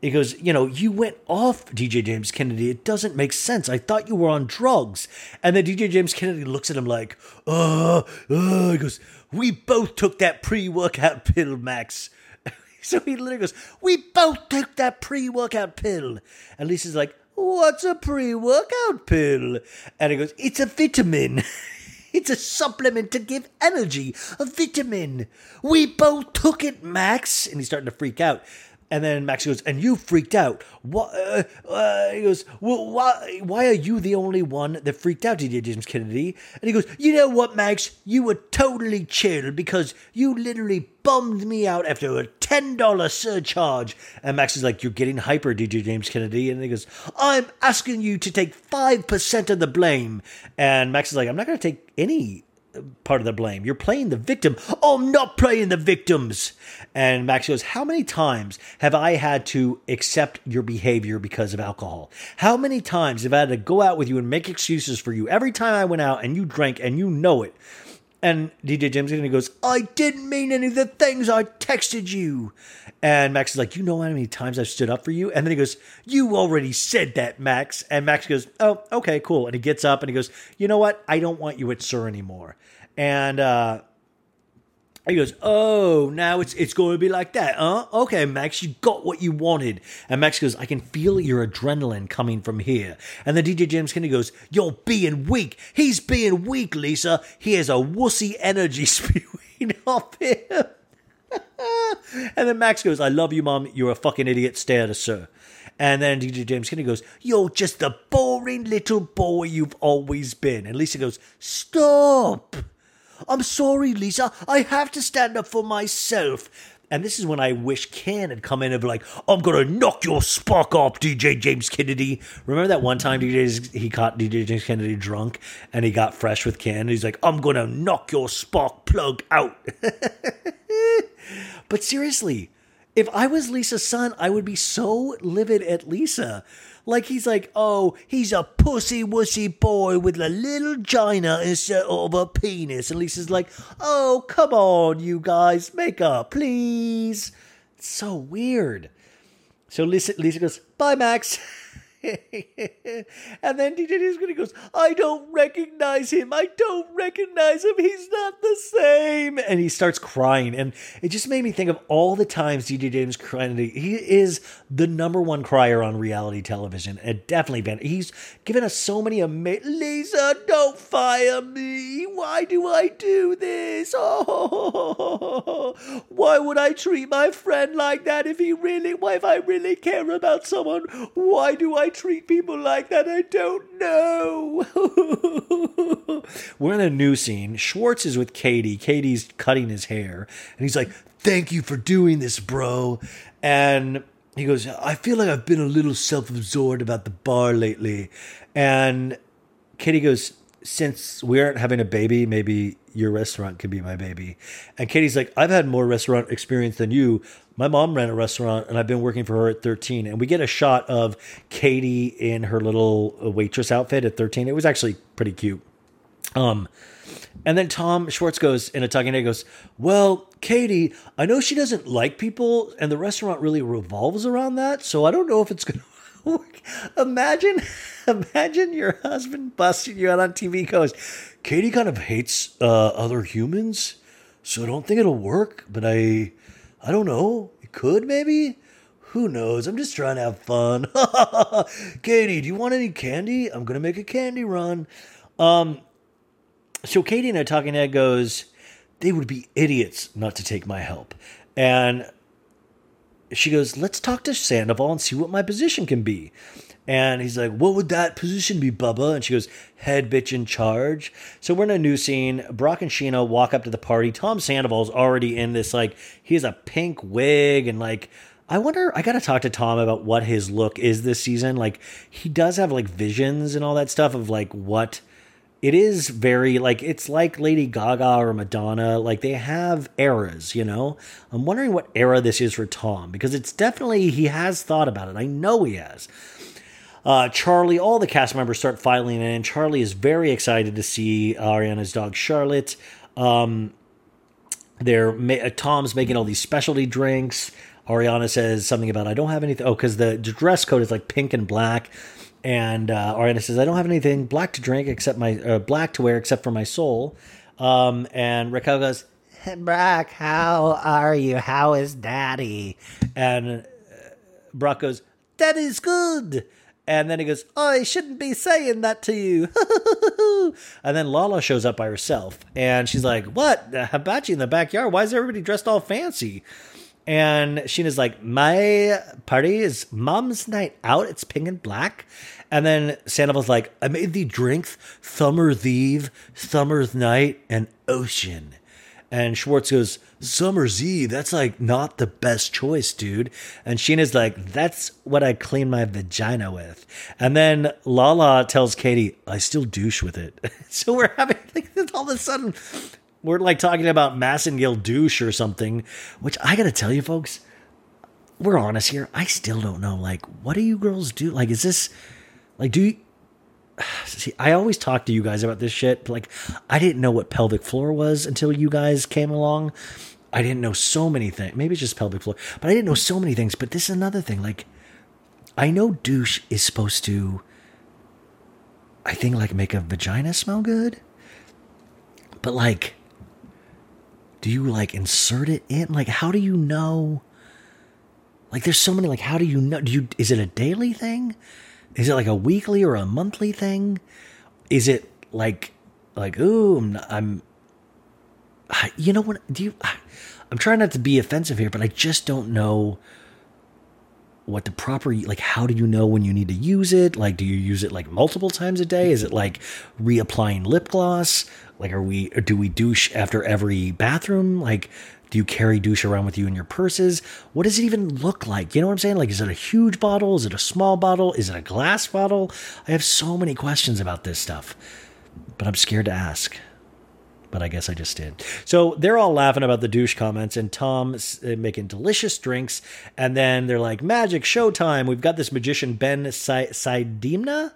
A: he goes, you know, you went off DJ James Kennedy. It doesn't make sense. I thought you were on drugs. And then DJ James Kennedy looks at him like, uh, uh, he goes, we both took that pre-workout pill, Max. so he literally goes, we both took that pre-workout pill. And Lisa's like, what's a pre-workout pill? And he goes, it's a vitamin. It's a supplement to give energy, a vitamin. We both took it, Max. And he's starting to freak out. And then Max goes, and you freaked out. What? Uh, uh, he goes, well, why, why are you the only one that freaked out, DJ James Kennedy? And he goes, you know what, Max? You were totally chill because you literally bummed me out after a $10 surcharge. And Max is like, you're getting hyper, DJ James Kennedy. And he goes, I'm asking you to take 5% of the blame. And Max is like, I'm not going to take any part of the blame. You're playing the victim. Oh, I'm not playing the victims. And Max goes, How many times have I had to accept your behavior because of alcohol? How many times have I had to go out with you and make excuses for you every time I went out and you drank and you know it? And DJ James and he goes, I didn't mean any of the things I texted you. And Max is like, You know how many times I've stood up for you? And then he goes, You already said that, Max. And Max goes, Oh, okay, cool. And he gets up and he goes, You know what? I don't want you at SUR anymore. And uh he goes, "Oh, now it's it's going to be like that, huh? Okay, Max, you got what you wanted." And Max goes, "I can feel your adrenaline coming from here." And then DJ James Kennedy goes, "You're being weak. He's being weak, Lisa. He has a wussy energy spewing off him." And then Max goes, "I love you, mom. You're a fucking idiot. Stay out of SUR." And then DJ James Kennedy goes, You're just the boring little boy you've always been. And Lisa goes, Stop. I'm sorry, Lisa. I have to stand up for myself. And this is when I wish Ken had come in and be like, I'm going to knock your spark off, DJ James Kennedy. Remember that one time DJ, he caught DJ James Kennedy drunk and he got fresh with Ken? He's like, I'm going to knock your spark plug out. but seriously, if I was Lisa's son, I would be so livid at Lisa. Like he's like, oh, he's a pussy wussy boy with a little gina instead of a penis. And Lisa's like, oh, come on, you guys, make up, please. It's so weird. So Lisa, Lisa goes, bye, Max. and then DJ Disco goes, I don't recognize him. I don't recognize him. He's not the same. And he starts crying. And it just made me think of all the times DJ James crying. He is the number one crier on reality television. It definitely been. He's given us so many amazing. Lisa, don't fire me. Why do I do this? Oh, why would I treat my friend like that if he really, why if I really care about someone? Why do I treat people like that? I don't know. We're in a new scene. Schwartz is with Katie. Katie's cutting his hair, and he's like, "Thank you for doing this, bro." And he goes, "I feel like I've been a little self-absorbed about the bar lately." And Katie goes, since we aren't having a baby, maybe your restaurant could be my baby. And Katie's like, I've had more restaurant experience than you. My mom ran a restaurant and I've been working for her at 13. And we get a shot of Katie in her little waitress outfit at 13. It was actually pretty cute. Um, and then Tom Schwartz goes in a talking head goes, Well, Katie, I know she doesn't like people, and the restaurant really revolves around that. So I don't know if it's to work. Imagine, imagine your husband busting you out on TV goes, Katie kind of hates uh, other humans, so I don't think it'll work. But I, I don't know. It could maybe. Who knows? I'm just trying to have fun. Katie, do you want any candy? I'm gonna make a candy run. Um, so Katie and I talking head goes, they would be idiots not to take my help. And she goes, let's talk to Sandoval and see what my position can be. And he's like, what would that position be, Bubba? And she goes, head bitch in charge. So we're in a new scene. Brock and Scheana walk up to the party. Tom Sandoval's already in this, like, he has a pink wig and, like, I wonder, I got to talk to Tom about what his look is this season. Like, he does have, like, visions and all that stuff of, like, what it is very like it's like Lady Gaga or Madonna. Like they have eras, you know. I'm wondering what era this is for Tom because it's definitely he has thought about it. I know he has. Uh, Charlie, all the cast members start filing in. Charlie is very excited to see Ariana's dog Charlotte. Um, they're ma- uh, Tom's making all these specialty drinks. Ariana says something about I don't have anything. Oh, because the dress code is like pink and black. And uh, Ariana says, I don't have anything black to drink except my uh, black to wear except for my soul. Um, and Raquel goes, Brock, how are you? How is daddy? And uh, Brock goes, Daddy's good. And then he goes, I shouldn't be saying that to you. and then Lala shows up by herself. And she's like, What? Hibachi in the backyard? Why is everybody dressed all fancy? And Scheana's like, My party is mom's night out. It's pink and black. And then Sandoval's like, I made thee drinks, Summer's Eve, Summer's Night, and Ocean. And Schwartz goes, Summer's Eve, that's like not the best choice, dude. And Scheana's like, that's what I clean my vagina with. And then Lala tells Katie, I still douche with it. so we're having like all of a sudden we're like talking about Massengill douche or something, which I gotta tell you, folks, we're honest here. I still don't know. Like, what do you girls do? Like, is this like do you see? I always talk to you guys about this shit. But like, I didn't know what pelvic floor was until you guys came along. I didn't know so many things. Maybe it's just pelvic floor, but I didn't know so many things. But this is another thing. Like, I know douche is supposed to. I think like make a vagina smell good, but like do you like insert it in like how do you know like there's so many like how do you know do you is it a daily thing is it like a weekly or a monthly thing? Is it like like ooh i'm, I'm you know what do you i'm trying not to be offensive here but i just don't know what the proper like how do you know when you need to use it? Like do you use it like multiple times a day? Is it like reapplying lip gloss? Like are we do we douche after every bathroom? Like do you carry douche around with you in your purses what does it even look like you know what i'm saying like is it a huge bottle is it a small bottle is it a glass bottle i have so many questions about this stuff but i'm scared to ask but I guess I just did. So they're all laughing about the douche comments, and Tom's uh, making delicious drinks. And then they're like, "Magic showtime! We've got this magician Ben Sidimna."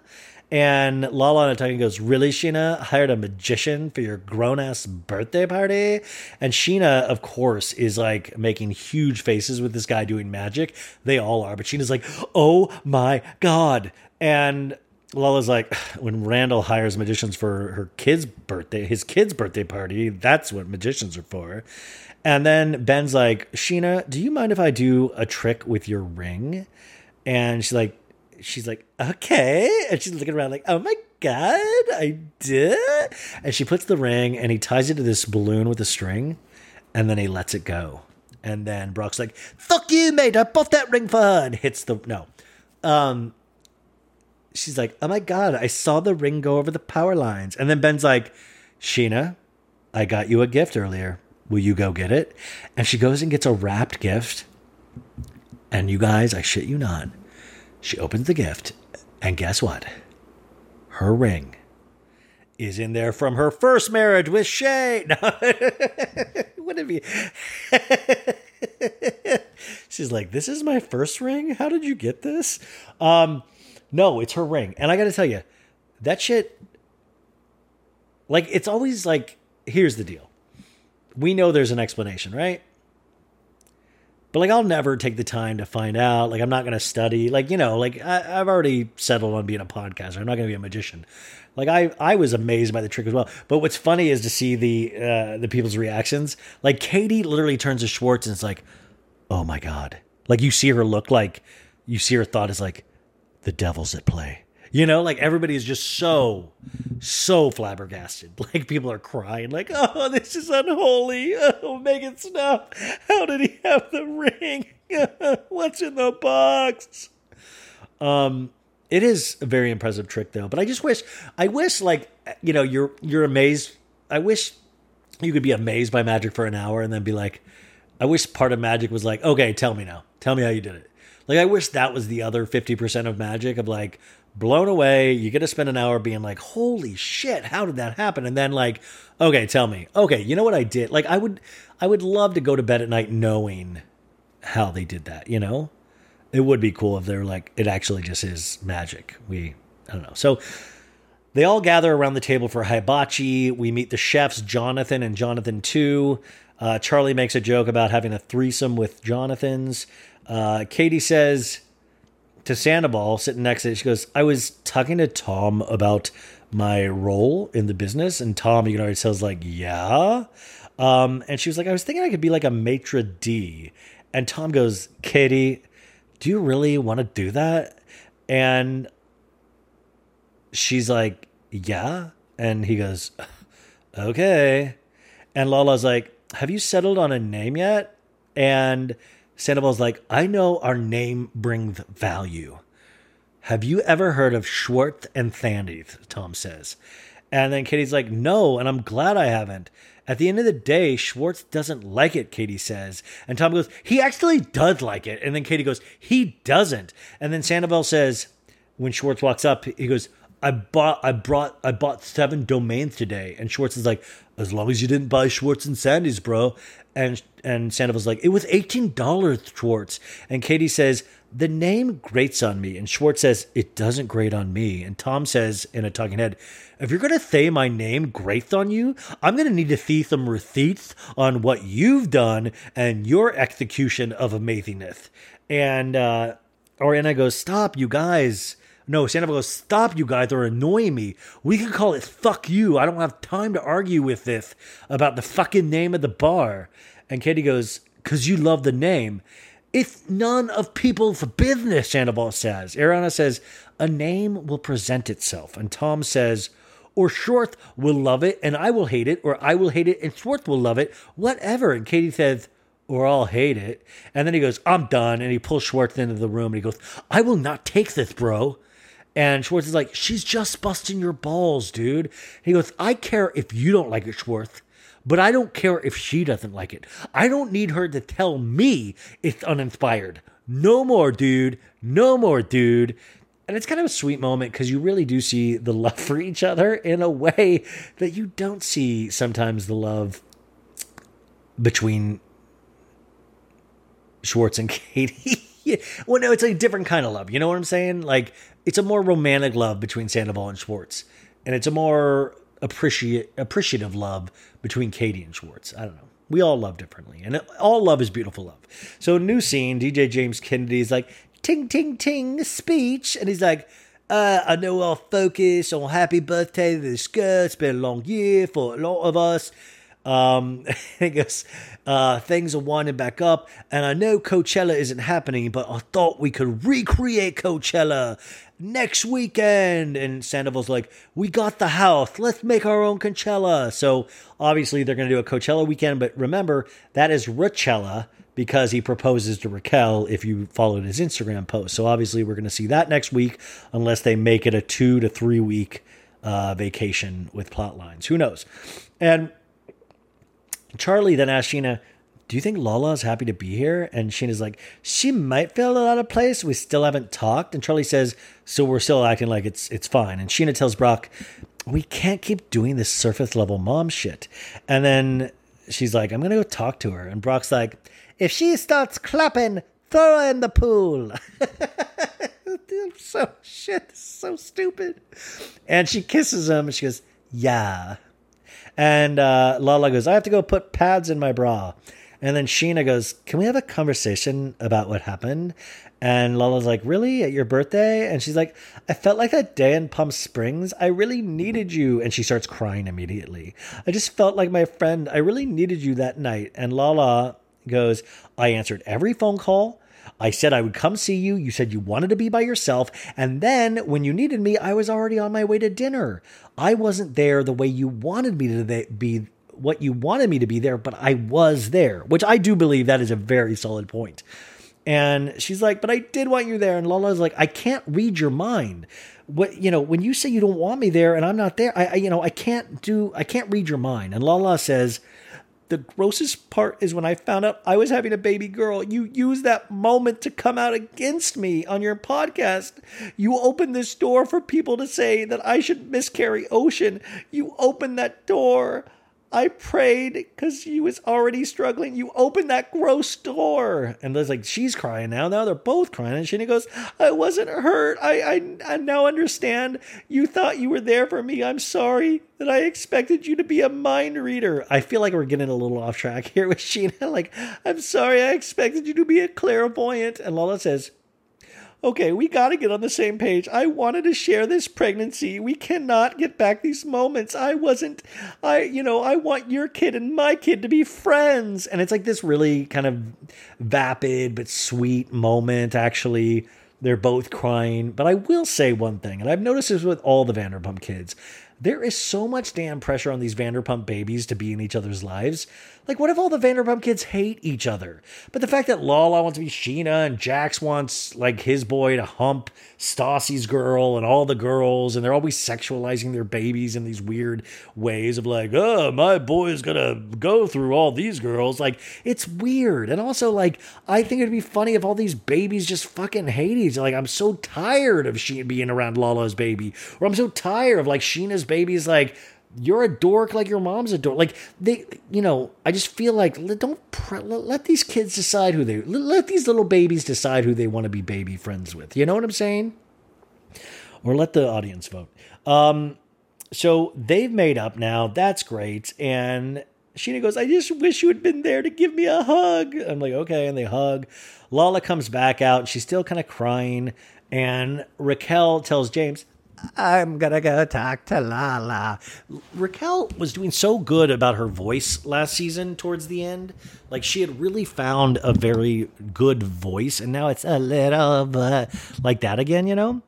A: And Lala and Ataki goes, Really, Scheana? Hired a magician for your grown ass birthday party? And Scheana, of course, is like making huge faces with this guy doing magic. They all are. But Scheana's like, Oh my God. And Lala's like, when Randall hires magicians for her kid's birthday, his kid's birthday party, that's what magicians are for. And then Ben's like, Scheana, do you mind if I do a trick with your ring? And she's like, she's like, okay. And she's looking around like, oh my God, I did. And she puts the ring and he ties it to this balloon with a string and then he lets it go. And then Brock's like, fuck you, mate. I bought that ring for her. And hits the, no. Um, she's like, oh my God, I saw the ring go over the power lines. And then Ben's like, Scheana, I got you a gift earlier. Will you go get it? And she goes and gets a wrapped gift. And you guys, I shit you not, she opens the gift. And guess what? Her ring is in there from her first marriage with Shay. What you? She's like, this is my first ring. How did you get this? Um, no, it's her ring. And I got to tell you, that shit, like, it's always like, here's the deal. We know there's an explanation, right? But like, I'll never take the time to find out. Like, I'm not going to study. Like, you know, like I, I've already settled on being a podcaster. I'm not going to be a magician. Like, I, I was amazed by the trick as well. But what's funny is to see the uh, the people's reactions. Like, Katie literally turns to Schwartz and it's like, oh my god. Like, you see her look like, you see her thought is like, the devil's at play. You know, like everybody is just so, so flabbergasted. Like people are crying, like, oh, this is unholy. Oh, Megan Snow, how did he have the ring? What's in the box? Um, it is a very impressive trick though. But I just wish, I wish, like, you know, you're you're amazed. I wish you could be amazed by magic for an hour and then be like, I wish part of magic was like, okay, tell me now, tell me how you did it. Like I wish that was the other 50% of magic of like blown away. You get to spend an hour being like, holy shit, how did that happen? And then like, okay, tell me. Okay, you know what I did? Like I would I would love to go to bed at night knowing how they did that, you know? It would be cool if they're like it actually just is magic. We I don't know. So they all gather around the table for hibachi. We meet the chefs, Jonathan and Jonathan 2. Uh, Charli makes a joke about having a threesome with Jonathan's. Uh, Katie says to Sandoval, sitting next to it, she goes, I was talking to Tom about my role in the business. And Tom, you can already tell, is like, yeah. Um, and she was like, I was thinking I could be like a maitre d'. And Tom goes, Katie, do you really want to do that? And she's like, yeah. And he goes, okay. And Lala's like, have you settled on a name yet? And Sandoval's like, I know our name brings value. Have you ever heard of Schwartz and Sandy? Tom says. And then Katie's like, no, and I'm glad I haven't. At the end of the day, Schwartz doesn't like it, Katie says. And Tom goes, he actually does like it. And then Katie goes, he doesn't. And then Sandoval says, when Schwartz walks up, he goes, I bought I brought I bought seven domains today. And Schwartz is like, as long as you didn't buy Schwartz and Sandy's, bro. And and Sandoval's like, it was eighteen dollars, Schwartz. And Katie says, the name grates on me. And Schwartz says, it doesn't grate on me. And Tom says in a talking head, if you're gonna say my name grates on you, I'm gonna need to see some receipts on what you've done and your execution of amazingness. And uh or and I go, stop, you guys. No, Sandoval goes, stop, you guys are annoying me. We can call it fuck you. I don't have time to argue with this about the fucking name of the bar. And Katie goes, because you love the name. It's none of people's business, Sandoval says. Ariana says, a name will present itself. And Tom says, or Schwartz will love it and I will hate it, or I will hate it and Schwartz will love it, whatever. And Katie says, or I'll hate it. And then he goes, I'm done. And he pulls Schwartz into the room and he goes, I will not take this, bro. And Schwartz is like, she's just busting your balls, dude. He goes, I care if you don't like it, Schwartz, but I don't care if she doesn't like it. I don't need her to tell me it's uninspired. No more, dude. No more, dude. And it's kind of a sweet moment because you really do see the love for each other in a way that you don't see sometimes the love between Schwartz and Katie. Well, no, it's a different kind of love. You know what I'm saying? Like, it's a more romantic love between Sandoval and Schwartz. And it's a more appreciate appreciative love between Katie and Schwartz. I don't know. We all love differently. And all love is beautiful love. So, new scene, DJ James Kennedy is like, ting, ting, ting, speech. And he's like, uh, I know I'll focus on happy birthday to this girl. It's been a long year for a lot of us. Um, he goes, uh, things are winding back up, and I know Coachella isn't happening, but I thought we could recreate Coachella next weekend. And Sandoval's like, we got the house. Let's make our own Coachella. So obviously they're going to do a Coachella weekend, but remember that is Richella because he proposes to Raquel if you followed his Instagram post. So obviously we're going to see that next week unless they make it a two to three week uh, vacation with plot lines. Who knows? And Charli then asked Scheana, Do you think Lala's happy to be here? And Scheana's like, She might feel out of place. We still haven't talked. And Charli says, So we're still acting like it's it's fine. And Scheana tells Brock, We can't keep doing this surface level mom shit. And then she's like, I'm gonna go talk to her. And Brock's like, If she starts clapping, throw her in the pool. So shit, so stupid. And she kisses him and she goes, Yeah. And uh, Lala goes, I have to go put pads in my bra. And then Scheana goes, Can we have a conversation about what happened? And Lala's like, Really? At your birthday? And she's like, I felt like that day in Palm Springs. I really needed you. And she starts crying immediately. I just felt like my friend. I really needed you that night. And Lala goes, I answered every phone call. I said I would come see you. You said you wanted to be by yourself. And then when you needed me, I was already on my way to dinner. I wasn't there the way you wanted me to be, what you wanted me to be there, but I was there, which I do believe that is a very solid point. And she's like, but I did want you there. And Lala's like, I can't read your mind. What, you know, when you say you don't want me there and I'm not there, I, I you know, I can't do, I can't read your mind. And Lala says, the grossest part is when I found out I was having a baby girl. You used that moment to come out against me on your podcast. You opened this door for people to say that I should miscarry Ocean. You opened that door. I prayed because she was already struggling. You opened that gross door. And Liz like, she's crying now. Now they're both crying. And Scheana goes, I wasn't hurt. I, I, I now understand. You thought you were there for me. I'm sorry that I expected you to be a mind reader. I feel like we're getting a little off track here with Scheana. Like, I'm sorry. I expected you to be a clairvoyant. And Lala says, okay, we got to get on the same page. I wanted to share this pregnancy. We cannot get back these moments. I wasn't, I, you know, I want your kid and my kid to be friends. And it's like this really kind of vapid but sweet moment, actually. They're both crying. But I will say one thing, and I've noticed this with all the Vanderpump kids. There is so much damn pressure on these Vanderpump babies to be in each other's lives. Like, what if all the Vanderpump kids hate each other? But the fact that Lala wants to be Scheana and Jax wants, like, his boy to hump Stassi's girl and all the girls, and they're always sexualizing their babies in these weird ways of, like, oh, my boy is gonna go through all these girls. Like, it's weird. And also, like, I think it'd be funny if all these babies just fucking hate each other. Like, I'm so tired of Scheana being around Lala's baby, or I'm so tired of, like, Scheana's baby's like, you're a dork like your mom's a dork. Like they, you know, I just feel like don't let these kids decide who they let these little babies decide who they want to be baby friends with. You know what I'm saying? Or let the audience vote. Um, so they've made up now. That's great. And Scheana goes, I just wish you had been there to give me a hug. I'm like, okay. And they hug. Lala comes back out. She's still kind of crying. And Raquel tells James, I'm gonna go talk to Lala. Raquel was doing so good about her voice last season towards the end. Like she had really found a very good voice, and now it's a little like that again, you know?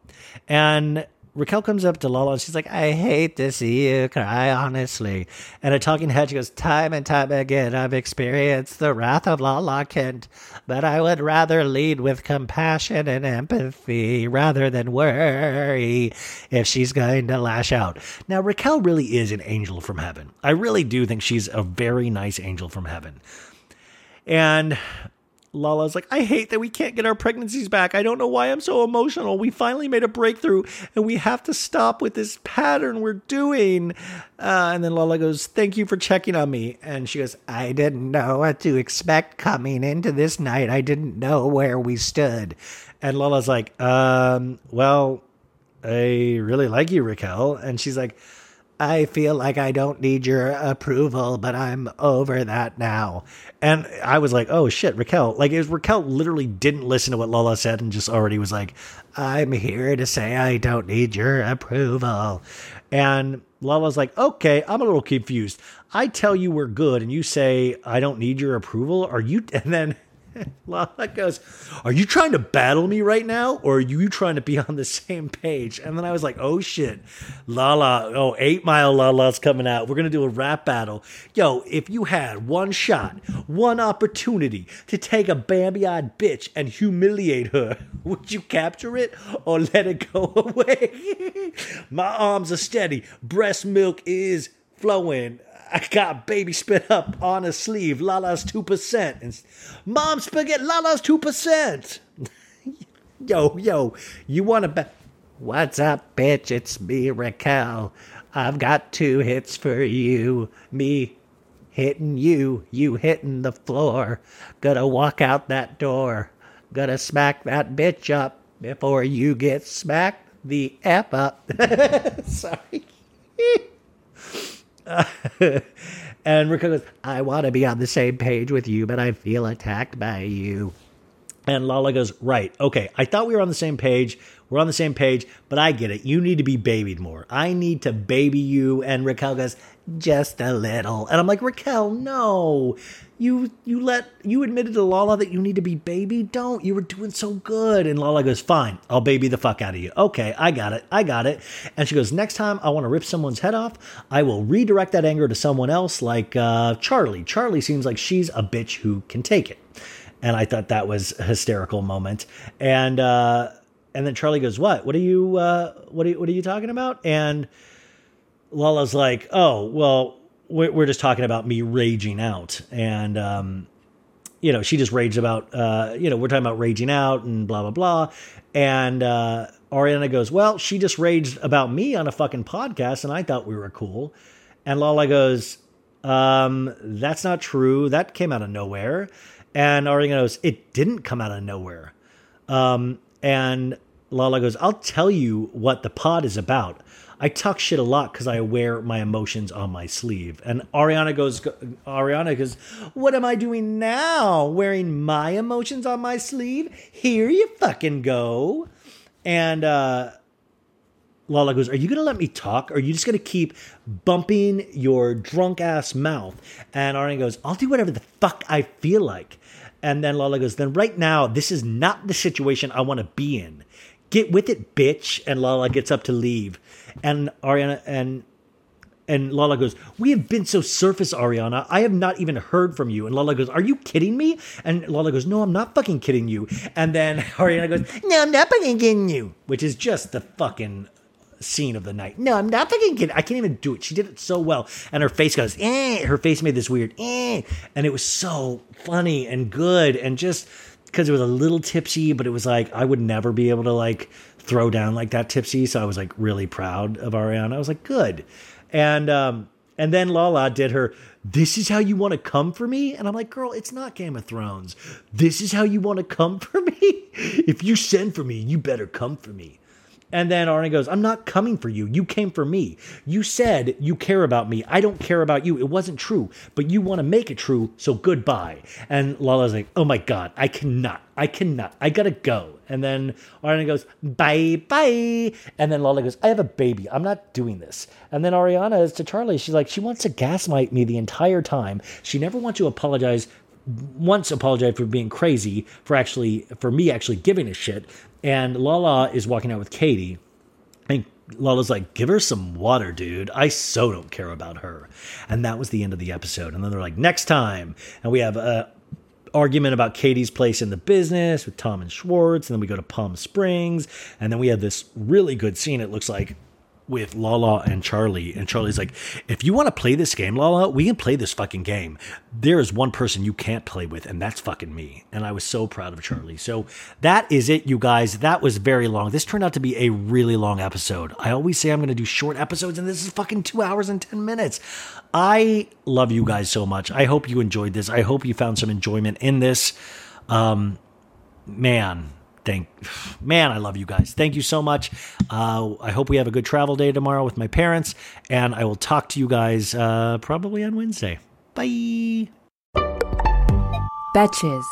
A: And Raquel comes up to Lala and she's like, I hate to see you cry, honestly. And a talking head, she goes, Time and time again, I've experienced the wrath of Lala Kent, but I would rather lead with compassion and empathy rather than worry if she's going to lash out. Now, Raquel really is an angel from heaven. I really do think she's a very nice angel from heaven. And Lala's like, I hate that we can't get our pregnancies back. I don't know why I'm so emotional. We finally made a breakthrough and we have to stop with this pattern we're doing. Uh, and then Lala goes, Thank you for checking on me. And she goes, I didn't know what to expect coming into this night. I didn't know where we stood. And Lala's like, um, Well, I really like you, Raquel. And she's like, I feel like I don't need your approval, but I'm over that now. And I was like, oh shit, Raquel. Like, it was, Raquel literally didn't listen to what Lola said and just already was like, I'm here to say I don't need your approval. And Lala's like, okay, I'm a little confused. I tell you we're good, and you say I don't need your approval. Are you? And then Lala goes, Are you trying to battle me right now? Or are you trying to be on the same page? And then I was like, Oh shit. Lala, oh, eight mile Lala's coming out. We're going to do a rap battle. Yo, if you had one shot, one opportunity to take a Bambi eyed bitch and humiliate her, would you capture it or let it go away? My arms are steady. Breast milk is flowing. I got baby spit up on a sleeve. Lala's two percent. And mom spaghetti. Lala's two percent. yo, yo, you want to bet? What's up, bitch? It's me, Raquel. I've got two hits for you. Me hitting you, you hitting the floor. Gonna walk out that door. Gonna smack that bitch up before you get smacked the F up. Sorry. and Rico goes, I want to be on the same page with you, but I feel attacked by you. And Lala goes, Right, okay, I thought we were on the same page. We're on the same page, but I get it. You need to be babied more. I need to baby you. And Raquel goes, Just a little. And I'm like, Raquel, no. You you let you admitted to Lala that you need to be baby. Don't. You were doing so good. And Lala goes, Fine, I'll baby the fuck out of you. Okay, I got it. I got it. And she goes, Next time I want to rip someone's head off, I will redirect that anger to someone else like uh, Charli. Charli seems like she's a bitch who can take it and I thought that was a hysterical moment. And uh, and then Charli goes, "What? What are you? Uh, what are you? What are you talking about?" And Lala's like, "Oh, well, we're, we're just talking about me raging out." And um, you know, she just raged about, uh, you know, we're talking about raging out and blah blah blah. And uh, Ariana goes, "Well, she just raged about me on a fucking podcast, and I thought we were cool." And Lala goes, um, "That's not true. That came out of nowhere." And Ariana goes, it didn't come out of nowhere. Um, and Lala goes, I'll tell you what the pod is about. I talk shit a lot because I wear my emotions on my sleeve. And Ariana goes, Ariana goes, what am I doing now? Wearing my emotions on my sleeve? Here you fucking go. And uh, Lala goes, Are you going to let me talk? Or are you just going to keep bumping your drunk ass mouth? And Ariana goes, I'll do whatever the fuck I feel like. And then Lala goes, Then right now, this is not the situation I want to be in. Get with it, bitch. And Lala gets up to leave. And Ariana and and Lala goes, We have been so surface, Ariana. I have not even heard from you. And Lala goes, Are you kidding me? And Lala goes, No, I'm not fucking kidding you. And then Ariana goes, No, I'm not fucking kidding you. Which is just the fucking scene of the night. No, I'm not fucking kidding. I can't even do it. She did it so well. And her face goes, eh. Her face made this weird, eh. And it was so funny and good. And just because it was a little tipsy, but it was like, I would never be able to like throw down like that tipsy. So I was like really proud of Ariana. I was like, good. And, um, and then Lala did her, This is how you want to come for me? And I'm like, Girl, it's not Game of Thrones. This is how you want to come for me? If you send for me, you better come for me. And then Arnie goes, I'm not coming for you. You came for me. You said you care about me. I don't care about you. It wasn't true, but you want to make it true, so goodbye. And Lala's like, Oh my God, I cannot. I cannot. I gotta go. And then Ariana goes, Bye, bye. And then Lala goes, I have a baby. I'm not doing this. And then Ariana is to Charli. She's like, She wants to gaslight me the entire time. She never wants to apologize once apologized for being crazy for actually for me actually giving a shit. And lala is walking out with katie. And lala's like give her some water dude. I so don't care about her. And that was the end of the episode. And then they're like next time. And we have a argument about katie's place in the business with tom and schwartz. And then we go to palm springs. And then we have this really good scene it looks like with Lala and Charli. And Charli's like, if you want to play this game, Lala, we can play this fucking game. There is one person you can't play with, and that's fucking me. And I was so proud of Charli. So that is it, you guys. That was very long. This turned out to be a really long episode. I always say I'm going to do short episodes, and this is fucking two hours and 10 minutes. I love you guys so much. I hope you enjoyed this. I hope you found some enjoyment in this. Um, man, thank man i love you guys. Thank you so much. Uh, i hope we have a good travel day tomorrow with my parents and i will talk to you guys uh, probably on wednesday. Bye.
E: Betches.